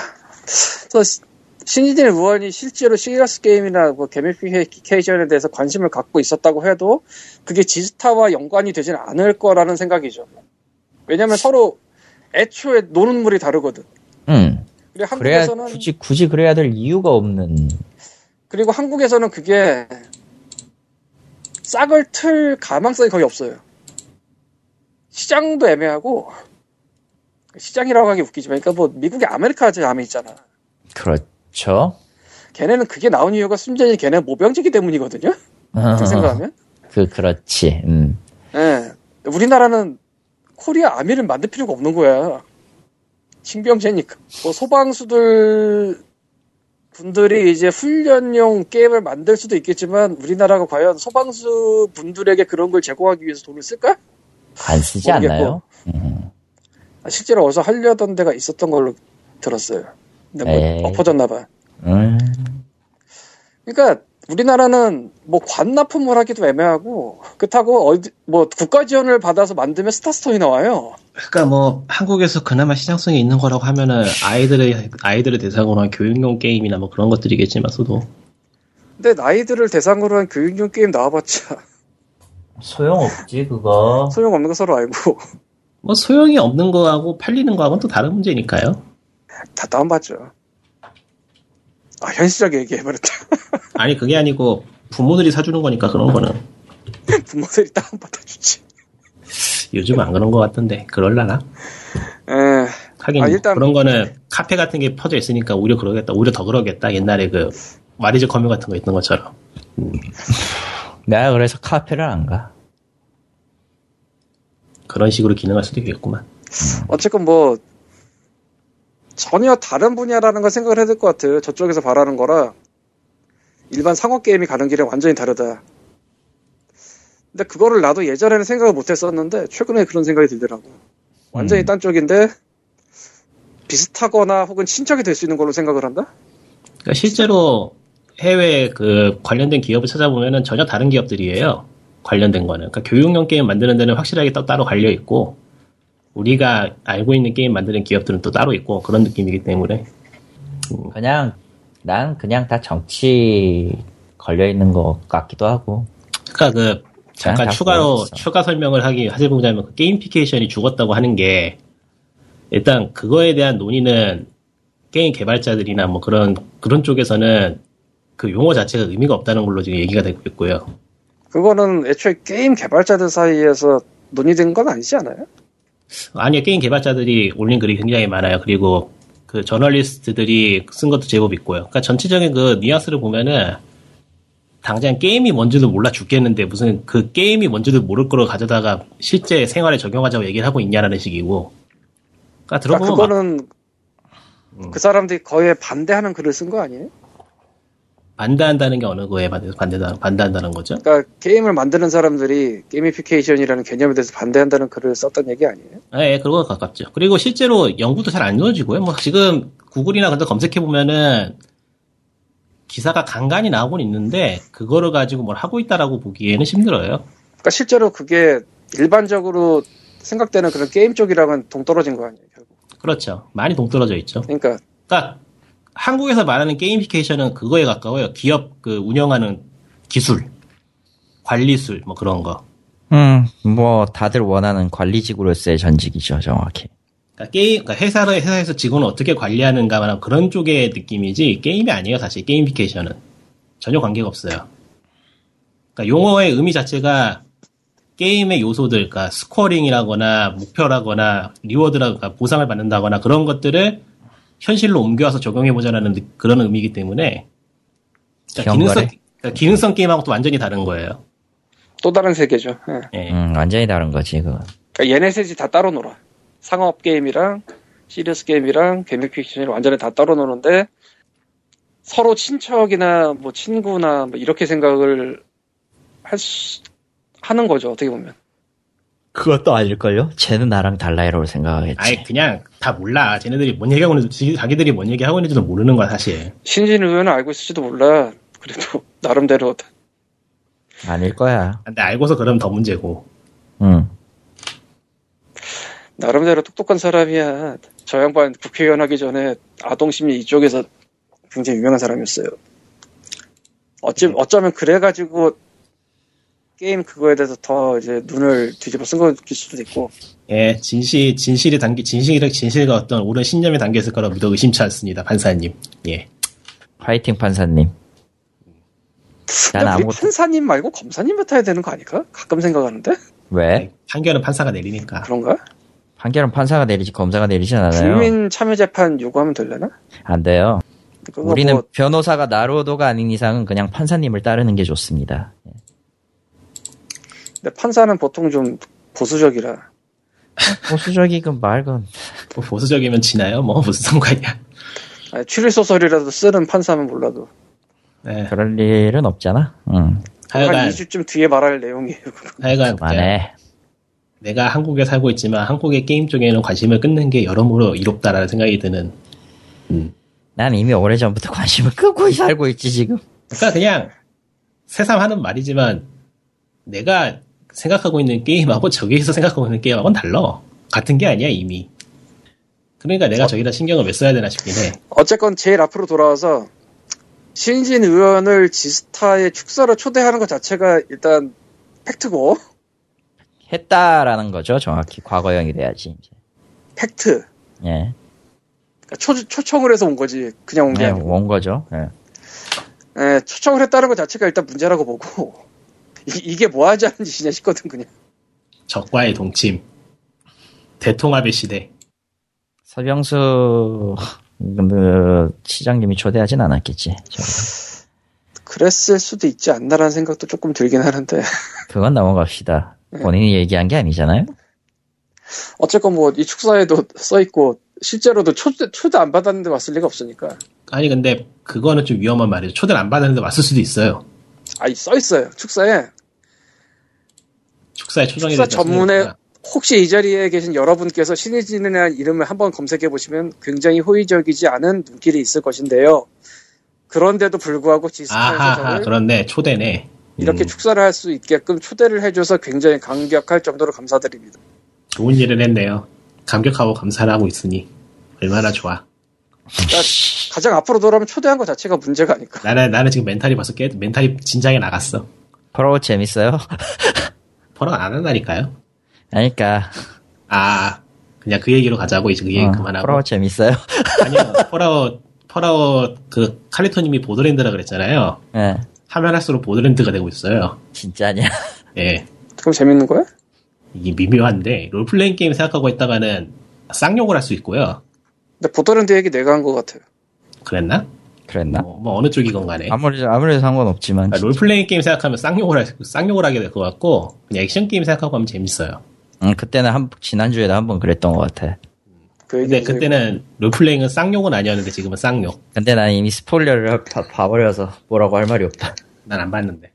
또 시- 신의진 의원이 실제로 serious game이나 뭐 gamification에 대해서 관심을 갖고 있었다고 해도 그게 지스타와 연관이 되지는 않을 거라는 생각이죠. 왜냐면 서로 애초에 노는 물이 다르거든. 음. 그래야, 한국에서는 굳이, 굳이 그래야 될 이유가 없는. 그리고 한국에서는 그게 싹을 틀 가망성이 거의 없어요. 시장도 애매하고 시장이라고 하기 웃기지만 그러니까 뭐 미국의 아메리카즈암이 있잖아. 그렇죠. 걔네는 그게 나온 이유가 순전히 걔네 모병제기 때문이거든요. 그 생각하면. 그, 그렇지. 음. 예. 우리나라는 코리아 아미를 만들 필요가 없는 거야. 징병제니까. 뭐 소방수들 분들이 이제 훈련용 게임을 만들 수도 있겠지만 우리나라가 과연 소방수 분들에게 그런 걸 제공하기 위해서 돈을 쓸까? 안 쓰지 모르겠고. 않나요? 음. 아, 실제로 어디서 하려던 데가 있었던 걸로 들었어요. 근데. 뭐 엎어졌나 봐. 음. 그러니까 우리나라는 뭐 관납품을 하기도 애매하고 그렇다고 어디 뭐 국가 지원을 받아서 만들면 스타스톤이 나와요. 그러니까 뭐 한국에서 그나마 시장성이 있는 거라고 하면은 아이들의 아이들을 대상으로 한 교육용 게임이나 뭐 그런 것들이겠지만서도 근데 나이들을 대상으로 한 교육용 게임 나와봤자 소용없지, 그거. 소용없는 거 서로 알고 뭐 소용이 없는 거하고 팔리는 거하고는 또 다른 문제니까요. 다 다운받죠. 아 현실적인 얘기해버렸다. 아니 그게 아니고 부모들이 사주는 거니까 그런 거는 부모들이 다운받아주지. 요즘 안 그런 거 같던데 그럴라나? 에, 하긴 아, 일단- 그런 거는 카페 같은 게 퍼져 있으니까 오히려 그러겠다. 오히려 더 그러겠다. 옛날에 그 마리즈 커뮤 같은 거 있던 것처럼. 내가 그래서 카페를 안 가. 그런 식으로 기능할 수도 있겠구만. 어쨌건 뭐 전혀 다른 분야라는 걸 생각을 해야 될 것 같아요. 저쪽에서 바라는 거라 일반 상업 게임이 가는 길이 완전히 다르다. 근데 그거를 나도 예전에는 생각을 못 했었는데 최근에 그런 생각이 들더라고. 완전히 음. 딴 쪽인데 비슷하거나 혹은 친척이 될 수 있는 걸로 생각을 한다? 그러니까 실제로 해외 그 관련된 기업을 찾아보면은 전혀 다른 기업들이에요. 관련된 거는. 그러니까 교육용 게임 만드는 데는 확실하게 또 따로 갈려 있고 우리가 알고 있는 게임 만드는 기업들은 또 따로 있고 그런 느낌이기 때문에 그냥, 난 그냥 다 정치 걸려 있는 것 같기도 하고. 그러니까 그 잠깐 추가로. 추가 설명을 하기 하자보자면 그 게임피케이션이 죽었다고 하는 게 일단 그거에 대한 논의는 게임 개발자들이나 뭐 그런 그런 쪽에서는 그 용어 자체가 의미가 없다는 걸로 지금 얘기가 되고 있고요. 그거는 애초에 게임 개발자들 사이에서 논의된 건 아니지 않아요? 아니요 게임 개발자들이 올린 글이 굉장히 많아요. 그리고 그 저널리스트들이 쓴 것도 제법 있고요. 그러니까 전체적인 그 뉘앙스를 보면은 당장 게임이 뭔지도 몰라 죽겠는데 무슨 그 게임이 뭔지도 모를 거로 가져다가 실제 생활에 적용하자고 얘기를 하고 있냐라는 식이고. 그러니까 들어보면 막 그거는 그 사람들이 거의 반대하는 글을 쓴 거 아니에요? 반대한다는 게 어느 거에 반대, 반대다, 반대한다는 거죠? 그러니까 게임을 만드는 사람들이 게이미피케이션이라는 개념에 대해서 반대한다는 글을 썼던 얘기 아니에요? 예, 예, 그거가 가깝죠. 그리고 실제로 연구도 잘 안 이루어지고요. 뭐 지금 구글이나 근데 검색해 보면은 기사가 간간히 나오곤 있는데 그거를 가지고 뭘 하고 있다라고 보기에는 힘들어요. 그러니까 실제로 그게 일반적으로 생각되는 그런 게임 쪽이랑은 동떨어진 거 아니에요, 결국. 그렇죠. 많이 동떨어져 있죠. 그러니까 그러니까 한국에서 말하는 게이미피케이션은 그거에 가까워요. 기업 그 운영하는 기술, 관리술 뭐 그런 거. 음, 뭐 다들 원하는 관리직으로서의 전직이죠, 정확히. 그러니까 게임, 그러니까 회사를 회사에서 직원을 어떻게 관리하는가만 그런 쪽의 느낌이지 게임이 아니에요. 사실 게이미피케이션은 전혀 관계가 없어요. 그러니까 용어의 의미 자체가 게임의 요소들, 그러니까 scoring이라거나 목표라거나 reward라거나 보상을 받는다거나 그런 것들을 현실로 옮겨와서 적용해보자라는 느- 그런 의미이기 때문에 그러니까? 기능성, 그러니까 기능성 게임하고 또 완전히 다른 거예요. 또 다른 세계죠. 예. 예. 음, 완전히 다른 거지, 그건. 그러니까 얘네 셋이 다 따로 놀아. 상업 게임이랑 serious game이랑 gamification이 완전히 다 따로 노는데 서로 친척이나 뭐 친구나 뭐 이렇게 생각을 할 수, 하는 거죠. 어떻게 보면. 그것도 아닐걸요? 쟤는 나랑 달라이라고 생각하겠지. 아예 그냥 다 몰라. 쟤네들이 뭔 얘기하고 있는지, 자기들이 뭔 얘기하고 있는지도 모르는 거야, 사실. 신진 의원은 알고 있을지도 몰라. 그래도 나름대로 아닐 거야. 근데 알고서 그러면 더 문제고. 응. 나름대로 똑똑한 사람이야. 저 양반 국회의원 하기 전에 아동심리 이쪽에서 굉장히 유명한 사람이었어요. 어찌, 어쩌면 그래가지고 게임 그거에 대해서 더 이제 눈을 뒤집어 쓴 거일 수도 있고. 예, 진실, 진실이 담기, 진실, 진실과 어떤 옳은 신념이 담겨 있을 거라고 믿어 의심치 않습니다, 판사님. 예. 파이팅 판사님. 난 아무것도, 판사님 말고 검사님 맡아야 되는 거 아닐까? 가끔 생각하는데? 왜? 판결은 판사가 내리니까. 그런가? 판결은 판사가 내리지 검사가 내리진 않아요. 국민 참여 재판 요구하면 되려나? 안 돼요. 우리는 뭐 변호사가 나로도가 아닌 이상은 그냥 판사님을 따르는 게 좋습니다. 근데 판사는 보통 좀 보수적이라. 보수적이건 말건 뭐 보수적이면 지나요? 뭐, 무슨 상관이야. 아니, 추리 소설이라도 쓰는 판사면 몰라도. 네. 그럴 일은 없잖아. 응. 한 하여간, 2주쯤 뒤에 말할 내용이에요. 하여간, 그만해. 내가 한국에 살고 있지만 한국의 게임 쪽에는 관심을 끊는 게 여러모로 이롭다라는 생각이 드는. 음. 난 이미 오래 전부터 관심을 끄고 살고 있지 지금. 그러니까 그냥 새삼 하는 말이지만 내가 생각하고 있는 게임하고 저기에서 생각하고 있는 게임하고는 달라. 같은 게 아니야 이미. 그러니까 내가 저기다 신경을 왜 써야 되나 싶긴 해. 어쨌건 제일 앞으로 돌아와서 신진 의원을 지스타의 축사로 초대하는 것 자체가 일단 팩트고 했다라는 거죠. 정확히 과거형이 돼야지. 이제. 팩트. 예. 그러니까 초, 초청을 해서 온 거지. 그냥 온게 네, 아니고. 온 거죠. 예. 예, 초청을 했다는 것 자체가 일단 문제라고 보고 이, 게뭐 하자는 짓이냐 싶거든 그냥. 적과의 동침. 대통합의 시대. 서병수 그, 시장님이 초대하진 않았겠지. 그랬을 수도 있지 않나라는 생각도 조금 들긴 하는데 그건 넘어갑시다. 네. 본인이 얘기한 게 아니잖아요. 어쨌건 뭐 이 축사에도 써 있고 실제로도 초대 초대 안 받았는데 왔을 리가 없으니까. 아니 근데 그거는 좀 위험한 말이죠. 초대를 안 받았는데 왔을 수도 있어요. 아이 써 있어요 축사에 축사에 초정이 축사 전문에. 혹시 이 자리에 계신 여러분께서 신의진이라는 이름을 한번 검색해 보시면 굉장히 호의적이지 않은 눈길이 있을 것인데요. 그런데도 불구하고 지스타에서 그렇네 초대네. 이렇게 음, 축사를 할 수 있게끔 초대를 해줘서 굉장히 감격할 정도로 감사드립니다. 좋은 일을 했네요. 감격하고 감사를 하고 있으니 얼마나 좋아. 그러니까 가장 앞으로 돌아오면 초대한 것 자체가 문제가 아닐까. 나는 나는 지금 멘탈이 벌써 깨 멘탈이 진작에 나갔어. 폴아웃 재밌어요. 폴아웃 안 한다니까요. 그러니까 아 그냥 그 얘기로 가자고 이제 그 얘기 어, 그만하고. 폴아웃 재밌어요. 아니요 폴아웃 폴아웃 그 칼리토님이 보더랜드라 그랬잖아요. 예. 하면 할수록 보더랜드가 되고 있어요. 진짜냐? 예. 그럼 재밌는 거야? 이게 미묘한데 롤플레잉 게임 생각하고 있다가는 쌍욕을 할 수 있고요. 근데 보더랜드 얘기 내가 한 것 같아요. 그랬나? 그랬나? 뭐, 뭐 어느 쪽이건 간에. 아무리 아무래도 상관없지만 그러니까 롤플레잉 게임 생각하면 쌍욕을 할, 쌍욕을 하게 될 것 같고 그냥 액션 게임 생각하고 하면 재밌어요. 응, 그때는 한 지난주에도 한 번 그랬던 것 같아. 그 근데 그때는 롤플레잉은 쌍욕은 아니었는데 지금은 쌍욕. 근데 난 이미 스포일러를 봐, 봐버려서 뭐라고 할 말이 없다. 난 안 봤는데.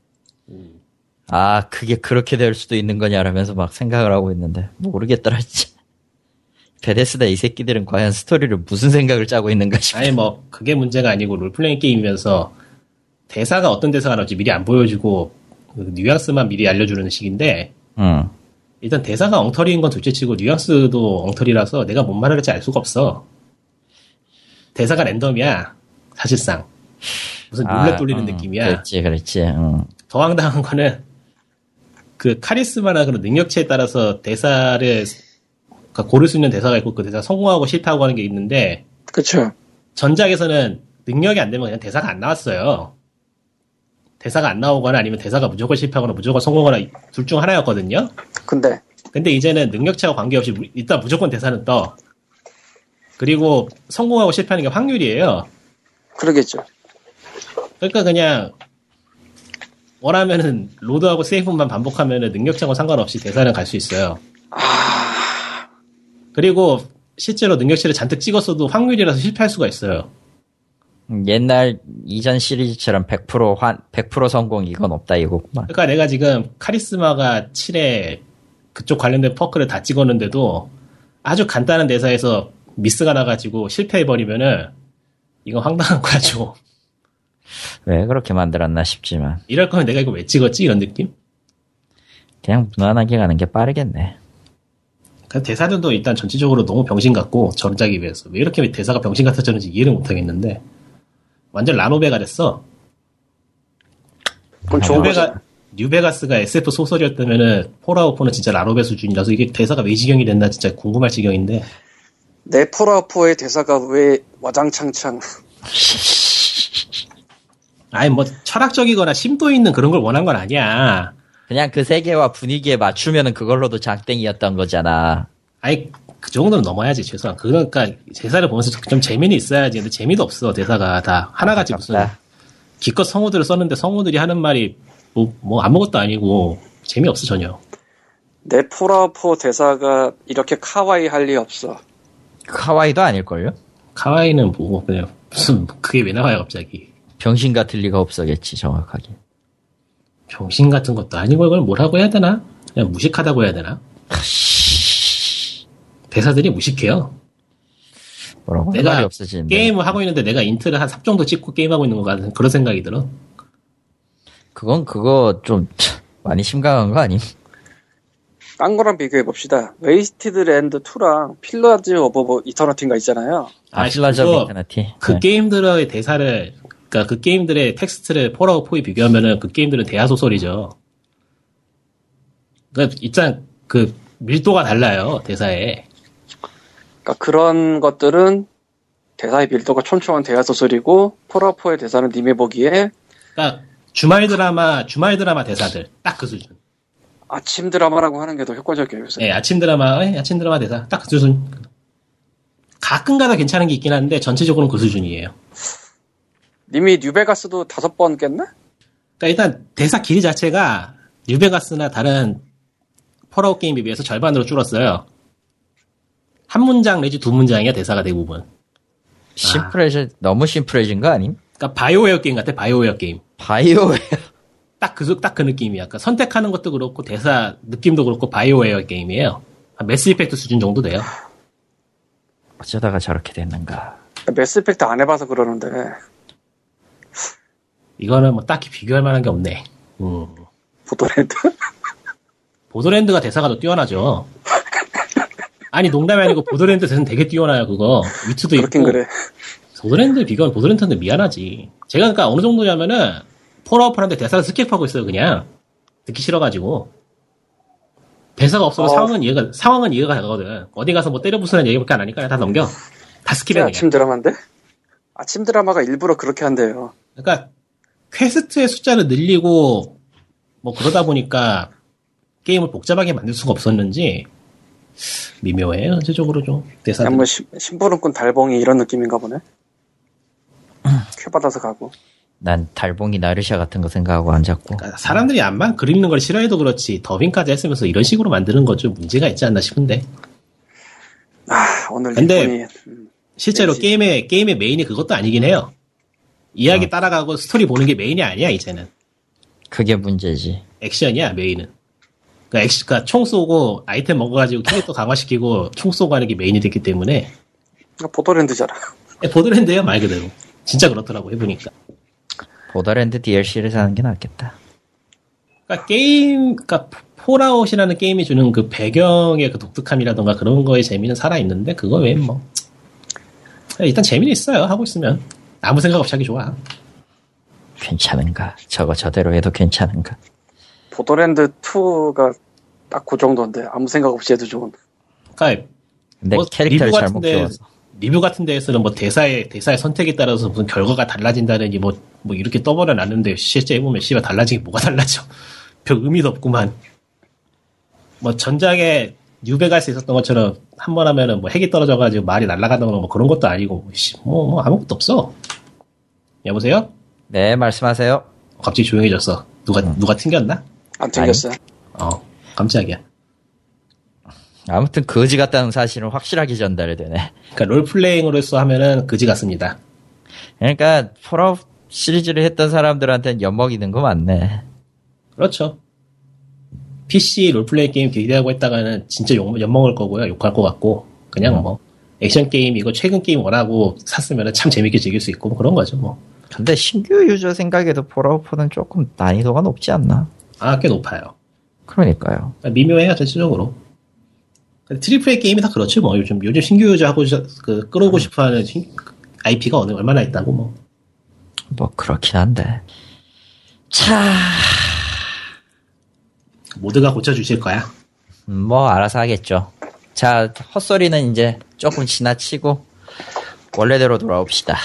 아 그게 그렇게 될 수도 있는 거냐라면서 막 생각을 하고 있는데 모르겠더라 진짜. 베데스다 이 새끼들은 과연 스토리를 무슨 생각을 짜고 있는가 싶어. 아니 뭐 그게 문제가 아니고 롤플레잉 게임이면서 대사가 어떤 대사가 나올지 미리 안 보여주고 그 뉘앙스만 미리 알려주는 식인데 응. 일단 대사가 엉터리인 건 둘째치고 뉘앙스도 엉터리라서 내가 뭔 말을 할지 알 수가 없어. 대사가 랜덤이야 사실상 무슨 룰렛 돌리는 음, 느낌이야. 그렇지, 그렇지. 응. 더 황당한 거는 그 카리스마나 그런 능력치에 따라서 대사를 그러니까 고를 수 있는 대사가 있고 그 대사 성공하고 실패하고 하는 게 있는데 그쵸. 전작에서는 능력이 안 되면 그냥 대사가 안 나왔어요. 대사가 안 나오거나 아니면 대사가 무조건 실패하거나 무조건 성공하거나 둘 중 하나였거든요. 근데, 근데 이제는 능력치와 관계없이 무- 일단 무조건 대사는 떠. 그리고 성공하고 실패하는 게 확률이에요. 그러겠죠. 그러니까 그냥 원하면은 로드하고 세이브만 반복하면은 능력치하고 상관없이 대사는 갈 수 있어요. 그리고 실제로 능력치를 잔뜩 찍었어도 확률이라서 실패할 수가 있어요. 음, 옛날 이전 시리즈처럼 100% 환, 100% 성공 이건 없다 이거구만. 그러니까 내가 지금 카리스마가 7에 그쪽 관련된 퍼크를 다 찍었는데도 아주 간단한 대사에서 미스가 나가지고 실패해버리면은 이건 황당한 거죠. 왜 그렇게 만들었나 싶지만 이럴 거면 내가 이거 왜 찍었지? 이런 느낌? 그냥 무난하게 가는 게 빠르겠네. 그 대사들도 일단 전체적으로 너무 병신 같고 전작에 비해서 왜 이렇게 대사가 병신 같아졌는지 이해를 못하겠는데 완전 라노베가 됐어. 거죠. 뉴베가 뉴베가스가 SF 소설이었다면은 폴아웃4는 진짜 라노베 수준이라서 이게 대사가 왜 지경이 됐나 진짜 궁금할 지경인데 내 폴아웃4의 대사가 왜 와장창창. 아니 뭐 철학적이거나 심도 있는 그런 걸 원한 건 아니야. 그냥 그 세계와 분위기에 맞추면은 그걸로도 장땡이었던 거잖아. 아니 그 정도는 넘어야지 최소한. 그러니까 대사를 보면서 좀 재미는 있어야지. 근데 재미도 없어 대사가 다 하나같이 무슨 아깝다. 기껏 성우들을 썼는데 성우들이 하는 말이 뭐, 뭐 아무것도 아니고 재미없어 전혀. 내 폴아웃4 대사가 이렇게 かわいい 할 리 없어. 카와이도 아닐걸요? 카와이는 뭐 그냥 무슨 그게 왜 나와요 갑자기. 병신 같을 리가 없어겠지 정확하게. 병신 같은 것도 아니고 이걸 뭐라고 해야 되나? 그냥 무식하다고 해야 되나? 대사들이 무식해요. 뭐라고 할 내가. 게임을 하고 있는데 내가 INT를 한 3 정도 찍고 게임하고 있는 것 같은 그런 생각이 들어. 그건 그거 좀 많이 심각한 거 아님? 딴 거랑 비교해 봅시다. 웨이스트랜드 2랑 필라즈 오브 이터니티인가 있잖아요. 아, 아니, 필라즈 그거 이터니티. 그 네. 게임들의 대사를 그러니까 그 게임들의 텍스트를 폴아웃 4에 비교하면은 그 게임들은 대하 소설이죠. 그러니까 일단 그 밀도가 달라요 대사에. 그러니까 그런 것들은 대사의 밀도가 촘촘한 대하 소설이고 폴아웃4의 대사는 님이 보기에 그러니까 주말 드라마 주말 드라마 대사들 딱 그 수준. 아침 드라마라고 하는 게 더 효과적이에요. 요새. 예, 아침 드라마 에, 아침 드라마 대사 딱 그 수준. 가끔가다 괜찮은 게 있긴 한데 전체적으로는 그 수준이에요. 님이 뉴베가스도 다섯 번 깼나? 그러니까 일단 대사 길이 자체가 뉴베가스나 다른 폴아웃 게임에 비해서 절반으로 줄었어요. 한 문장 내지 두 문장이야 대사가 대부분. 심플해져 너무 심플해진 거 아님? 그러니까 바이오웨어 게임 같아 바이오웨어 게임. 바이오웨어. 딱그 딱그 느낌이야. 그러니까 선택하는 것도 그렇고 대사 느낌도 그렇고 바이오웨어 게임이에요. 한 매스 이펙트 수준 정도 돼요. 어쩌다가 저렇게 됐는가. 매스 이펙트 안 해봐서 그러는데 이거는 뭐 딱히 비교할 만한 게 없네. 음. 보도랜드 보도랜드가 대사가 더 뛰어나죠. 아니 농담이 아니고 보더랜드 대사는 되게 뛰어나요 그거. 위트도 그렇긴 있고. 그래. 보더랜드 비교하면 보더랜드는 미안하지. 제가 그러니까 어느 정도냐면은 폴아웃 하는데 대사를 skip하고 있어요 그냥 듣기 싫어가지고 대사가 없으면 어. 상황은 이해가 상황은 이해가 가거든. 어디 가서 뭐 때려 부수는 얘기밖에 안 하니까 다 넘겨. 다 skip해. 아침 드라마인데? 아침 드라마가 일부러 그렇게 한대요. 그러니까 퀘스트의 숫자를 늘리고 뭐 그러다 보니까 게임을 복잡하게 만들 수가 없었는지 미묘해요 전체적으로 좀 대사들. 그냥 뭐 심- 심부름꾼 달봉이 이런 느낌인가 보네. 퀘 받아서 가고. 난 달봉이 나르샤 같은 거 생각하고 앉았고. 그러니까 사람들이 암만 글 읽는 걸 싫어해도 그렇지 더빙까지 했으면서 이런 식으로 만드는 건 좀 문제가 있지 않나 싶은데 아 오늘 근데- 일본이 음, 실제로 그렇지. 게임의 게임의 메인이 그것도 아니긴 해요. 이야기 따라가고 스토리 보는 게 메인이 아니야 이제는 그게 문제지. 액션이야 메인은. 그러니까, 액션, 그러니까 총 쏘고 아이템 먹어가지고 캐릭터 강화시키고 총 쏘고 하는 게 메인이 됐기 때문에 보더랜드잖아. 예, 보더랜드예요 말 그대로. 진짜 그렇더라고 해보니까. 보더랜드 DLC를 사는 게 낫겠다. 그러니까 게임, 그러니까 폴아웃이라는 게임이 주는 그 배경의 그 독특함이라던가 그런 거에 재미는 살아 있는데 그거 외엔 뭐 일단 재미는 있어요 하고 있으면 아무 생각 없이 하기 좋아. 괜찮은가? 저거 저대로 해도 괜찮은가? 보더랜드 2가 딱 그 정도인데 아무 생각 없이 해도 좋은. 그러니까 근데 뭐 캐릭터를 리뷰 잘못 같은데- 키워서. 리뷰 같은 데에서는 뭐 대사의 대사의 선택에 따라서 무슨 결과가 달라진다느니 뭐 뭐 이렇게 떠버려 놨는데 실제 해보면 씨발 달라진 게 뭐가 달라져 별 의미도 없구만 뭐 전작에 뉴베가스 있었던 것처럼 한 번 하면은 뭐 핵이 떨어져가지고 말이 날아가는 거뭐 그런 것도 아니고 씨, 뭐, 뭐 아무것도 없어 여보세요 네, 말씀하세요. 갑자기 조용해졌어 누가 누가 튕겼나 안 튕겼어요. 어 깜짝이야 아무튼 거지 같다는 사실은 확실하게 전달이 되네. 그러니까 롤플레잉으로서 하면은 그지 같습니다 그러니까 폴아웃 시리즈를 했던 사람들한테는 엿먹이는 거 맞네. 그렇죠. PC 롤플레이 게임 기대하고 했다가는 진짜 욕, 엿먹을 거고요. 욕할 것 같고. 그냥 뭐, 액션 게임, 이거 최근 게임 원하고 샀으면 참 재밌게 즐길 수 있고, 뭐 그런 거죠, 뭐. 근데 신규 유저 생각에도 4는 조금 난이도가 높지 않나? 아, 꽤 높아요. 그러니까요. 미묘해요, 전체적으로. triple A 게임이 다 그렇죠, 뭐. 요즘, 요즘 신규 유저하고 저- 그, 끌어오고 싶어 하는 IP가 어느, 얼마나 있다고, 뭐. 뭐 그렇긴 한데. 차, 모두가 고쳐주실 거야. 음, 뭐 알아서 하겠죠. 자, 헛소리는 이제 조금 지나치고 원래대로 돌아옵시다.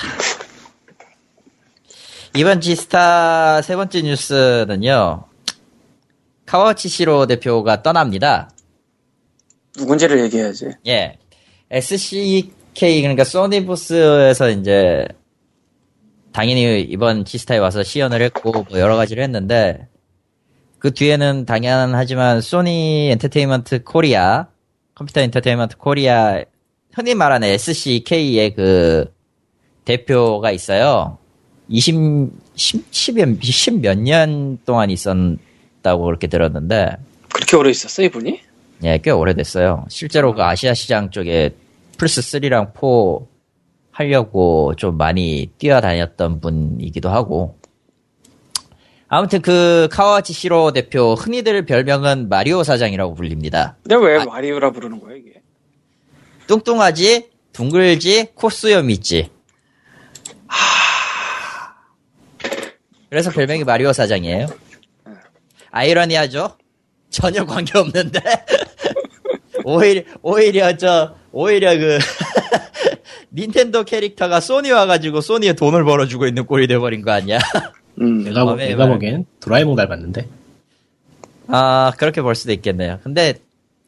이번 지스타 세 번째 뉴스는요. 카와치 시로 대표가 떠납니다. 누군지를 얘기해야지. 예. SCK, 그러니까 소니부스에서 이제, 당연히 이번 지스타에 와서 시연을 했고, 뭐 여러 가지를 했는데, 그 뒤에는 당연하지만 소니 엔터테인먼트 코리아, 컴퓨터 엔터테인먼트 코리아, 흔히 말하는 SCK의 그, 대표가 있어요. 20, 10, 10, 10몇 년 동안 있었다고 그렇게 들었는데, 그렇게 오래 있었어 이분이? 예, 꽤 오래됐어요. 실제로 그 아시아 시장 쪽에 플스 3랑 4 하려고 좀 많이 뛰어다녔던 분이기도 하고. 아무튼 그 카와치 시로 대표 흔히들 별명은 마리오 사장이라고 불립니다. 근데 왜 아. 마리오라 부르는 거야 이게? 뚱뚱하지, 둥글지, 코수염 있지. 그래서 별명이 마리오 사장이에요. 아이러니하죠? 전혀 관계 없는데. 오히려, 오히려 저, 오히려 그, 닌텐도 캐릭터가 소니 와가지고 소니에 돈을 벌어주고 있는 꼴이 돼버린 거 아니야? 음. 내가, 보- 내가 말. 보기엔 도라에몽 닮았는데. 아, 그렇게 볼 수도 있겠네요. 근데,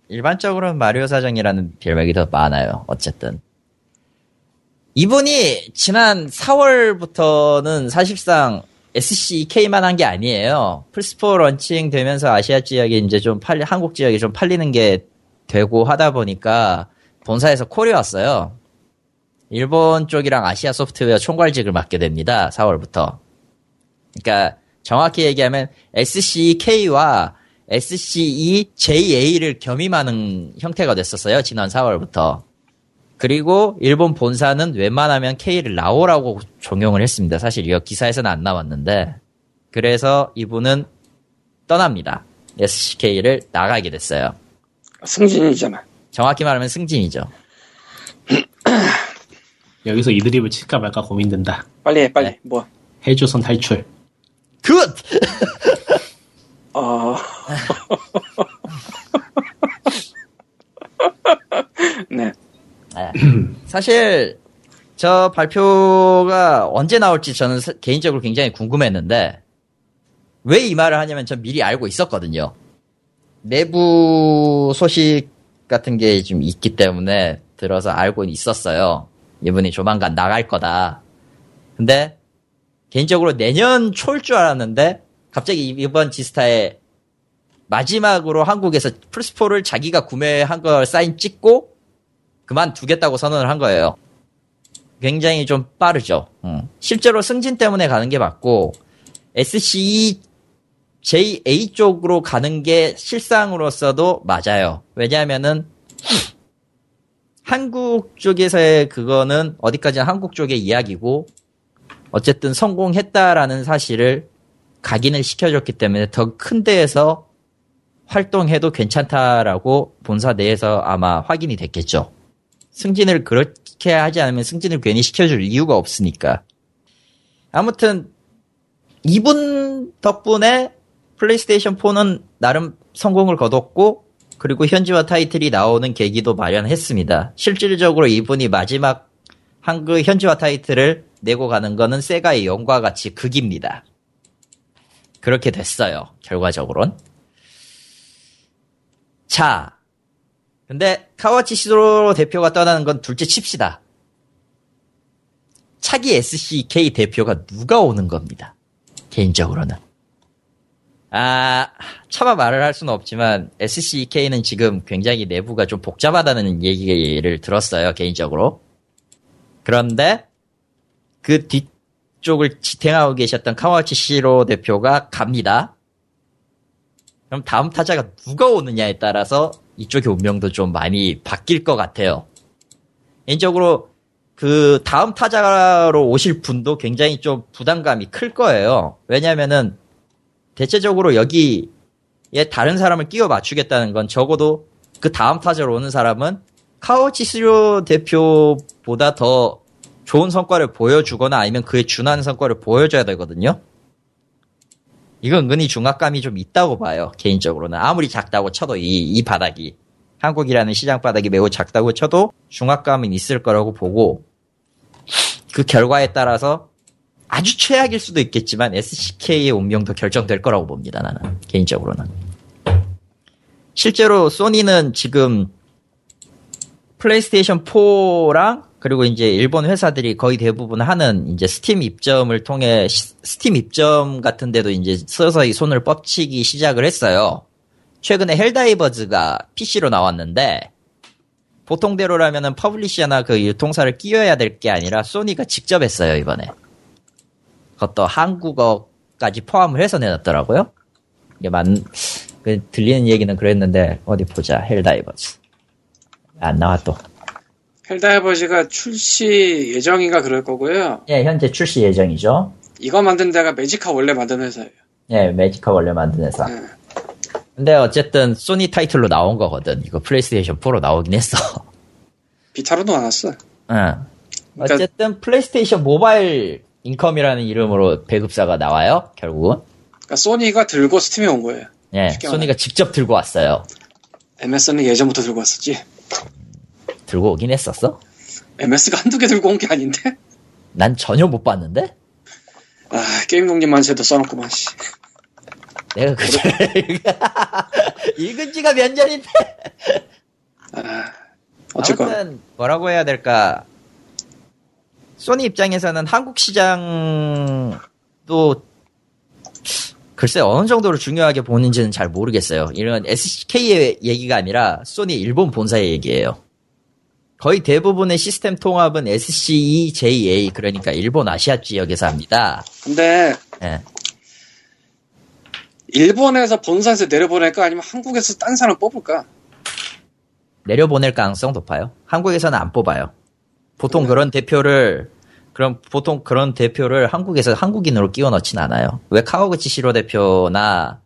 일반적으로는 마리오 사장이라는 별명이 더 많아요. 어쨌든. 이분이 지난 4월부터는 사실상 SCK만 한 게 아니에요. 플스4 런칭 되면서 아시아 지역에 이제 좀 팔리, 한국 지역에 좀 팔리는 게 되고 하다 보니까 본사에서 콜이 왔어요. 일본 쪽이랑 아시아 소프트웨어 총괄직을 맡게 됩니다. 4월부터. 그러니까 정확히 얘기하면 SCK와 SCEJA를 겸임하는 형태가 됐었어요. 지난 4월부터. 그리고 일본 본사는 웬만하면 K를 라오라고 종용을 했습니다. 사실 이거 기사에서는 안 나왔는데. 그래서 이분은 떠납니다. SCK를 나가게 됐어요. 승진이잖아. 정확히 말하면 승진이죠. 여기서 이 드립을 칠까 말까 고민된다. 빨리 해 빨리. 네. 뭐? 헬조선 탈출. Good! 어. 네. 네. 사실 저 발표가 언제 나올지 저는 사- 개인적으로 굉장히 궁금했는데 왜 이 말을 하냐면 전 미리 알고 있었거든요. 내부 소식 같은 게 좀 있기 때문에 들어서 알고 있었어요. 이분이 조만간 나갈 거다. 근데 개인적으로 내년 초일 줄 알았는데 갑자기 이번 지스타에 마지막으로 한국에서 플스4를 자기가 구매한 걸 사인 찍고 그만두겠다고 선언을 한 거예요. 굉장히 좀 빠르죠. 음. 실제로 승진 때문에 가는 게 맞고 SCE JA 쪽으로 가는 게 실상으로서도 맞아요. 왜냐하면은 한국 쪽에서의 그거는 어디까지나 한국 쪽의 이야기고 어쨌든 성공했다라는 사실을 각인을 시켜줬기 때문에 더 큰 데에서 활동해도 괜찮다라고 본사 내에서 아마 확인이 됐겠죠. 승진을 그렇게 하지 않으면 승진을 괜히 시켜줄 이유가 없으니까. 아무튼 이분 덕분에 플레이스테이션 4는 나름 성공을 거뒀고 그리고 현지화 타이틀이 나오는 계기도 마련했습니다. 실질적으로 이분이 마지막 한글 현지화 타이틀을 내고 가는 거는 세가의 영과 같이 극입니다. 그렇게 됐어요. 결과적으론. 자, 근데 카와치 시도로 대표가 떠나는 건 둘째 칩시다. 차기 SCK 대표가 누가 오는 겁니다. 개인적으로는. 아, 차마 말을 할 수는 없지만 SCK는 지금 굉장히 내부가 좀 복잡하다는 얘기를 들었어요, 개인적으로. 그런데 그 뒤쪽을 지탱하고 계셨던 카와치 시로 대표가 갑니다. 그럼 다음 타자가 누가 오느냐에 따라서 이쪽의 운명도 좀 많이 바뀔 것 같아요. 개인적으로 그 다음 타자로 오실 분도 굉장히 좀 부담감이 클 거예요. 왜냐면은 대체적으로 여기에 다른 사람을 끼워 맞추겠다는 건 적어도 그 다음 타자로 오는 사람은 카오치스료 대표보다 더 좋은 성과를 보여주거나 아니면 그에 준하는 성과를 보여줘야 되거든요. 이건 은근히 중압감이 좀 있다고 봐요. 개인적으로는 아무리 작다고 쳐도 이, 이 바닥이 한국이라는 시장 바닥이 매우 작다고 쳐도 중압감은 있을 거라고 보고 그 결과에 따라서 아주 최악일 수도 있겠지만 SCK의 운명도 결정될 거라고 봅니다. 나는 개인적으로는 실제로 소니는 지금 플레이스테이션 4랑 그리고 이제 일본 회사들이 거의 대부분 하는 이제 스팀 입점을 통해 시- 스팀 입점 같은 데도 이제 서서히 손을 뻗치기 시작을 했어요. 최근에 헬다이버즈가 PC로 나왔는데 보통대로라면은 publisher나 그 유통사를 끼워야 될 게 아니라 소니가 직접 했어요, 이번에. 그것도 한국어까지 포함을 해서 내놨더라고요. 이게 만, 그 들리는 얘기는 그랬는데, 어디 보자, 헬다이버즈. 안 나와 또. 헬다이버즈가 출시 예정인가 그럴 거고요. 예, 현재 출시 예정이죠. 이거 만든 데가 매지카 원래 만든 회사예요. 예, 매지카 원래 만든 회사. 예. 근데 어쨌든 소니 타이틀로 나온 거거든. 이거 플레이스테이션 4로 나오긴 했어. 비타로도 나왔어. 응. 어쨌든 플레이스테이션 모바일 인컴이라는 이름으로 배급사가 나와요. 결국은. 그러니까 소니가 들고 스팀에 온 거예요. 예, 소니가 직접 들고 왔어요. MS는 예전부터 들고 왔었지. 들고 오긴 했었어? MS가 한두 개 들고 온 게 아닌데? 난 전혀 못 봤는데? 아, 게임 독립만 세도 써놓고만, 씨. 내가 그 읽은 지가 몇 년인데. 아, 어쨌건. 아무튼 뭐라고 해야 될까? 소니 입장에서는 한국 시장도 글쎄 어느 정도로 중요하게 보는지는 잘 모르겠어요. 이런 SK의 얘기가 아니라 소니 일본 본사의 얘기예요. 거의 대부분의 시스템 통합은 SCEJA 그러니까 일본 아시아 지역에서 합니다. 근데, 예. 일본에서 본사에서 내려보낼까? 아니면 한국에서 딴 사람 뽑을까? 내려보낼 가능성 높아요. 한국에서는 안 뽑아요. 보통 그런 대표를 그럼 보통 그런 대표를 한국에서 한국인으로 끼워 넣진 않아요. 왜 카와우치 시로 대표나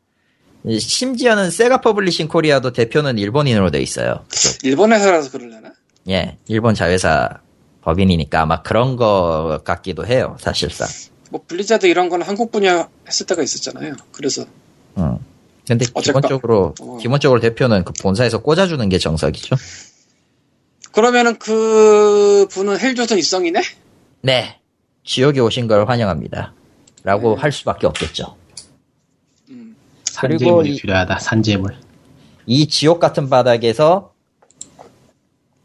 심지어는 세가 퍼블리싱 코리아도 대표는 일본인으로 돼 있어요. 그쪽. 일본 회사라서 그러려나? 예, 일본 자회사 법인이니까 아마 그런 거 같기도 해요, 사실상. 뭐, 블리자드 이런 거는 한국 분야 했을 때가 있었잖아요. 그래서. 음. 근데 어쨌건. 기본적으로 어. 기본적으로 대표는 그 본사에서 꽂아주는 게 정석이죠. 그러면은 그 분은 헬조선 입성이네? 네, 지역에 오신 걸 환영합니다. 라고 할 수밖에 없겠죠. 음. 산재물이 이- 필요하다. 산재물. 이 지옥 같은 바닥에서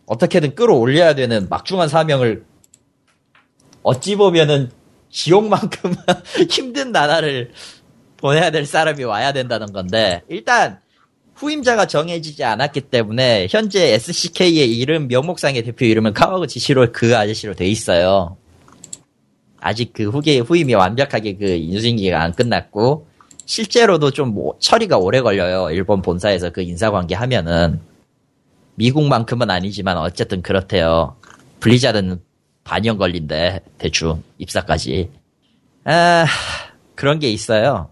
어떻게든 끌어올려야 되는 막중한 사명을 어찌 보면은 지옥만큼 힘든 나라를 보내야 될 사람이 와야 된다는 건데 일단 후임자가 정해지지 않았기 때문에 현재 SCK의 이름 명목상의 대표 이름은 카와구치 시로 그 아저씨로 돼 있어요. 아직 그 후계 후임이 완벽하게 그 인수인계가 안 끝났고 실제로도 좀 뭐- 처리가 오래 걸려요. 일본 본사에서 그 인사관계 하면은 미국만큼은 아니지만 어쨌든 그렇대요. 블리자드는 반년 걸린대 대충 입사까지. 아, 그런 게 있어요.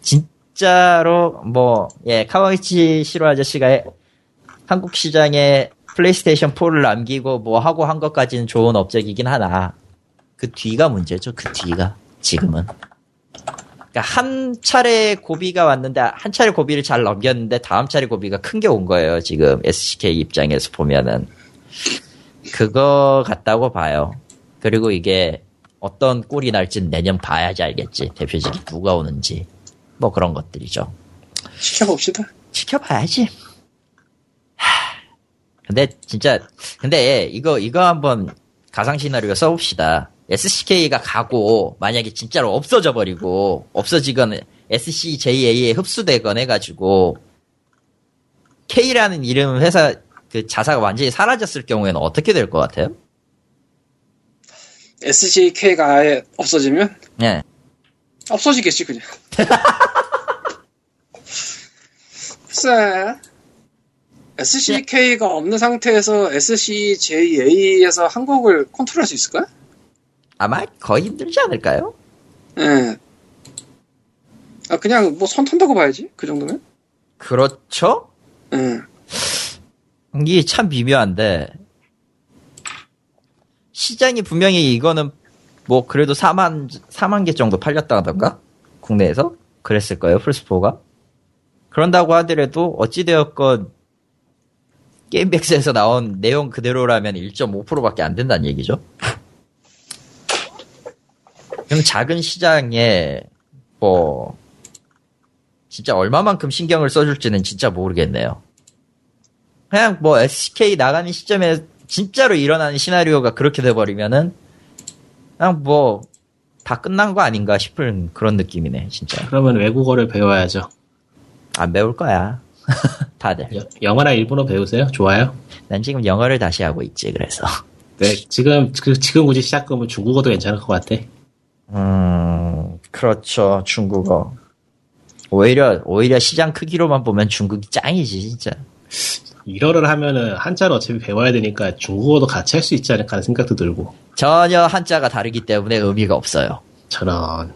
진짜로, 뭐, 예, 카와우치 시로 아저씨가 한국 시장에 플레이스테이션 4를 남기고 뭐 하고 한 것까지는 좋은 업적이긴 하나, 그 뒤가 문제죠, 그 뒤가. 지금은. 그러니까 한 차례 고비가 왔는데, 한 차례 고비를 잘 넘겼는데, 다음 차례 고비가 큰 게 온 거예요, 지금 SCK 입장에서 보면은. 그거 같다고 봐요. 그리고 이게 어떤 꼴이 날진 내년 봐야지 알겠지. 대표직이 누가 오는지. 뭐 그런 것들이죠. 지켜봅시다. 지켜봐야지. 하, 근데 진짜 근데 이거 이거 한번 가상 시나리오 써봅시다. SCK가 가고 만약에 진짜로 없어져 버리고 없어지거나 SCJA에 흡수되거나 해가지고 K라는 이름 회사 그 자사가 완전히 사라졌을 경우에는 어떻게 될 것 같아요? SCK가 아예 없어지면 네. 없어지겠지 그냥. 글쎄 SCK가 없는 상태에서 SCJA에서 한국을 컨트롤할 수 있을까? 아마 거의 힘들지 않을까요? 예. 아 그냥 뭐 선 탄다고 봐야지 그 정도면. 그렇죠? 예. 이게 참 미묘한데 시장이 분명히 이거는 뭐 그래도 4만 4만 개 정도 팔렸다던가 국내에서 그랬을 거예요 플스4가 그런다고 하더라도 어찌되었건 게임백스에서 나온 내용 그대로라면 1.5%밖에 안 된다는 얘기죠. 그럼 작은 시장에 뭐 진짜 얼마만큼 신경을 써줄지는 진짜 모르겠네요. 그냥 뭐 SK 나가는 시점에 진짜로 일어나는 시나리오가 그렇게 돼버리면은 그냥 뭐 다 끝난 거 아닌가 싶은 그런 느낌이네 진짜 그러면 외국어를 배워야죠. 안 배울 거야 다들 여- 영어나 일본어 배우세요? 좋아요? 난 지금 영어를 다시 하고 있지 그래서 네, 지금, 그, 지금 굳이 시작 하면 중국어도 괜찮을 것 같아. 음 그렇죠 중국어 오히려 오히려 시장 크기로만 보면 중국이 짱이지 진짜 일어를 하면은 한자를 어차피 배워야 되니까 중국어도 같이 할 수 있지 않을까 하는 생각도 들고. 전혀 한자가 다르기 때문에 의미가 없어요 저런.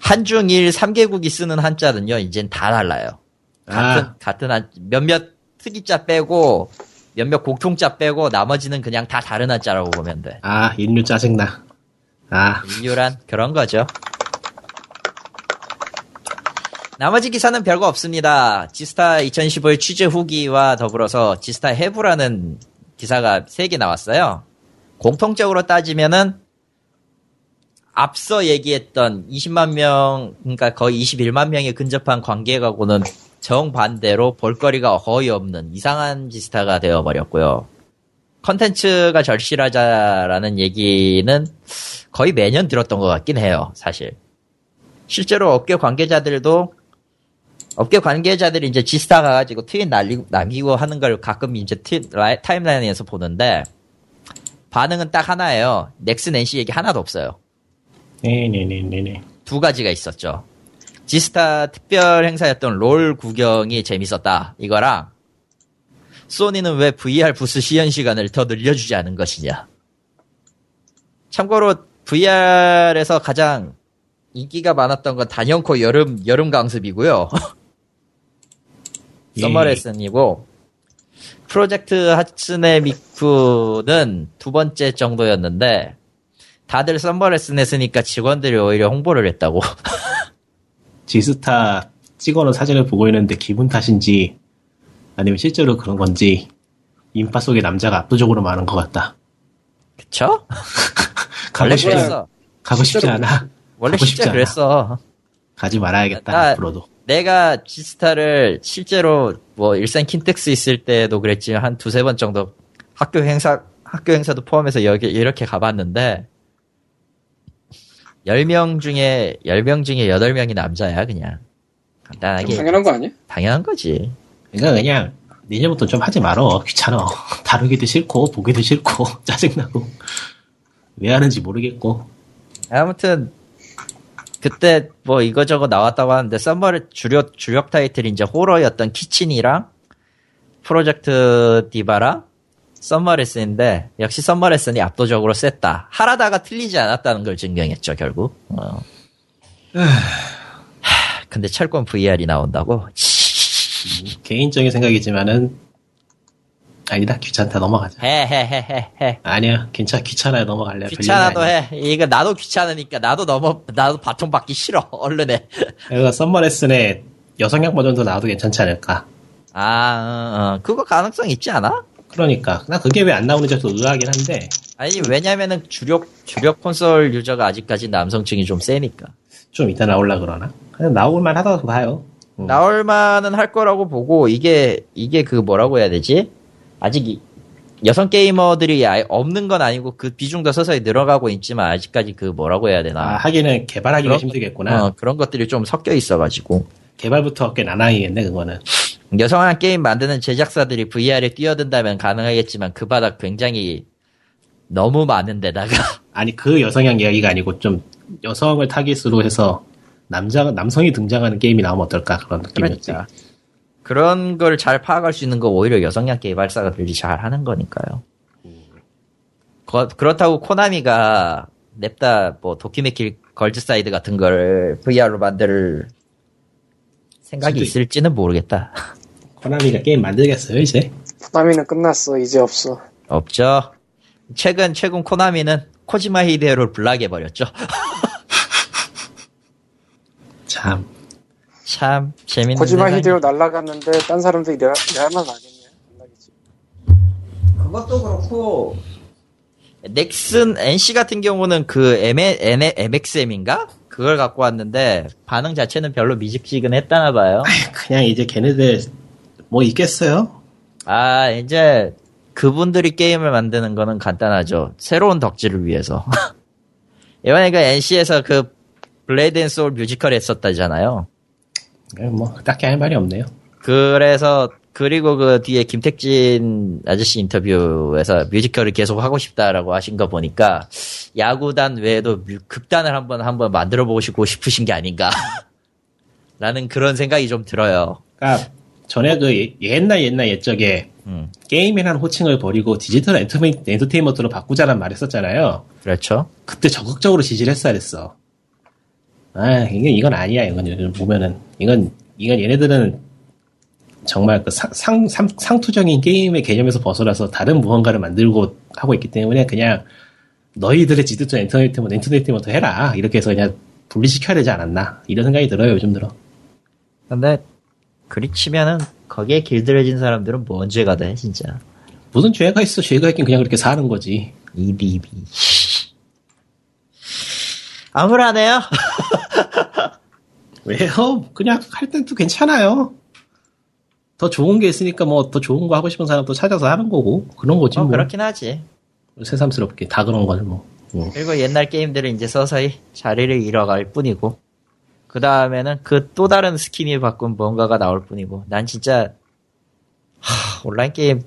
한중일 3개국이 쓰는 한자는요, 이젠 다 달라요. 같은, 아. 같은 한, 몇몇 특이자 빼고, 몇몇 공통자 빼고, 나머지는 그냥 다 다른 한자라고 보면 돼. 아, 인류 짜증나. 아, 인류란 그런 거죠. 나머지 기사는 별거 없습니다. 지스타 2015의 취재 후기와 더불어서 지스타 해부라는 기사가 3개 나왔어요. 공통적으로 따지면은 앞서 얘기했던 20만 명, 그러니까 거의 21만 명에 근접한 관객하고는 정반대로 볼거리가 거의 없는 이상한 지스타가 되어버렸고요. 컨텐츠가 절실하다라는 얘기는 거의 매년 들었던 것 같긴 해요, 사실. 실제로 업계 관계자들도 업계 관계자들이 이제 지스타 가가지고 트윗 날리고, 남기고 하는 걸 가끔 이제 트윗 라이- 타임라인에서 보는데 반응은 딱 하나예요. 넥슨 NC 얘기 하나도 없어요. 네네네네네. 두 가지가 있었죠. 지스타 특별 행사였던 롤 구경이 재밌었다. 이거랑 소니는 왜 VR 부스 시연 시간을 더 늘려주지 않은 것이냐. 참고로 VR에서 가장 인기가 많았던 건 단연코 여름 여름 강습이고요. 예. 서머 레슨이고 프로젝트 하츠네 미쿠는 두 번째 정도였는데 다들 썸머 레슨 했으니까 직원들이 오히려 홍보를 했다고. 지스타 찍어놓은 사진을 보고 있는데 기분 탓인지 아니면 실제로 그런 건지 인파 속에 남자가 압도적으로 많은 것 같다. 그쵸? 가고 싶지, 그랬어. 가고 싶지 않아. 원래 않아. 그랬어. 가지 말아야겠다, 나- 앞으로도. 내가 지스타를 실제로 뭐 일산 킨텍스 있을 때도 그랬지만 한 두세 번 정도 학교 행사 학교 행사도 포함해서 여기 이렇게 가봤는데 10명 중에 10명 중에 8명이 남자야 그냥 간단하게 당연한 거 아니야? 당연한 거지 그러니까 그냥 니네부터 좀 하지 말어. 귀찮아. 다루기도 싫고 보기도 싫고 짜증나고 왜 하는지 모르겠고 아무튼 그때 뭐 이거저거 나왔다고 하는데 썸머의 주력 주력 타이틀이 이제 호러였던 키친이랑 프로젝트 디바랑 썸머레슨인데 역시 썸머레슨이 압도적으로 셌다. 하라다가 틀리지 않았다는 걸 증명했죠 결국. 어. 하, 근데 철권 VR이 나온다고? 개인적인 생각이지만은 아니다 귀찮다 넘어가자. 해해해해해. 아니야 괜찮 귀찮아요 넘어갈래. 귀찮아도 해. 이거 나도 귀찮으니까 나도 넘어 나도 바통 받기 싫어. 얼른 해. 이거 썸머레슨의 여성향 버전도 나와도 괜찮지 않을까. 아, 어, 어. 그거 가능성 있지 않아? 그러니까 나 그게 왜 안 나오는지 또 의아하긴 한데 아니 왜냐면은 주력 주력 콘솔 유저가 아직까지 남성층이 좀 세니까 좀 이따 나올라 그러나? 그냥 나올만 하다고 봐요. 음. 나올 만은 할 거라고 보고 이게 이게 그 뭐라고 해야 되지? 아직 이- 여성 게이머들이 아예 없는 건 아니고 그 비중도 서서히 늘어가고 있지만 아직까지 그 뭐라고 해야 되나? 아, 하기는 개발하기가 그럼- 힘들겠구나. 어, 그런 것들이 좀 섞여 있어가지고 개발부터 꽤 난항이겠네 그거는. 여성한 게임 만드는 제작사들이 VR에 뛰어든다면 가능하겠지만 그 바닥 굉장히 너무 많은데다가 아니 그 여성향 이야기가 아니고 좀 여성을 타깃으로 해서 남자 남성이 등장하는 게임이 나오면 어떨까 그런 느낌이었지. 그러니까 그런 걸 잘 파악할 수 있는 거 오히려 여성향 개발사들이 잘 하는 거니까요. 거- 그렇다고 코나미가 냅다 뭐 도키메키 걸즈 사이드 같은 걸 VR로 만들 생각이 있을지는 모르겠다. 코나미가 게임 만들겠어요 이제. 코나미는 끝났어. 이제 없어. 없죠. 최근 최근 코나미는 코지마 히데오를 block해 버렸죠. 참 참 재밌는 코지마 세상이- 히데오 날라갔는데 딴 사람들이 내, 내 하나 나겠네. 안 나겠지. 그것도 그렇고 넥슨 NC 같은 경우는 그 M, N, MXM인가 그걸 갖고 왔는데 반응 자체는 별로 미직지근했다나 봐요. 그냥 이제 걔네들 뭐 있겠어요? 아 이제 그분들이 게임을 만드는 거는 간단하죠. 새로운 덕질을 위해서. 이번에 그 NC에서 그 블레이드 앤 소울 뮤지컬 했었다잖아요. 그냥 뭐 딱히 할 말이 없네요. 그래서 그리고 그 뒤에 김택진 아저씨 인터뷰에서 뮤지컬을 계속 하고 싶다라고 하신 거 보니까 야구단 외에도 뮤- 극단을 한번 한번 만들어 보시고 싶으신 게 아닌가 라는 그런 생각이 좀 들어요. 그러니까 전에 그 예- 옛날 옛날 옛적에 음, 게임이라는 호칭을 버리고 디지털 엔터테인, 엔터테인먼트로 바꾸자는 말 했었잖아요. 그렇죠. 그때 적극적으로 지지를 했어야 됐어. 아, 이게, 이건 아니야, 이건, 요즘 보면은. 이건, 이건 얘네들은 정말 그 상, 상, 상, 상투적인 게임의 개념에서 벗어나서 다른 무언가를 만들고 하고 있기 때문에 그냥 너희들의 디지털 엔터테인먼트, 엔터테인먼트 해라. 이렇게 해서 그냥 분리시켜야 되지 않았나. 이런 생각이 들어요, 요즘 들어. 근데 그리 치면은 거기에 길들여진 사람들은 뭔 죄가 돼 진짜. 무슨 죄가 있어, 죄가 있긴 그냥 그렇게 사는 거지. 이비비. 암울하네요. 왜요? 그냥 할 땐 또 괜찮아요. 더 좋은 게 있으니까 뭐 더 좋은 거 하고 싶은 사람 또 찾아서 하는 거고 그런 거지 뭐 뭐. 그렇긴 하지. 새삼스럽게 다 그런 거지 뭐. 응. 그리고 옛날 게임들은 이제 서서히 자리를 잃어갈 뿐이고, 그 다음에는 그 또 다른 스킨이 바꾼 뭔가가 나올 뿐이고, 난 진짜, 하, 온라인 게임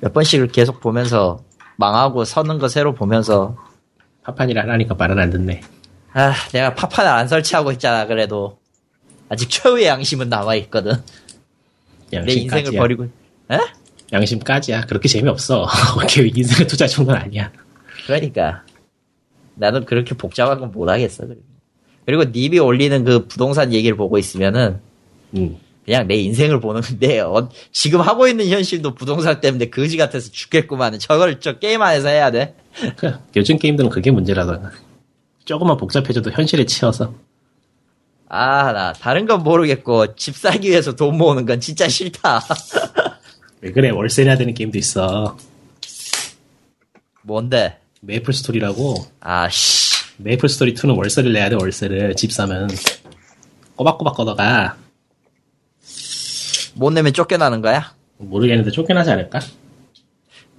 몇 번씩을 계속 보면서, 망하고 서는 거 새로 보면서, 파판이라 하니까 말은 안 듣네. 아, 내가 파판을 안 설치하고 있잖아, 그래도. 아직 최후의 양심은 남아있거든. 내 인생을. 버리고, 에? 양심까지야. 그렇게 재미없어. 걔 인생을 투자할 정도는 아니야. 그러니까. 나는 그렇게 복잡한 건 못하겠어. 그리고. 그리고 님이 올리는 그 부동산 얘기를 보고 있으면은, 음. 그냥 내 인생을 보는 건데 어, 지금 하고 있는 현실도 부동산 때문에 거지 같아서 죽겠구만 저걸 저 게임 안에서 해야 돼 그, 요즘 게임들은 그게 문제라더라. 조금만 복잡해져도 현실에 치여서. 아 나 다른 건 모르겠고 집 살기 위해서 돈 모으는 건 진짜 싫다 왜 그래, 월세 내야 되는 게임도 있어. 뭔데 메이플 스토리라고. 아 씨 메이플 스토리 2는 월세를 내야 돼, 월세를. 집 사면. 꼬박꼬박 걷어가. 못 내면 쫓겨나는 거야 모르겠는데 쫓겨나지 않을까?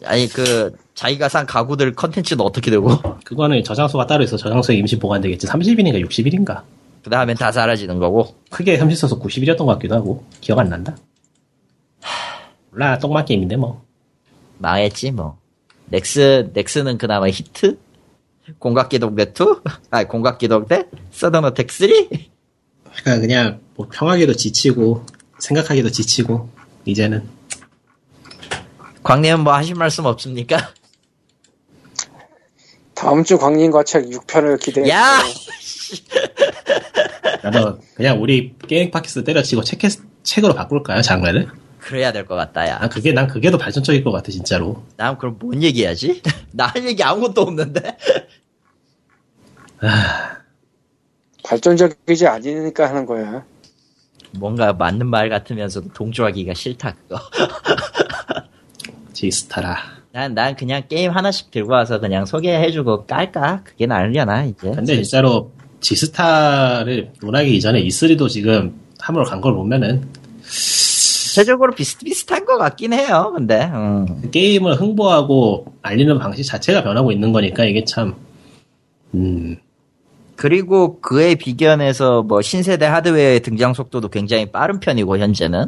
아니 그 자기가 산 가구들 컨텐츠는 어떻게 되고 그거는 저장소가 따로 있어. 저장소에 임시 보관되겠지. 30일인가 60일인가? 그 다음엔 다 사라지는 거고 크게 30 써서 90일이었던 것 같기도 하고. 기억 안 난다? 몰라, 똥망 게임인데 뭐. 망했지 뭐 넥슨 넥슨은 그나마 히트 공각기동대 2? 아니 공각기동대? 서든어택 3? 그러니까 그냥 뭐 평하기도 지치고 생각하기도 지치고 이제는 광님은 뭐 하실 말씀 없습니까? 다음 주 광림과 책 6편을 기대해. 야! 나도 그냥 우리 게임 팟캐스트 때려치고 책, 책으로 바꿀까요, 장르를? 그래야 될 것 같다, 야. 난 그게, 난 그게 더 발전적일 것 같아, 진짜로. 난 그럼 뭔 얘기하지? 나 할 얘기 아무것도 없는데? 발전적이지 않으니까 하는 거야. 뭔가 맞는 말 같으면서도 동조하기가 싫다, 그거. 지스타라. 난, 난 그냥 게임 하나씩 들고 와서 그냥 소개해주고 깔까? 그게 나으려나, 이제. 근데 진짜로 지스타를 논하기 이전에 E3도 지금 함으로 간 걸 보면은 전체적으로 비슷비슷한 것 같긴 해요, 근데. 음. 게임을 홍보하고 알리는 방식 자체가 변하고 있는 거니까 이게 참, 음, 그리고 그에 비견해서 뭐 신세대 하드웨어의 등장 속도도 굉장히 빠른 편이고, 현재는.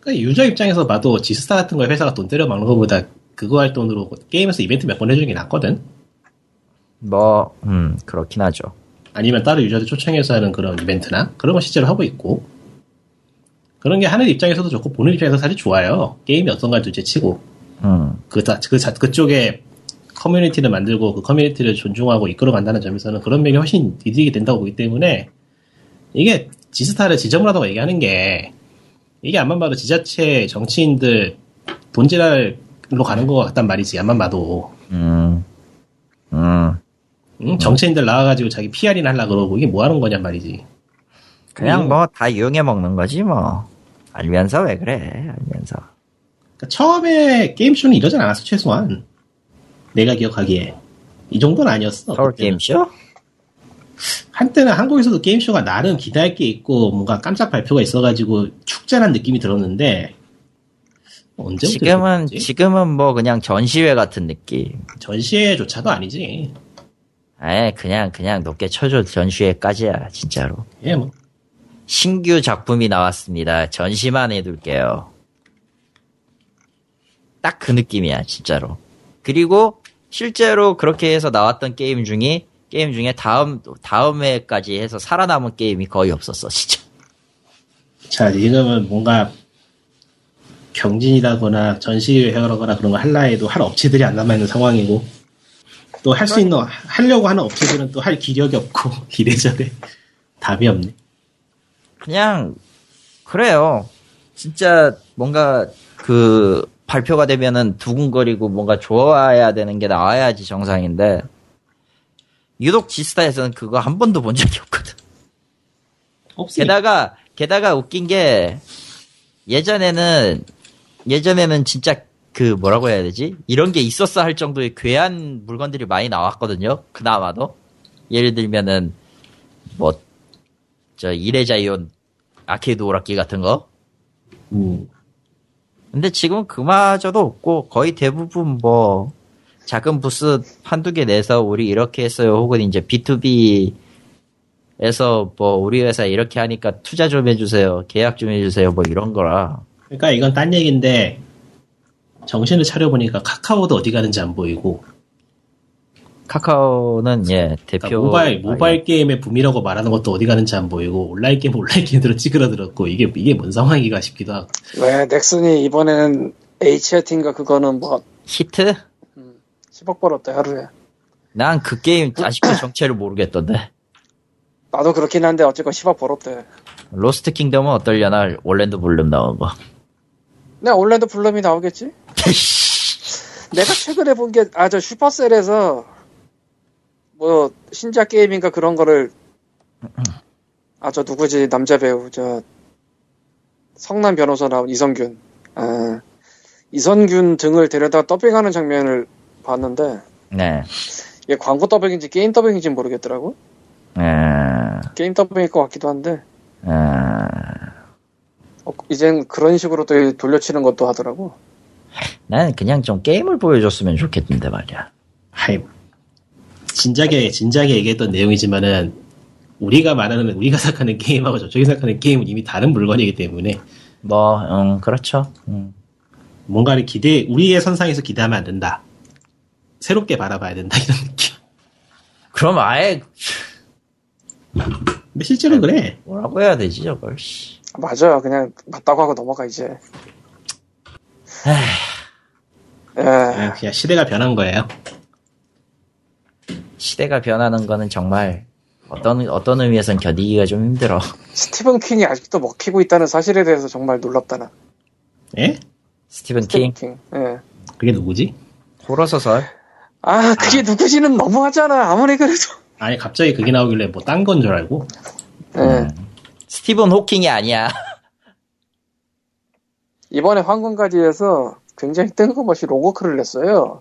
그러니까 유저 입장에서 봐도 지스타 같은 걸 회사가 돈 때려 막는 것보다 그거 할 돈으로 게임에서 이벤트 몇 번 해주는 게 낫거든? 뭐, 음, 그렇긴 하죠. 아니면 다른 유저들 초청해서 하는 그런 이벤트나 그런 거 실제로 하고 있고 그런 게 하는 입장에서도 좋고 보는 입장에서 사실 좋아요. 게임이 어떤가 둘째 치고 음. 그, 자- 그, 자- 그쪽에 커뮤니티를 만들고 그 커뮤니티를 존중하고 이끌어 간다는 점에서는 그런 면이 훨씬 이득이 된다고 보기 때문에 이게 지스타를 지저분하다고 얘기하는 게 이게 안만 봐도 지자체 정치인들 돈지랄로 가는 것 같단 말이지 안만 봐도 음. 음. 응? 정치인들 나와가지고 자기 PR이나 하려 그러고 이게 뭐 하는 거냔 말이지 그냥 뭐 다 이용해 먹는 거지, 뭐. 알면서 왜 그래, 알면서. 그러니까 처음에 게임쇼는 이러진 않았어 최소한 내가 기억하기에 이 정도는 아니었어 서울 그때는. 게임쇼? 한때는 한국에서도 게임쇼가 나름 기대할 게 있고 뭔가 깜짝 발표가 있어가지고 축제란 느낌이 들었는데 언제부터 지금은? 지금은 뭐 그냥 전시회 같은 느낌. 전시회조차도 아니지 에 그냥, 그냥 높게 쳐줘 전시회까지야, 진짜로. 예 뭐 신규 작품이 나왔습니다. 전시만 해둘게요. 딱 그 느낌이야, 진짜로. 그리고 실제로 그렇게 해서 나왔던 게임 중에 게임 중에 다음 다음 해까지 해서 살아남은 게임이 거의 없었어, 진짜. 자, 지금은 뭔가 경진이라거나 전시회 하거나 그런 거 할라 해도 할 업체들이 안 남아있는 상황이고 또 할 수 있는 하려고 하는 업체들은 또 할 기력이 없고 이래저래 답이 없네. 그냥 그래요. 진짜 뭔가 그 발표가 되면은 두근거리고 뭔가 좋아야 되는 게 나와야지 정상인데 유독 지스타에서는 그거 한 번도 본 적이 없거든. 없으니까. 게다가 게다가 웃긴 게 예전에는 예전에는 진짜 그 뭐라고 해야 되지? 이런 게 있었어 할 정도의 괴한 물건들이 많이 나왔거든요. 그나마도 예를 들면은 뭐 저 이레자이온 아케이드 오락기 같은 거. 음, 근데 지금 그마저도 없고 거의 대부분 뭐 작은 부스 한두 개 내서 우리 이렇게 했어요. 혹은 이제 B2B 에서 뭐 우리 회사 이렇게 하니까 투자 좀 해주세요. 계약 좀 해주세요. 뭐 이런 거라. 그러니까 이건 딴 얘기인데 정신을 차려보니까 카카오도 어디 가는지 안 보이고 카카오는 예 그러니까 대표 모바일 모바일 게임의 붐이라고 말하는 것도 어디 가는지 안 보이고 온라인 게임 온라인 게임으로 찌그러들었고 이게 이게 뭔 상황이가 싶기도 하고 왜 넥슨이 이번에는 히트인가 그거는 뭐 히트? 10억 벌었대 하루에. 난 그 게임 아직도 정체를 모르겠던데. 나도 그렇긴 한데 어쨌건 10억 벌었대. 로스트 킹덤은 어떨려나 올랜도 블룸 나온 거. 내 올랜도 블룸이 나오겠지? 내가 최근에 본 게, 아, 저 슈퍼셀에서, 뭐, 신작 게임인가 그런 거를, 아, 저 누구지, 남자 배우, 저, 성난 변호사 나온 이선균. 아, 이선균 등을 데려다 더빙하는 장면을 봤는데, 네. 이게 광고 더빙인지 게임 더빙인지 모르겠더라고? 에, 게임 더빙일 것 같기도 한데, 에, 어, 이젠 그런 식으로 또 돌려치는 것도 하더라고. 난 그냥 좀 게임을 보여줬으면 좋겠는데 말이야. 하이 진작에 진작에 얘기했던 내용이지만은 우리가 말하는 우리가 생각하는 게임하고 저쪽이 생각하는 게임은 이미 다른 물건이기 때문에 뭐, 음, 그렇죠. 음. 뭔가를 기대 우리의 선상에서 기대하면 안 된다. 새롭게 바라봐야 된다 이런 느낌. 그럼 아예 근데 실제로 그래. 뭐라고 해야 되지 저걸. 씨. 맞아. 그냥 맞다고 하고 넘어가, 이제. 예. 그냥, 그냥 시대가 변한 거예요. 시대가 변하는 거는 정말 어떤 어떤 의미에선 견디기가 좀 힘들어. 스티븐 킹이 아직도 먹히고 있다는 사실에 대해서 정말 놀랍다 나. 예? 스티븐 스티븐 킹 킹. 예. 그게 누구지? 호러 소설. 아, 그게 누구지는 너무하잖아. 아무리 그래도. 아니 갑자기 그게 나오길래 뭐 딴 건 줄 알고 예. 음. 스티븐 호킹이 아니야. 이번에 황금가지에서 굉장히 뜬금없이 로고크를 냈어요.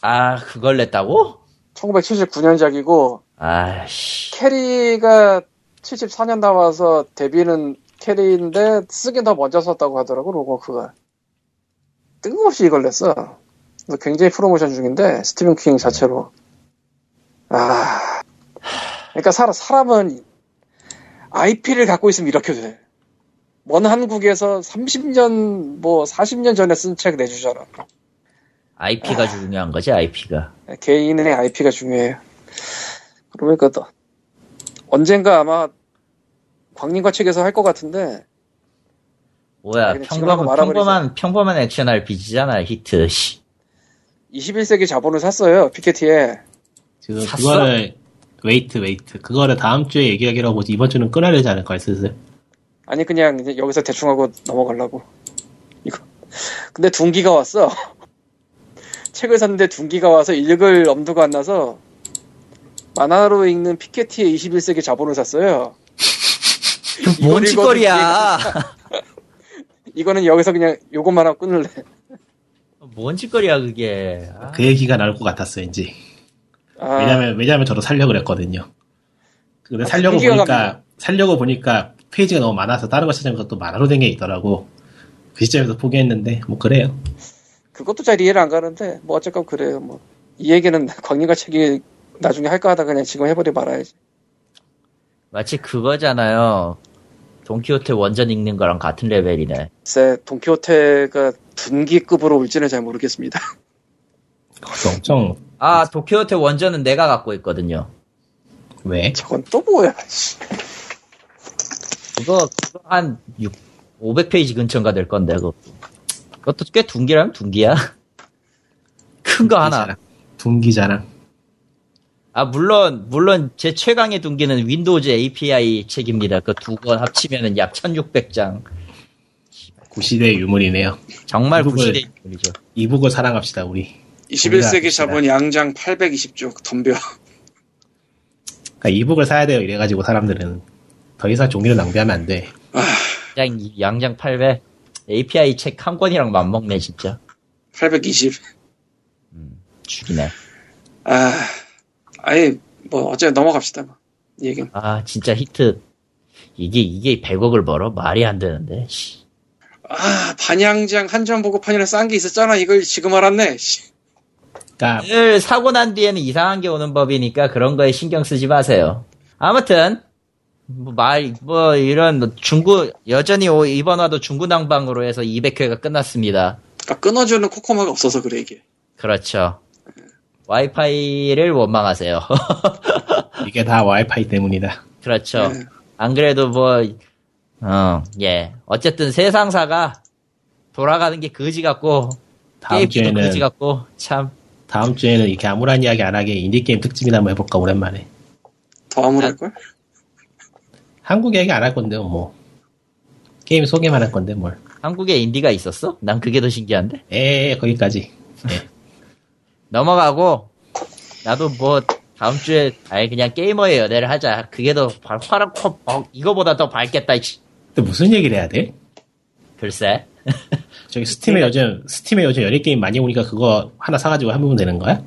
아 그걸 냈다고? 1979년작이고 아씨. 캐리가 74년 나와서 데뷔는 캐리인데 쓰긴 더 먼저 썼다고 하더라고 로고크가. 뜬금없이 이걸 냈어. 굉장히 프로모션 중인데 스티븐 킹 자체로. 아, 그러니까 사람, 사람은 IP를 갖고 있으면 이렇게 돼. 먼 한국에서 30년 뭐 40년 전에 쓴 책 내주잖아. IP가 중요한 거지 IP가. 개인의 IP가 중요해요. 그러니까 또 언젠가 아마 광림과 책에서 할 것 같은데 뭐야 한번 평범한. 평범한 평범한 액션 RPG잖아 히트. 씨. 21세기 자본을 샀어요 피케티의 지금 샀어? 그거를 wait wait 그거를 다음 주에 얘기하기로 하고 이번 주는 끊어야 되지 않을까 슬슬 아니 그냥 이제 여기서 대충 하고 넘어가려고. 이거. 근데 둔기가 왔어. 책을 샀는데 둔기가 와서 읽을 엄두가 안 나서 만화로 읽는 피케티의 21세기 자본을 샀어요. 뭔 짓거리야. 이거는 여기서 그냥 요것만 하고 끊을래. 뭔 짓거리야 그게. 아, 그 얘기가 나올 것 같았어 왠지 아, 왜냐면 왜냐면 저도 살려고 그랬거든요. 근데 아, 살려고 보니까 갑니다. 살려고 보니까 페이지가 너무 많아서 다른 거 찾으면 그것도 만화로 된 게 있더라고 그 시점에서 포기했는데 뭐 그래요 그것도 잘 이해를 안 가는데 뭐 어쨌건 그래요 뭐 이 얘기는 광림과 책이 나중에 할까 하다 그냥 지금 해버리 말아야지 마치 그거잖아요. 돈키호테 원전 읽는 거랑 같은 레벨이네. 글쎄 돈키호테가 둔기급으로 올지는 잘 모르겠습니다 엄청 아 도키호테 원전은 내가 갖고 있거든요. 왜? 저건 또 뭐야 씨. 그거, 그거 한 6, 500페이지 근처인가 될 건데, 그거. 그것도 꽤 둔기라면 둔기야. 큰 거 하나. 둔기 자랑 아, 물론, 물론, 제 최강의 둔기는 윈도우즈 API 책입니다. 그 두 권 합치면은 약 1600장. 구시대의 유물이네요 정말 그걸- 구시대 인물이죠. e-book을 사랑합시다 우리 21세기 우리가 자본 양장 820쪽 덤벼 그러니까 e-book을 사야 돼요 이래가지고 사람들은 더 이상 종이를 낭비하면 안돼 그냥 이 양장 800. API 책 한 권이랑 맞먹네, 진짜. 820 죽이네. 아, 아예 뭐 어째 넘어갑시다. 뭐. 이 얘기는. 아, 진짜 히트. 이게, 이게 100억을 벌어? 말이 안 되는데, 씨. 아, 반양장 한전 보고판이라 싼게 있었잖아. 이걸 지금 알았네. 씨. 그러니까 늘 사고 난 뒤에는 이상한 게 오는 법이니까 그런 거에 신경 쓰지 마세요. 아무튼 뭐 말, 뭐 이런 중구 여전히 오- 이번 화도 중구난방으로 해서 200회가 끝났습니다. 그러니까 끊어주는 코코마가 없어서 그래 이게. 그렇죠. 와이파이를 원망하세요. 이게 다 와이파이 때문이다 그렇죠. 네. 안 그래도 뭐, 어, 예. 어쨌든 세상사가 돌아가는 게 거지 같고, 다음 게임기도 거지 주에는 같고, 참. 다음 주에는 이렇게 아무런 이야기 안 하게 인디게임 특집이나 한번 해볼까 오랜만에 더 암울할 걸? 한국 얘기 안 할 건데요 뭐 게임 소개만 할 건데 뭘 한국에 인디가 있었어? 난 그게 더 신기한데? 에 거기까지 예. 넘어가고 나도 뭐 다음 주에 아예 그냥 게이머의 연애를 하자. 그게 더 화- 화랑 퍼- 어, 이거보다 더 밝겠다. 이씨. 근데 무슨 얘기를 해야 돼? 글쎄. 저기 스팀에 요즘 스팀에 요즘 연애 게임 많이 오니까 그거 하나 사가지고 해보면 되는 거야?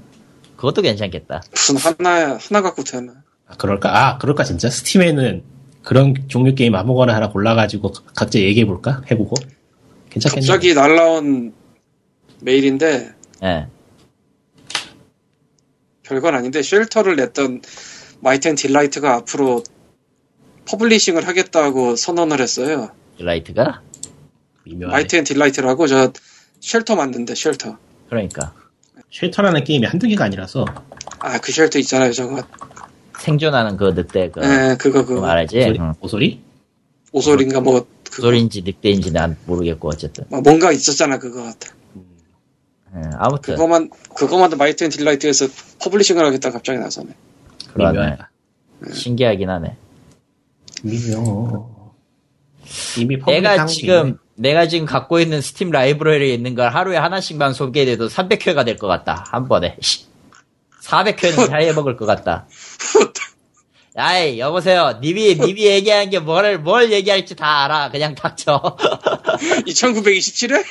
그것도 괜찮겠다. 무슨 하나 하나 갖고 되나? 아 그럴까? 아 그럴까 진짜 스팀에는 그런 종류 게임 아무거나 하나 골라가지고 각자 얘기해 볼까? 해보고 괜찮겠네. 갑자기 날라온 메일인데 예. 별건 아닌데 쉘터를 냈던 마이트 앤 딜라이트가 앞으로 publishing을 하겠다고 선언을 했어요. 딜라이트가? 마이트 앤 딜라이트라고 저 쉘터 만든대 쉘터. 그러니까. 쉘터라는 게임이 한두 개가 아니라서 아 그 쉘터 있잖아요 저거. 생존하는 그 늑대 그, 예 그거 그 말하지? 오소리? 응. 오소리? 오소린가 뭐 그 오소리인지 늑대인지 난 모르겠고 어쨌든. 뭐 뭔가 있었잖아 그거. 예, 아무튼 그거만 그거만도 마이트 앤 딜라이트에서 publishing을 하겠다 갑자기 나서네. 그러네. 미묘하다. 신기하긴 하네. 미묘. 이미 내가 지금 내가 지금 갖고 있는 스팀 라이브러리에 있는 걸 하루에 하나씩만 소개해도 300회가 될 것 같다. 한 번에. 400회는 다 해먹을 것 같다. 아이, 여보세요. 님이, 님이 얘기한 게 뭐를, 뭘 얘기할지 다 알아. 그냥 닥쳐. 2927회?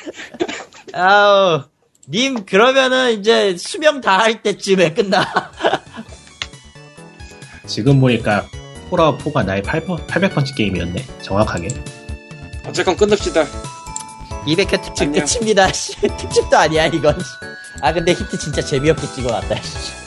아우, 님, 그러면은 이제 수명 다 할 때쯤에 끝나. 지금 보니까 폴아웃 4가 나의 800번째 게임이었네. 정확하게. 어쨌건 끊읍시다. 200회 특집 안녕. 끝입니다. 씨. 특집도 아니야, 이건. 아, 근데 히트 진짜 재미없게 찍어놨다. 씨.